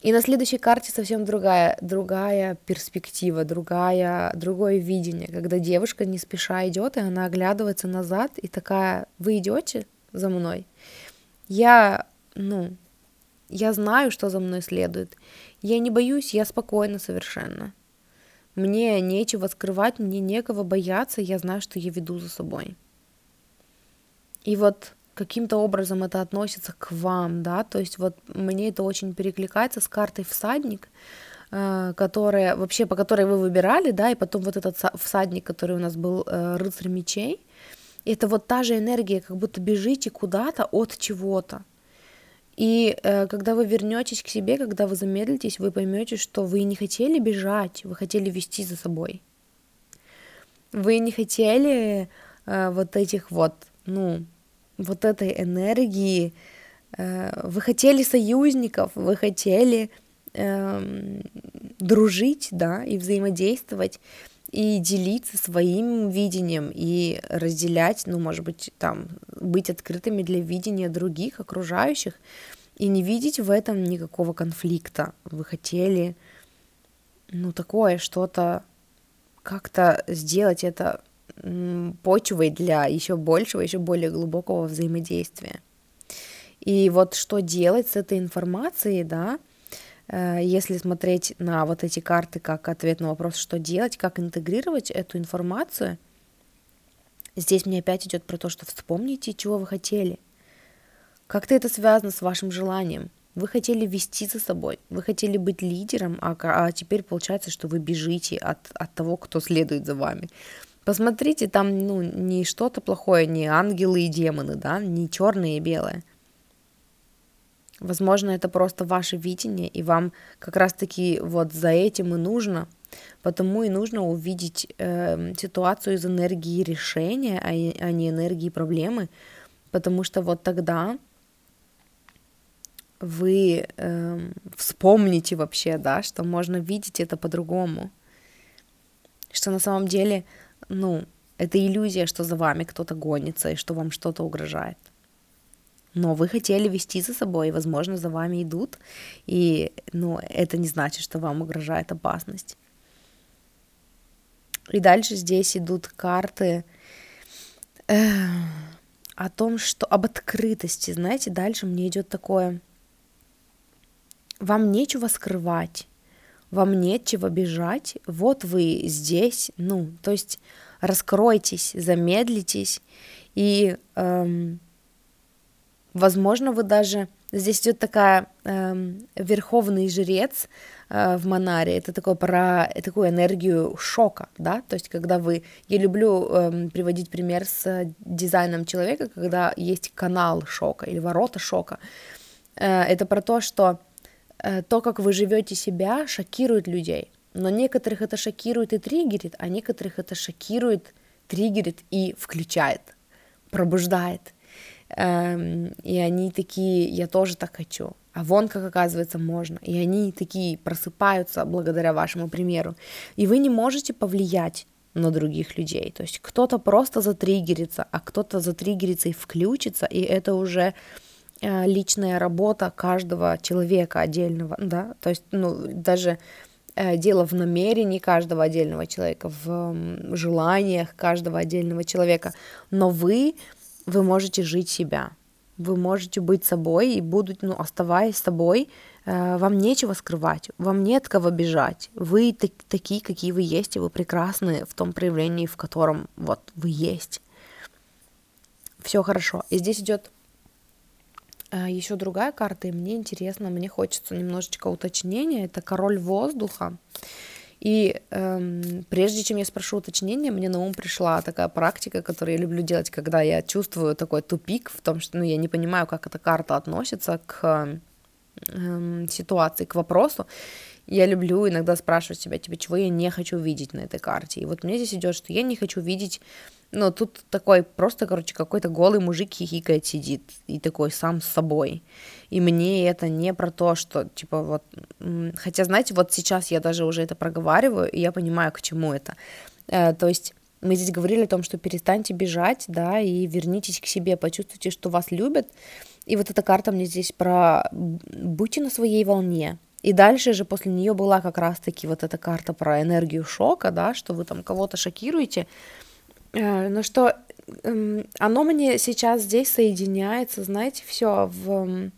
И на следующей карте совсем другая, другая перспектива, другая, другое видение, когда девушка не спеша идет, и она оглядывается назад, и такая, вы идете за мной? Я, ну, я знаю, что за мной следует. Я не боюсь, я спокойна совершенно. Мне нечего скрывать, мне некого бояться, я знаю, что я веду за собой. И вот каким-то образом это относится к вам, да, то есть вот мне это очень перекликается с картой всадник, э, которая, вообще по которой вы выбирали, да, и потом вот этот всадник, который у нас был э, рыцарь мечей, это вот та же энергия, как будто бежите куда-то от чего-то. И э, когда вы вернетесь к себе, когда вы замедлитесь, вы поймете, что вы не хотели бежать, вы хотели вести за собой. Вы не хотели э, вот этих вот, ну, вот этой энергии, э, вы хотели союзников, вы хотели э, дружить, да, и взаимодействовать и делиться своим видением и разделять, ну, может быть, там, быть открытыми для видения других, окружающих, и не видеть в этом никакого конфликта. Вы хотели, ну, такое что-то, как-то сделать это почвой для еще большего, еще более глубокого взаимодействия. И вот что делать с этой информацией, да, если смотреть на вот эти карты как ответ на вопрос, что делать, как интегрировать эту информацию, здесь мне опять идет про то, что вспомните, чего вы хотели. Как-то это связано с вашим желанием. Вы хотели вести за собой, вы хотели быть лидером, а, а теперь получается, что вы бежите от, от того, кто следует за вами. Посмотрите, там ну, не что-то плохое, не ангелы и демоны, да, не черное и белое. Возможно, это просто ваше видение, и вам как раз-таки вот за этим и нужно, потому и нужно увидеть э, ситуацию из энергии решения, а, а не энергии проблемы, потому что вот тогда вы э, вспомните вообще, да, что можно видеть это по-другому, что на самом деле ну, это иллюзия, что за вами кто-то гонится и что вам что-то угрожает. Но вы хотели вести за собой, и, возможно, за вами идут, и, ну, это не значит, что вам угрожает опасность. И дальше здесь идут карты э, о том, что об открытости, знаете, дальше мне идет такое, вам нечего скрывать, вам нечего бежать, вот вы здесь, ну, то есть раскройтесь, замедлитесь, и, эм, возможно, вы даже здесь идет такая эм, верховный жрец э, в Монаре, это такое про такую энергию шока, да, то есть когда вы, я люблю эм, приводить пример с дизайном человека, когда есть канал шока или ворота шока, э, это про то, что Э, то, как вы живете себя, шокирует людей. Но некоторых это шокирует и триггерит, а некоторых это шокирует, триггерит и включает, пробуждает. Эм, и они такие, я тоже так хочу. А вон как оказывается можно. И они такие просыпаются благодаря вашему примеру. И вы не можете повлиять на других людей. То есть кто-то просто затриггерится, а кто-то затриггерится и включится, и это уже Э, личная работа каждого человека отдельного, да, то есть, ну, даже э, дело в намерении каждого отдельного человека, в желаниях каждого отдельного человека, но вы, вы можете жить себя, вы можете быть собой и будут, ну, оставаясь собой, э, вам нечего скрывать, вам нет кого бежать, вы так, такие, какие вы есть, и вы прекрасны в том проявлении, в котором вот вы есть. Все хорошо. И здесь идет а, Еще другая карта, и мне интересно, мне хочется немножечко уточнения. Это король воздуха. И эм, прежде чем я спрошу уточнение, мне на ум пришла такая практика, которую я люблю делать, когда я чувствую такой тупик в том, что ну, я не понимаю, как эта карта относится к эм, ситуации, к вопросу. Я люблю иногда спрашивать себя, тебе чего я не хочу видеть на этой карте. И вот мне здесь идет, что я не хочу видеть ну, тут такой просто, короче, какой-то голый мужик хихикает, сидит, и такой сам с собой. И мне это не про то, что, типа, вот... Хотя, знаете, вот сейчас я даже уже это проговариваю, и я понимаю, к чему это. Э, то есть мы здесь говорили о том, что перестаньте бежать, да, и вернитесь к себе, почувствуйте, что вас любят. И вот эта карта мне здесь про будьте на своей волне. И дальше же после нее была как раз-таки вот эта карта про энергию шока, да, что вы там кого-то шокируете, но что оно мне сейчас здесь соединяется, знаете, все в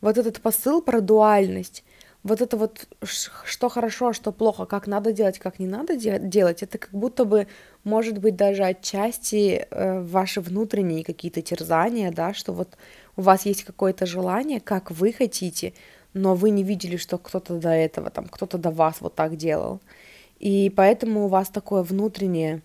вот этот посыл про дуальность, вот это вот, что хорошо, а что плохо, как надо делать, как не надо делать, это как будто бы, может быть, даже отчасти э, ваши внутренние какие-то терзания, да, что вот у вас есть какое-то желание, как вы хотите, но вы не видели, что кто-то до этого, там, кто-то до вас вот так делал. И поэтому у вас такое внутреннее э,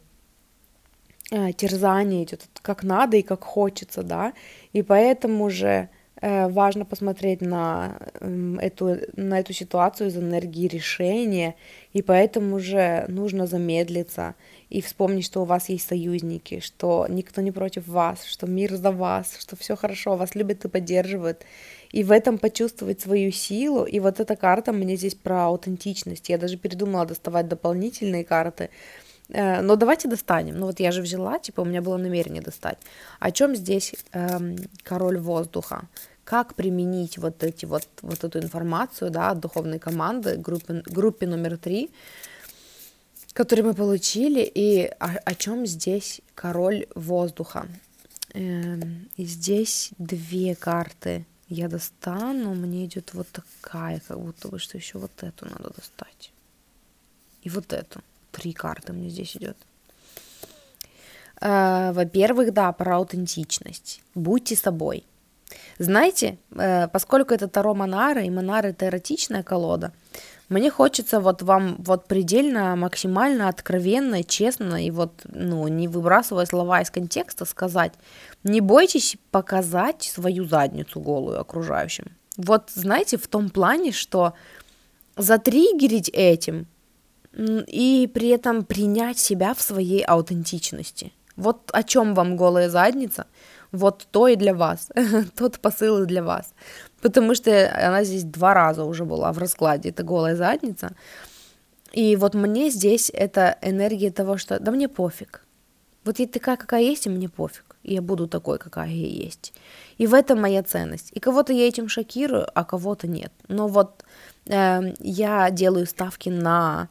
терзание идет как надо и как хочется, да, и поэтому же э, важно посмотреть на э, эту, на эту ситуацию из энергии решения, и поэтому же нужно замедлиться и вспомнить, что у вас есть союзники, что никто не против вас, что мир за вас, что все хорошо, вас любят и поддерживают, и в этом почувствовать свою силу, и вот эта карта мне здесь про аутентичность, я даже передумала доставать дополнительные карты, Э, но давайте достанем. Ну вот я же взяла, типа у меня было намерение достать. О чем здесь эм, король воздуха? Как применить вот эти вот вот эту информацию, да, от духовной команды группе группе номер три, которую мы получили, и о, о чем здесь король воздуха? Эм, и здесь две карты я достану, мне идет вот такая, как будто бы, что еще вот эту надо достать. И вот эту. Три карты мне здесь идет. Э, во-первых, да, про аутентичность. Будьте собой. Знаете, э, поскольку это Таро Монара, и Монара это эротичная колода, мне хочется вот вам вот предельно, максимально откровенно, честно и вот, ну, не выбрасывая слова из контекста, сказать, не бойтесь показать свою задницу голую окружающим. Вот, знаете, в том плане, что затриггерить этим и при этом принять себя в своей аутентичности. Вот о чем вам голая задница, вот то и для вас, <laughs> тот посыл и для вас потому что она здесь два раза уже была в раскладе, это голая задница. И вот мне здесь это энергия того, что да мне пофиг. Вот я такая, какая есть, и мне пофиг. Я буду такой, какая я есть. И в этом моя ценность. И кого-то я этим шокирую, а кого-то нет. Но вот э, я делаю ставки на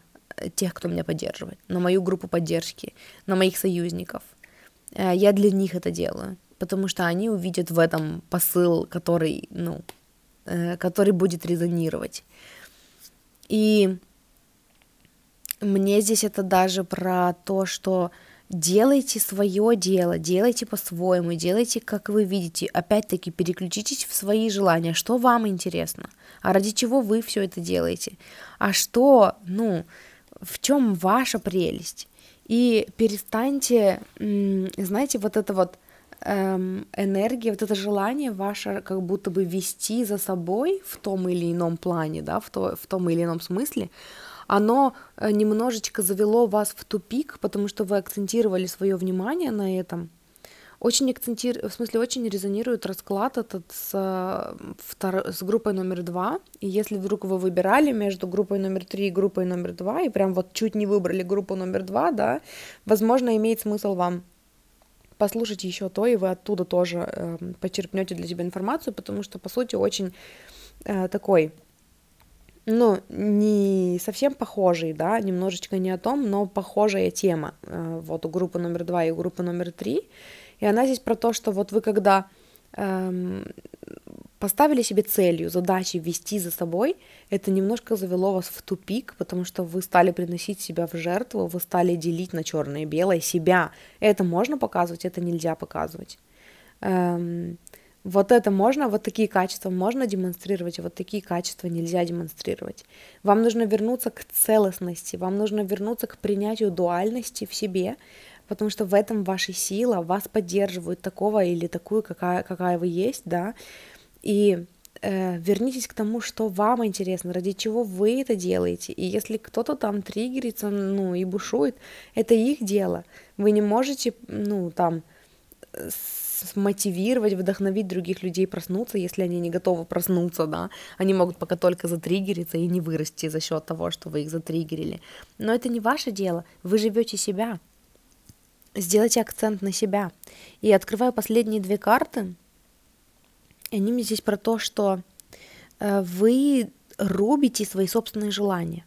тех, кто меня поддерживает, на мою группу поддержки, на моих союзников. Э, я для них это делаю, потому что они увидят в этом посыл, который, ну, Э, который будет резонировать. И мне здесь это даже про то, что делайте свое дело, делайте по-своему, делайте, как вы видите. Опять-таки, переключитесь в свои желания, что вам интересно, а ради чего вы все это делаете, а что, ну, в чем ваша прелесть. И перестаньте, знаете, вот это вот эм, энергия, вот это желание ваше как будто бы вести за собой в том или ином плане, да, в, то, в том или ином смысле, оно э, немножечко завело вас в тупик, потому что вы акцентировали свое внимание на этом. Очень акцентир... в смысле, очень резонирует расклад этот с, втор... с группой номер два. И если вдруг вы выбирали между группой номер три и группой номер два, и прям вот чуть не выбрали группу номер два, да, возможно, имеет смысл вам послушайте еще то, и вы оттуда тоже э, почерпнете для себя информацию, потому что, по сути, очень э, такой, ну, не совсем похожий, да, немножечко не о том, но похожая тема, э, вот у группы номер два и у группы номер три, и она здесь про то, что вот вы когда эм, поставили себе целью, задачей вести за собой, это немножко завело вас в тупик, потому что вы стали приносить себя в жертву, вы стали делить на черное и белое себя. Это можно показывать, это нельзя показывать. Эм, вот это можно, вот такие качества можно демонстрировать, а вот такие качества нельзя демонстрировать. Вам нужно вернуться к целостности, вам нужно вернуться к принятию дуальности в себе, потому что в этом ваша сила, вас поддерживают такого или такую, какая, какая вы есть, да, и э, вернитесь к тому, что вам интересно, ради чего вы это делаете. И если кто-то там триггерится, ну, и бушует, это их дело. Вы не можете, ну, там, смотивировать, вдохновить других людей проснуться, если они не готовы проснуться, да, они могут пока только затриггериться и не вырасти за счет того, что вы их затриггерили. Но это не ваше дело, вы живете себя. Сделайте акцент на себя. И открываю последние две карты, и они мне здесь про то, что э, вы рубите свои собственные желания.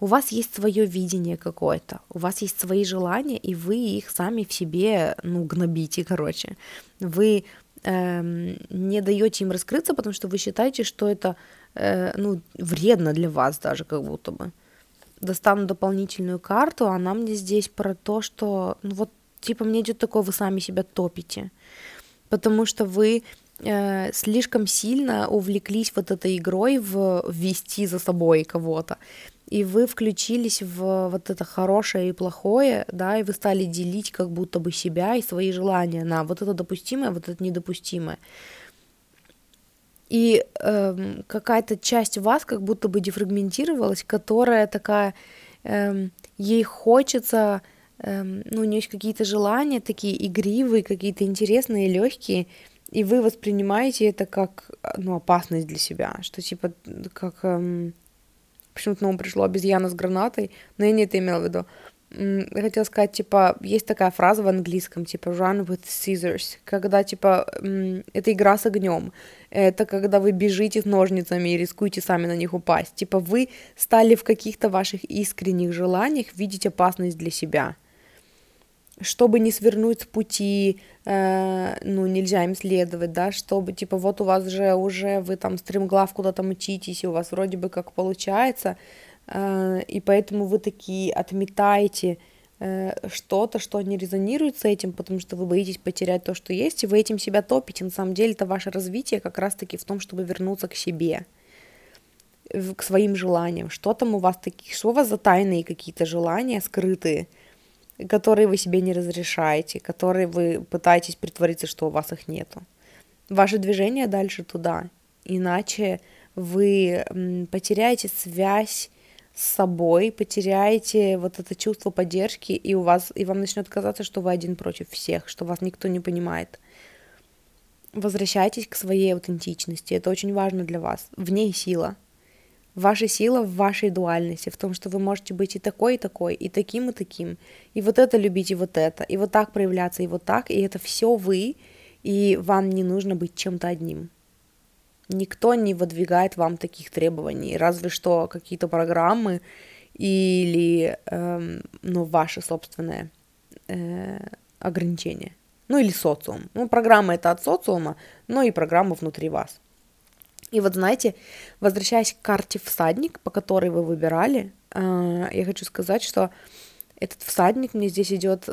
У вас есть свое видение какое-то, у вас есть свои желания, и вы их сами в себе, ну, гнобите, короче. Вы эм, не даете им раскрыться, потому что вы считаете, что это, э, ну, вредно для вас даже как будто бы. Достану дополнительную карту, она мне здесь про то, что, ну, вот, типа, мне идет такое, вы сами себя топите, потому что вы э, слишком сильно увлеклись вот этой игрой в вести за собой кого-то. И вы включились в вот это хорошее и плохое, да, и вы стали делить как будто бы себя и свои желания на вот это допустимое, вот это недопустимое. И э, какая-то часть вас как будто бы дефрагментировалась, которая такая, э, ей хочется, э, ну, у нее есть какие-то желания такие игривые, какие-то интересные, легкие, и вы воспринимаете это как ну, опасность для себя, что типа как эм, почему-то на пришло обезьяна с гранатой, но я не это имела в виду. Я хотела сказать, типа, есть такая фраза в английском, типа, run with scissors, когда, типа, это игра с огнем, это когда вы бежите с ножницами и рискуете сами на них упасть, типа, вы стали в каких-то ваших искренних желаниях видеть опасность для себя, чтобы не свернуть с пути, э, ну, нельзя им следовать, да, чтобы, типа, вот у вас же уже, вы там стремглав куда-то мчитесь, и у вас вроде бы как получается, и поэтому вы такие отметаете э, что-то, что не резонирует с этим, потому что вы боитесь потерять то, что есть, и вы этим себя топите. На самом деле это ваше развитие как раз-таки в том, чтобы вернуться к себе, к своим желаниям. Что там у вас такие, что у вас за тайные какие-то желания скрытые, которые вы себе не разрешаете, которые вы пытаетесь притвориться, что у вас их нету. Ваше движение дальше туда, иначе вы потеряете связь с собой, потеряете вот это чувство поддержки, и у вас, и вам начнет казаться, что вы один против всех, что вас никто не понимает. Возвращайтесь к своей аутентичности, это очень важно для вас. В ней сила. Ваша сила в вашей дуальности, в том, что вы можете быть и такой, и такой, и таким, и таким, и вот это любить, и вот это, и вот так проявляться, и вот так, и это все вы, и вам не нужно быть чем-то одним. Никто не выдвигает вам таких требований, разве что какие-то программы или эм, ну, ваши собственные э, ограничения. Ну или социум. Ну, программа это от социума, но и программа внутри вас. И вот знаете, возвращаясь к карте всадник, по которой вы выбирали, э, я хочу сказать, что этот всадник мне здесь идет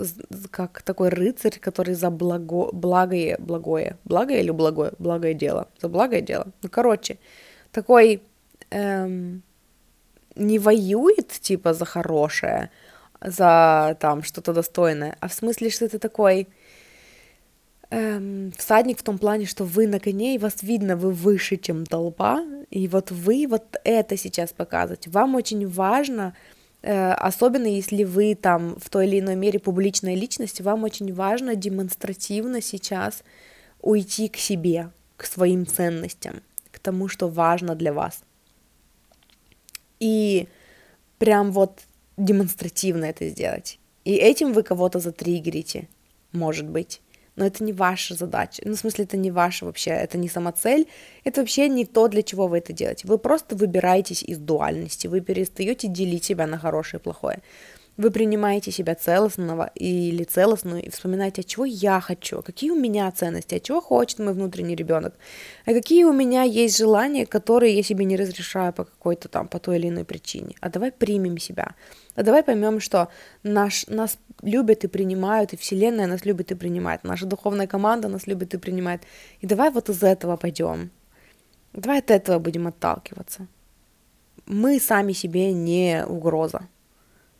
как такой рыцарь, который за благо, благое, благое, благое или благое, благое дело, за благое дело. Ну, короче, такой эм, не воюет, типа, за хорошее, за там что-то достойное, а в смысле, что это такой эм, всадник в том плане, что вы на коне, и вас видно, вы выше, чем толпа, и вот вы вот это сейчас показываете. Вам очень важно особенно если вы там в той или иной мере публичная личность, вам очень важно демонстративно сейчас уйти к себе, к своим ценностям, к тому, что важно для вас. И прям вот демонстративно это сделать. И этим вы кого-то затриггерите, может быть но это не ваша задача. Ну, в смысле, это не ваша вообще, это не сама цель, это вообще не то, для чего вы это делаете. Вы просто выбираетесь из дуальности, вы перестаете делить себя на хорошее и плохое. Вы принимаете себя целостного или целостную и вспоминаете, а чего я хочу, какие у меня ценности, а чего хочет мой внутренний ребенок, а какие у меня есть желания, которые я себе не разрешаю по какой-то там, по той или иной причине. А давай примем себя. А давай поймем, что наш, нас любят и принимают, и Вселенная нас любит и принимает, наша духовная команда нас любит и принимает. И давай вот из этого пойдем. Давай от этого будем отталкиваться. Мы сами себе не угроза.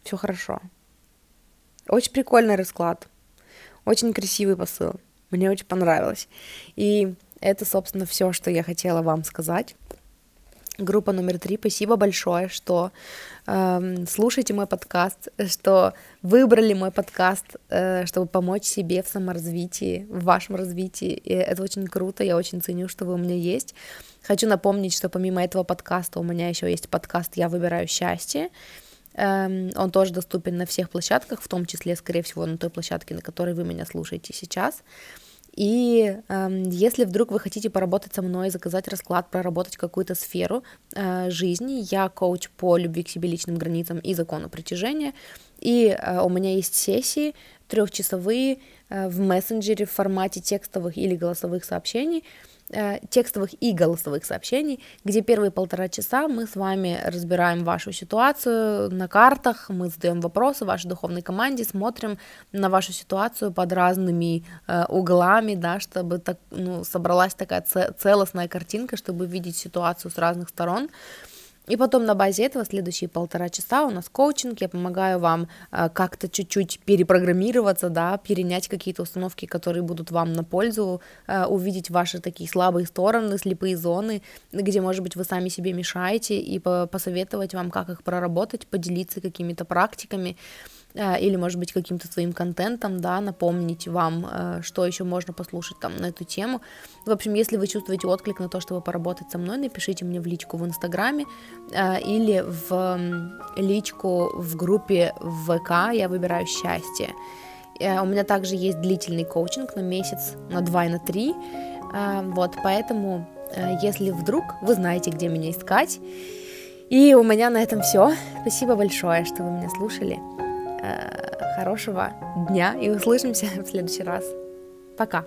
Все хорошо. Очень прикольный расклад. Очень красивый посыл. Мне очень понравилось. И это, собственно, все, что я хотела вам сказать. Группа номер три, спасибо большое, что э, слушаете мой подкаст, что выбрали мой подкаст, э, чтобы помочь себе в саморазвитии, в вашем развитии. И это очень круто, я очень ценю, что вы у меня есть. Хочу напомнить, что помимо этого подкаста у меня еще есть подкаст «Я выбираю счастье», он тоже доступен на всех площадках, в том числе, скорее всего, на той площадке, на которой вы меня слушаете сейчас. И э, если вдруг вы хотите поработать со мной, заказать расклад, проработать какую-то сферу э, жизни, я коуч по любви к себе, личным границам и закону притяжения. И э, у меня есть сессии трехчасовые э, в мессенджере в формате текстовых или голосовых сообщений текстовых и голосовых сообщений, где первые полтора часа мы с вами разбираем вашу ситуацию на картах, мы задаем вопросы вашей духовной команде, смотрим на вашу ситуацию под разными э, углами, да, чтобы так, ну, собралась такая целостная картинка, чтобы видеть ситуацию с разных сторон. И потом на базе этого следующие полтора часа у нас коучинг, я помогаю вам э, как-то чуть-чуть перепрограммироваться, да, перенять какие-то установки, которые будут вам на пользу, э, увидеть ваши такие слабые стороны, слепые зоны, где, может быть, вы сами себе мешаете, и посоветовать вам, как их проработать, поделиться какими-то практиками. Э, или, может быть, каким-то своим контентом, да, напомнить вам, э, что еще можно послушать там на эту тему. В общем, если вы чувствуете отклик на то, чтобы поработать со мной, напишите мне в личку в Инстаграме э, или в личку в группе ВК «Я выбираю счастье». У меня также есть длительный коучинг на месяц, на два и на три, вот, поэтому, если вдруг вы знаете, где меня искать, и у меня на этом все. Спасибо большое, что вы меня слушали. Э, хорошего дня и услышимся <laughs> в следующий раз. Пока.